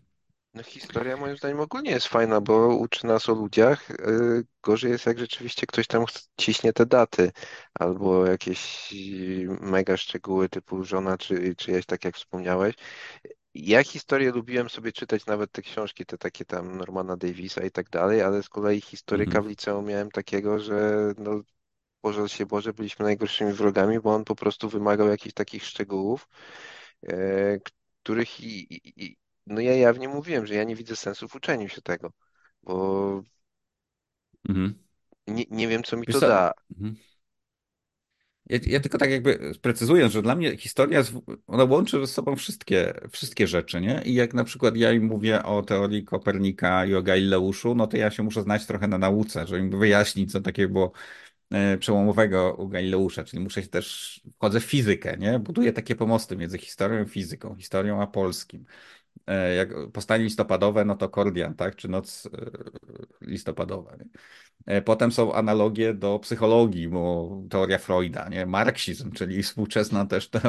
No historia moim zdaniem ogólnie jest fajna, bo uczy nas o ludziach. Yy, Gorzej jest jak rzeczywiście ktoś tam ciśnie te daty albo jakieś mega szczegóły typu żona czy czyjaś, tak jak wspomniałeś. Ja historię lubiłem sobie czytać nawet te książki, te takie tam Normana Davisa i tak dalej, ale z kolei historyka w Mhm. liceum miałem takiego, że no Boże się Boże, byliśmy najgorszymi wrogami, bo on po prostu wymagał jakichś takich szczegółów, e, których i, i, i no ja jawnie mówiłem, że ja nie widzę sensu w uczeniu się tego, bo Mhm. nie, nie wiem, co mi Wiesz to co? da. Mhm. Ja, ja tylko tak jakby sprecyzuję, że dla mnie historia, ona łączy ze sobą wszystkie, wszystkie rzeczy, nie? I jak na przykład ja im mówię o teorii Kopernika i o Galileuszu, no to ja się muszę znać trochę na nauce, żeby im wyjaśnić, co takiego było e, przełomowego u Galileusza, czyli muszę się też, wchodzę w fizykę, nie? Buduję takie pomosty między historią i fizyką, historią a polskim. E, Jak powstanie listopadowe, no to Kordian, tak? Czy noc e, listopadowa. Nie? E, Potem są analogie do psychologii, bo teoria Freuda, nie? Marksizm, czyli współczesna też te,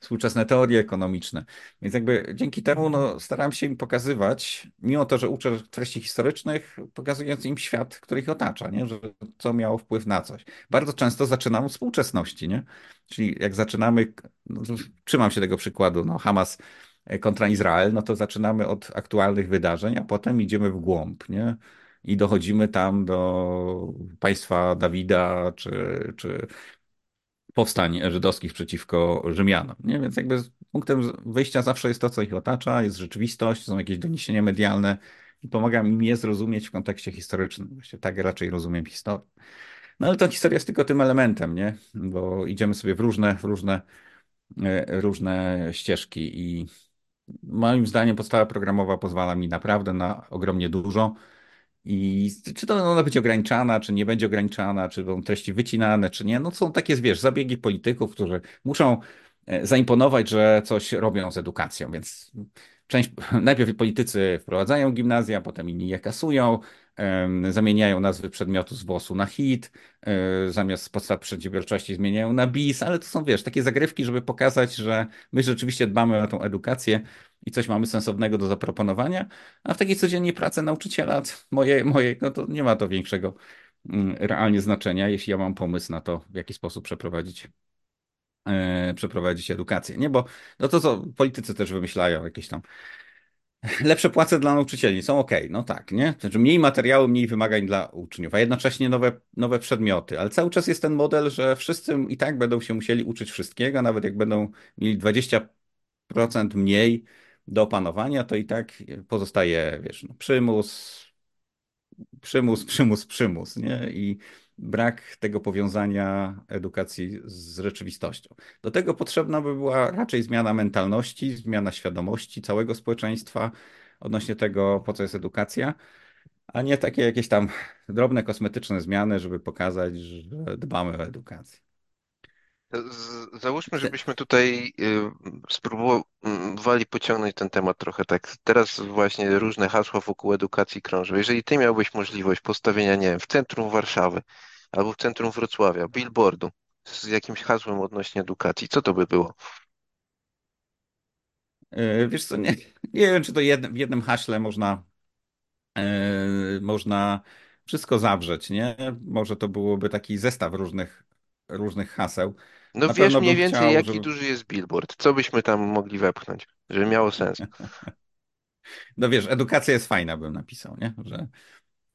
współczesne teorie ekonomiczne. Więc jakby dzięki temu no, staram się im pokazywać, mimo to, że uczę treści historycznych, pokazując im świat, który ich otacza, nie? Że co miało wpływ na coś. Bardzo często zaczynam od współczesności, nie? Czyli jak zaczynamy, no, trzymam się tego przykładu, no, Hamas kontra Izrael, no to zaczynamy od aktualnych wydarzeń, a potem idziemy w głąb, nie? I dochodzimy tam do państwa Dawida, czy, czy powstań żydowskich przeciwko Rzymianom, nie? Więc jakby punktem wyjścia zawsze jest to, co ich otacza, jest rzeczywistość, są jakieś doniesienia medialne i pomagam im je zrozumieć w kontekście historycznym. Właśnie tak raczej rozumiem historię. No ale to historia jest tylko tym elementem, nie? Bo idziemy sobie w różne, w różne, e, różne ścieżki i Moim zdaniem podstawa programowa pozwala mi naprawdę na ogromnie dużo. I czy to ona będzie ograniczana, czy nie będzie ograniczana, czy będą treści wycinane, czy nie. No są takie, wiesz, zabiegi polityków, którzy muszą e, zaimponować, że coś robią z edukacją, więc część, *laughs* najpierw politycy wprowadzają gimnazja, potem inni je kasują, zamieniają nazwy przedmiotu z WOS-u na HIT, e, zamiast podstaw przedsiębiorczości zmieniają na BIS, ale to są, wiesz, takie zagrywki, żeby pokazać, że my rzeczywiście dbamy o tą edukację i coś mamy sensownego do zaproponowania, a w takiej codziennej pracy nauczyciela mojej, mojej, no to nie ma to większego mm, realnie znaczenia, jeśli ja mam pomysł na to, w jaki sposób przeprowadzić, e, przeprowadzić edukację. Nie, bo no to co politycy też wymyślają, jakieś tam *laughs* lepsze płace dla nauczycieli są ok, no tak, nie? Znaczy mniej materiału, mniej wymagań dla uczniów, a jednocześnie nowe, nowe przedmioty. Ale cały czas jest ten model, że wszyscy i tak będą się musieli uczyć wszystkiego, nawet jak będą mieli 20% mniej do opanowania, to i tak pozostaje, wiesz, no, przymus, przymus, przymus, przymus, nie? I brak tego powiązania edukacji z rzeczywistością. Do tego potrzebna by była raczej zmiana mentalności, zmiana świadomości całego społeczeństwa odnośnie tego, po co jest edukacja, a nie takie jakieś tam drobne kosmetyczne zmiany, żeby pokazać, że dbamy o edukację. Załóżmy, żebyśmy tutaj y, spróbowali pociągnąć ten temat trochę tak. Teraz właśnie różne hasła wokół edukacji krążą. Jeżeli ty miałbyś możliwość postawienia, nie wiem, w centrum Warszawy albo w centrum Wrocławia, billboardu z jakimś hasłem odnośnie edukacji, co to by było? Yy, Wiesz co, nie, nie wiem, czy to w jednym haśle można e, można wszystko zawrzeć, nie? Może to byłoby taki zestaw różnych, różnych haseł. No Na wiesz mniej więcej, chciał, jaki żeby. duży jest billboard, co byśmy tam mogli wepchnąć, żeby miało sens. *laughs* No wiesz, edukacja jest fajna, bym napisał, nie? Że,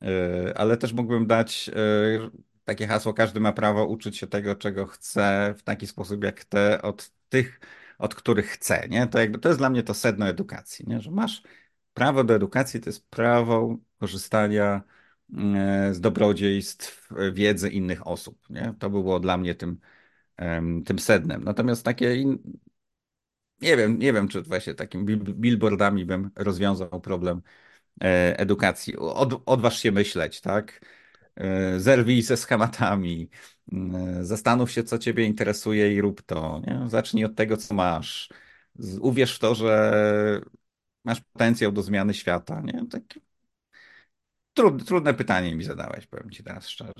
e, ale też mógłbym dać e, takie hasło: każdy ma prawo uczyć się tego, czego chce, w taki sposób, jak chce, od tych, od których chce, nie? To jakby to jest dla mnie to sedno edukacji, nie? Że masz prawo do edukacji, to jest prawo korzystania e, z dobrodziejstw wiedzy innych osób, nie? To by było dla mnie tym tym sednem. Natomiast takie, in... nie wiem, nie wiem, czy właśnie takim bil- billboardami bym rozwiązał problem e, edukacji. Od, odważ się myśleć, tak? E, Zerwij ze schematami. E, Zastanów się, co ciebie interesuje i rób to. Nie? Zacznij od tego, co masz. Uwierz w to, że masz potencjał do zmiany świata. Nie? Takie trudne, trudne pytanie mi zadałeś, powiem ci teraz szczerze.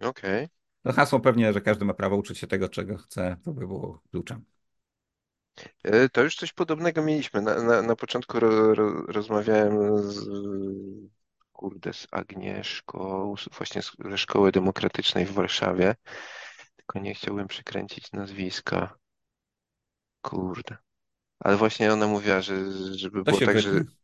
Okej. To hasło pewnie, że każdy ma prawo uczyć się tego, czego chce, to by było kluczem. E, To już coś podobnego mieliśmy. Na, na, na początku ro, ro, rozmawiałem z, kurde, z Agnieszką, właśnie z, ze Szkoły Demokratycznej w Warszawie, tylko nie chciałbym przekręcić nazwiska. Kurde. Ale właśnie ona mówiła, że żeby To było tak, że wytnie.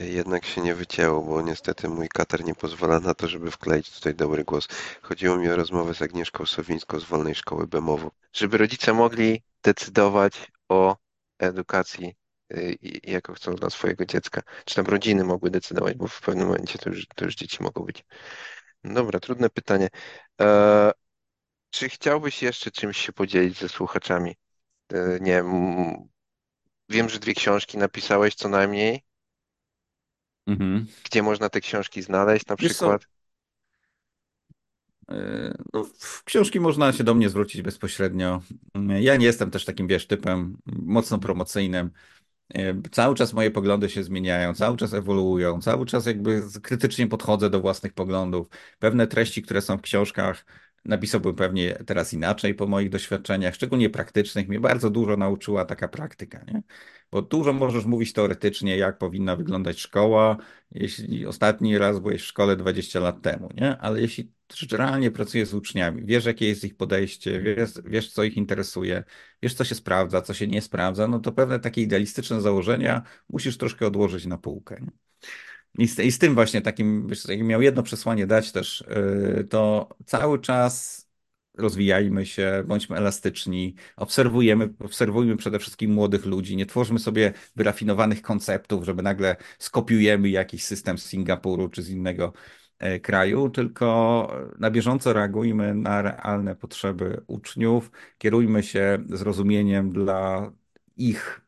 Jednak się nie wycięło, bo niestety mój katar nie pozwala na to, żeby wkleić tutaj dobry głos. Chodziło mi o rozmowę z Agnieszką Sowińską z Wolnej Szkoły BEMOW-u. Żeby rodzice mogli decydować o edukacji, y, jaką chcą dla swojego dziecka. Czy tam rodziny mogły decydować, bo w pewnym momencie to już, to już dzieci mogą być. Dobra, trudne pytanie. E, czy chciałbyś jeszcze czymś się podzielić ze słuchaczami? E, nie wiem, wiem, że dwie książki napisałeś co najmniej. Mhm. Gdzie można te książki znaleźć na Wiesz co, przykład? e, no, w książki można się do mnie zwrócić bezpośrednio. Ja nie jestem też takim, wiesz, typem mocno promocyjnym. E, Cały czas moje poglądy się zmieniają, cały czas ewoluują, cały czas jakby krytycznie podchodzę do własnych poglądów. Pewne treści, które są w książkach, napisałbym pewnie teraz inaczej po moich doświadczeniach, szczególnie praktycznych. Mnie bardzo dużo nauczyła taka praktyka, nie? Bo dużo możesz mówić teoretycznie, jak powinna wyglądać szkoła, jeśli ostatni raz byłeś w szkole 20 lat temu, nie? Ale jeśli realnie pracujesz z uczniami, wiesz, jakie jest ich podejście, wiesz, wiesz, co ich interesuje, wiesz, co się sprawdza, co się nie sprawdza, no to pewne takie idealistyczne założenia musisz troszkę odłożyć na półkę. Nie? I z, I z tym właśnie takim, jak miał jedno przesłanie dać też, yy, to cały czas rozwijajmy się, bądźmy elastyczni, obserwujemy, obserwujmy przede wszystkim młodych ludzi, nie tworzmy sobie wyrafinowanych konceptów, żeby nagle skopiujemy jakiś system z Singapuru czy z innego e, kraju, tylko na bieżąco reagujmy na realne potrzeby uczniów, kierujmy się zrozumieniem dla ich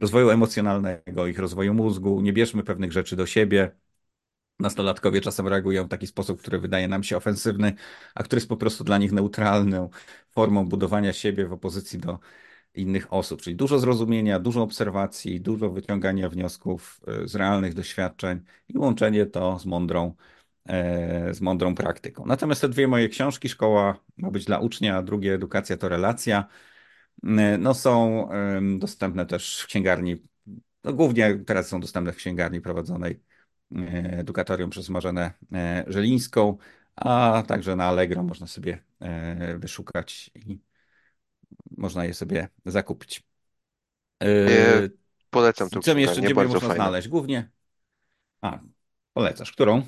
rozwoju emocjonalnego, ich rozwoju mózgu, nie bierzmy pewnych rzeczy do siebie. Nastolatkowie czasem reagują w taki sposób, który wydaje nam się ofensywny, a który jest po prostu dla nich neutralną formą budowania siebie w opozycji do innych osób. Czyli dużo zrozumienia, dużo obserwacji, dużo wyciągania wniosków e, z realnych doświadczeń i łączenie to z mądrą, e, z mądrą praktyką. Natomiast te dwie moje książki, Szkoła ma być dla ucznia, a drugie Edukacja to relacja, e, no są dostępne też w księgarni. No, głównie teraz są dostępne w księgarni prowadzonej edukatorium przez Marzenę e, Żelińską, a także na Allegro można sobie e, wyszukać i można je sobie zakupić. E, Yy, polecam tą co mi jeszcze, księgarnię, gdzie można fajna. znaleźć? Głównie. A, polecasz. Którą?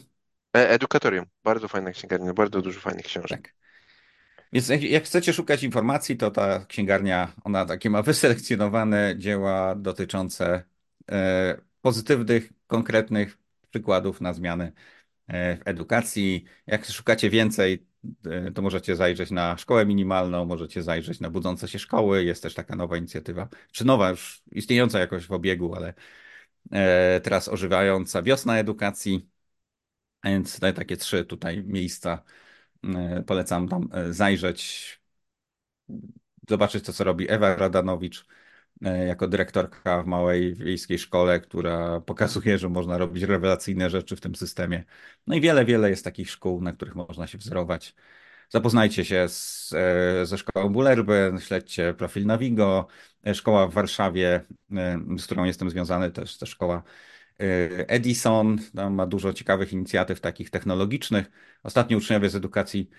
E, Edukatorium, bardzo fajna księgarnia, bardzo dużo fajnych książek. Tak. Więc jak, jak chcecie szukać informacji, to ta księgarnia, ona takie ma *laughs* wyselekcjonowane dzieła dotyczące e, pozytywnych, konkretnych przykładów na zmiany e, w edukacji. Jak szukacie więcej, e, to możecie zajrzeć na szkołę minimalną, możecie zajrzeć na budzące się szkoły. Jest też taka nowa inicjatywa, czy nowa, już istniejąca jakoś w obiegu, ale e, teraz ożywająca wiosna edukacji. Więc takie trzy tutaj miejsca polecam tam zajrzeć, zobaczyć to, co robi Ewa Radanowicz jako dyrektorka w małej wiejskiej szkole, która pokazuje, że można robić rewelacyjne rzeczy w tym systemie. No i wiele, wiele jest takich szkół, na których można się wzorować. Zapoznajcie się z, e, ze szkołą Bullerbyn, śledźcie profil Navigo, e, szkoła w Warszawie, e, z którą jestem związany, też to szkoła e, Edison, tam ma dużo ciekawych inicjatyw takich technologicznych. Ostatnio uczniowie z edukacji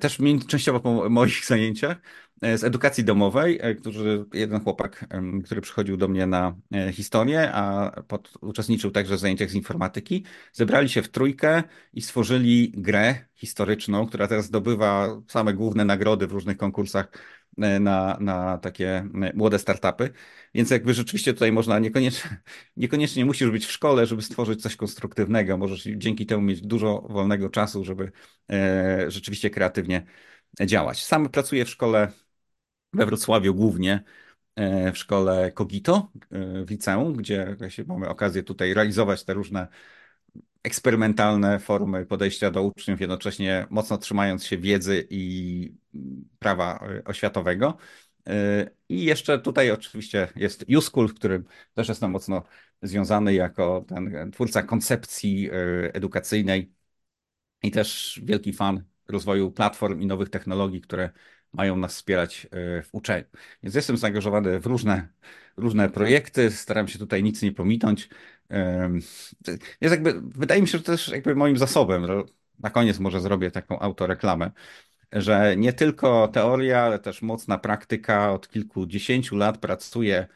Też mi- częściowo po moich *laughs* zajęciach e, z edukacji domowej, e, którzy, jeden chłopak, który przychodził do mnie na e, historię, a pod, uczestniczył także w zajęciach z informatyki, zebrali się w trójkę i stworzyli grę historyczną, która teraz zdobywa same główne nagrody w różnych konkursach e, na, na takie e, młode startupy. Więc jakby rzeczywiście tutaj można niekoniecznie, *laughs* niekoniecznie musisz być w szkole, żeby stworzyć coś konstruktywnego. Możesz dzięki temu mieć dużo wolnego czasu, żeby e, rzeczywiście kreatywnie działać. Sam pracuję w szkole we Wrocławiu głównie, e, w szkole Kogito e, w liceum, gdzie mamy okazję tutaj realizować te różne eksperymentalne formy podejścia do uczniów, jednocześnie mocno trzymając się wiedzy i prawa oświatowego. I jeszcze tutaj oczywiście jest Uschool, w którym też jestem mocno związany jako ten twórca koncepcji edukacyjnej i też wielki fan rozwoju platform i nowych technologii, które mają nas wspierać w uczeniu. Więc jestem zaangażowany w różne, różne projekty, staram się tutaj nic nie pominąć. Jest jakby, wydaje mi się, że też jakby moim zasobem, na koniec może zrobię taką autoreklamę, że nie tylko teoria, ale też mocna praktyka. Od kilkudziesięciu lat pracuję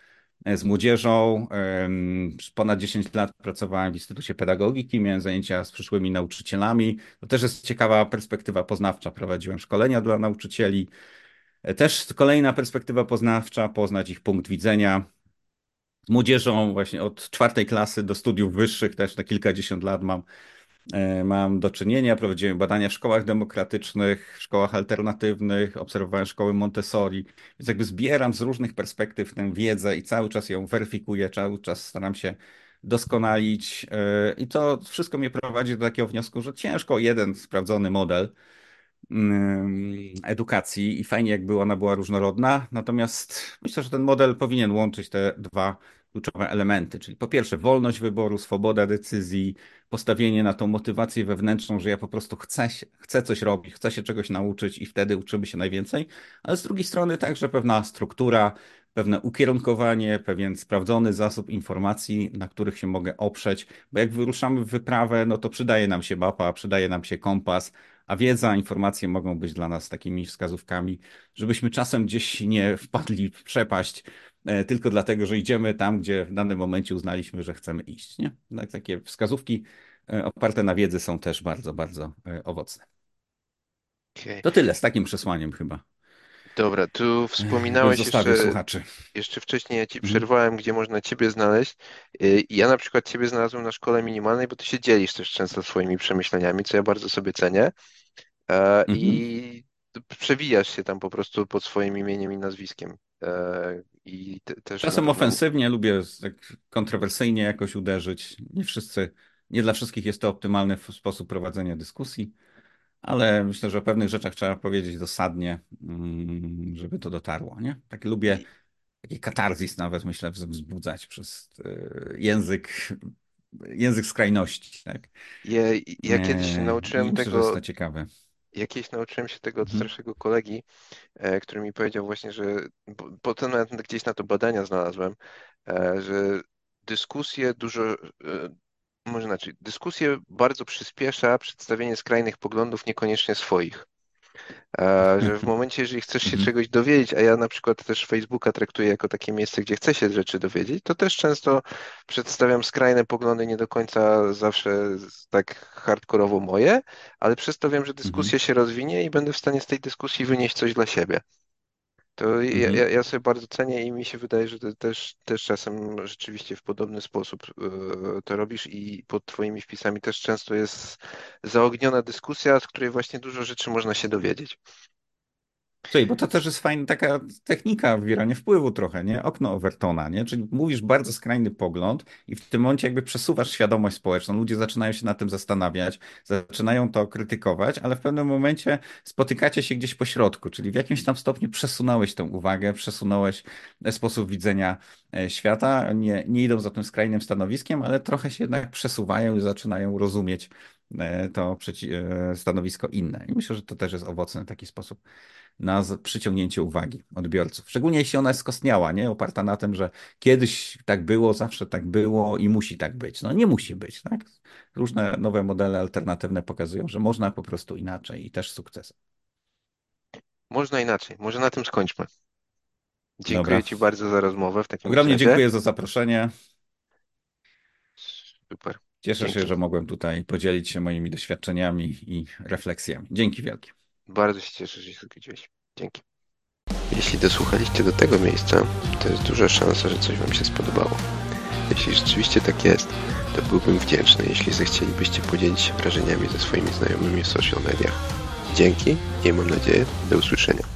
z młodzieżą. Ponad 10 lat pracowałem w Instytucie Pedagogiki, miałem zajęcia z przyszłymi nauczycielami. To też jest ciekawa perspektywa poznawcza. Prowadziłem szkolenia dla nauczycieli. Też kolejna perspektywa poznawcza, poznać ich punkt widzenia. Z młodzieżą właśnie od czwartej klasy do studiów wyższych też na kilkadziesiąt lat mam E, mam do czynienia. Prowadziłem badania w szkołach demokratycznych, szkołach alternatywnych, obserwowałem szkoły Montessori, więc jakby zbieram z różnych perspektyw tę wiedzę i cały czas ją weryfikuję, cały czas staram się doskonalić. E, I to wszystko mnie prowadzi do takiego wniosku, że ciężko jeden sprawdzony model mm, edukacji i fajnie jakby ona była różnorodna, natomiast myślę, że ten model powinien łączyć te dwa kluczowe elementy, czyli po pierwsze wolność wyboru, swoboda decyzji, postawienie na tą motywację wewnętrzną, że ja po prostu chcę, chcę coś robić, chcę się czegoś nauczyć i wtedy uczymy się najwięcej, ale z drugiej strony także pewna struktura, pewne ukierunkowanie, pewien sprawdzony zasób informacji, na których się mogę oprzeć, bo jak wyruszamy w wyprawę, no to przydaje nam się mapa, przydaje nam się kompas, a wiedza, informacje mogą być dla nas takimi wskazówkami, żebyśmy czasem gdzieś nie wpadli w przepaść, tylko dlatego, że idziemy tam, gdzie w danym momencie uznaliśmy, że chcemy iść. Nie? Tak, takie wskazówki e, oparte na wiedzy są też bardzo, bardzo e, owocne. Okay. To tyle z takim przesłaniem chyba. Dobra, tu wspominałeś jeszcze, słuchaczy. jeszcze wcześniej, ja ci mhm. przerwałem, gdzie można ciebie znaleźć. Ja na przykład ciebie znalazłem na szkole minimalnej, bo ty się dzielisz też często swoimi przemyśleniami, co ja bardzo sobie cenię. I mhm. przewijasz się tam po prostu pod swoim imieniem i nazwiskiem. I te, też Czasem ofensywnie, lubię tak kontrowersyjnie jakoś uderzyć. Nie wszyscy, nie dla wszystkich jest to optymalny sposób prowadzenia dyskusji, ale myślę, że o pewnych rzeczach trzeba powiedzieć dosadnie, mm, żeby to dotarło. Nie? Tak lubię taki katarzis nawet, myślę, wzbudzać przez e, język język skrajności. Tak? Ja, ja kiedyś nauczyłem myślę, tego. Że jest to ciekawe. Jakieś nauczyłem się tego od mhm. starszego kolegi, e, który mi powiedział właśnie, że potem gdzieś na to badania znalazłem, e, że dyskusje dużo, e, może inaczej, dyskusję bardzo przyspiesza przedstawienie skrajnych poglądów, niekoniecznie swoich. *laughs* Że w momencie, jeżeli chcesz się mhm. czegoś dowiedzieć, a ja na przykład też Facebooka traktuję jako takie miejsce, gdzie chcę się rzeczy dowiedzieć, to też często przedstawiam skrajne poglądy, nie do końca zawsze tak hardkorowo moje, ale przez to wiem, że dyskusja mhm. się rozwinie i będę w stanie z tej dyskusji wynieść coś dla siebie. To ja, mhm. ja, sobie bardzo cenię i mi się wydaje, że ty też, też czasem rzeczywiście w podobny sposób e, to robisz i pod twoimi wpisami też często jest zaogniona dyskusja, z której właśnie dużo rzeczy można się dowiedzieć. Słuchaj, bo to też jest fajna taka technika wywierania wpływu trochę, nie? Okno Overtona, nie? Czyli mówisz bardzo skrajny pogląd i w tym momencie jakby przesuwasz świadomość społeczną. Ludzie zaczynają się nad tym zastanawiać, zaczynają to krytykować, ale w pewnym momencie spotykacie się gdzieś po środku, czyli w jakimś tam stopniu przesunąłeś tę uwagę, przesunąłeś sposób widzenia e, świata. Nie, nie idą za tym skrajnym stanowiskiem, ale trochę się jednak przesuwają i zaczynają rozumieć e, to e, stanowisko inne. I myślę, że to też jest owocny taki sposób na przyciągnięcie uwagi odbiorców. Szczególnie jeśli ona jest skostniała, nie? oparta na tym, że kiedyś tak było, zawsze tak było i musi tak być. No nie musi być. Tak? Różne nowe modele alternatywne pokazują, że można po prostu inaczej i też sukces. Można inaczej. Może na tym skończmy. Dziękuję Dobra. Ci bardzo za rozmowę w takim Ogromnie razie. dziękuję za zaproszenie. Super. Cieszę Dzięki. się, że mogłem tutaj podzielić się moimi doświadczeniami i refleksjami. Dzięki wielkie. Bardzo się cieszę, że się zgodziłeś. Dzięki. Jeśli dosłuchaliście do tego miejsca, to jest duża szansa, że coś Wam się spodobało. Jeśli rzeczywiście tak jest, to byłbym wdzięczny, jeśli zechcielibyście podzielić się wrażeniami ze swoimi znajomymi w social mediach. Dzięki i mam nadzieję do usłyszenia.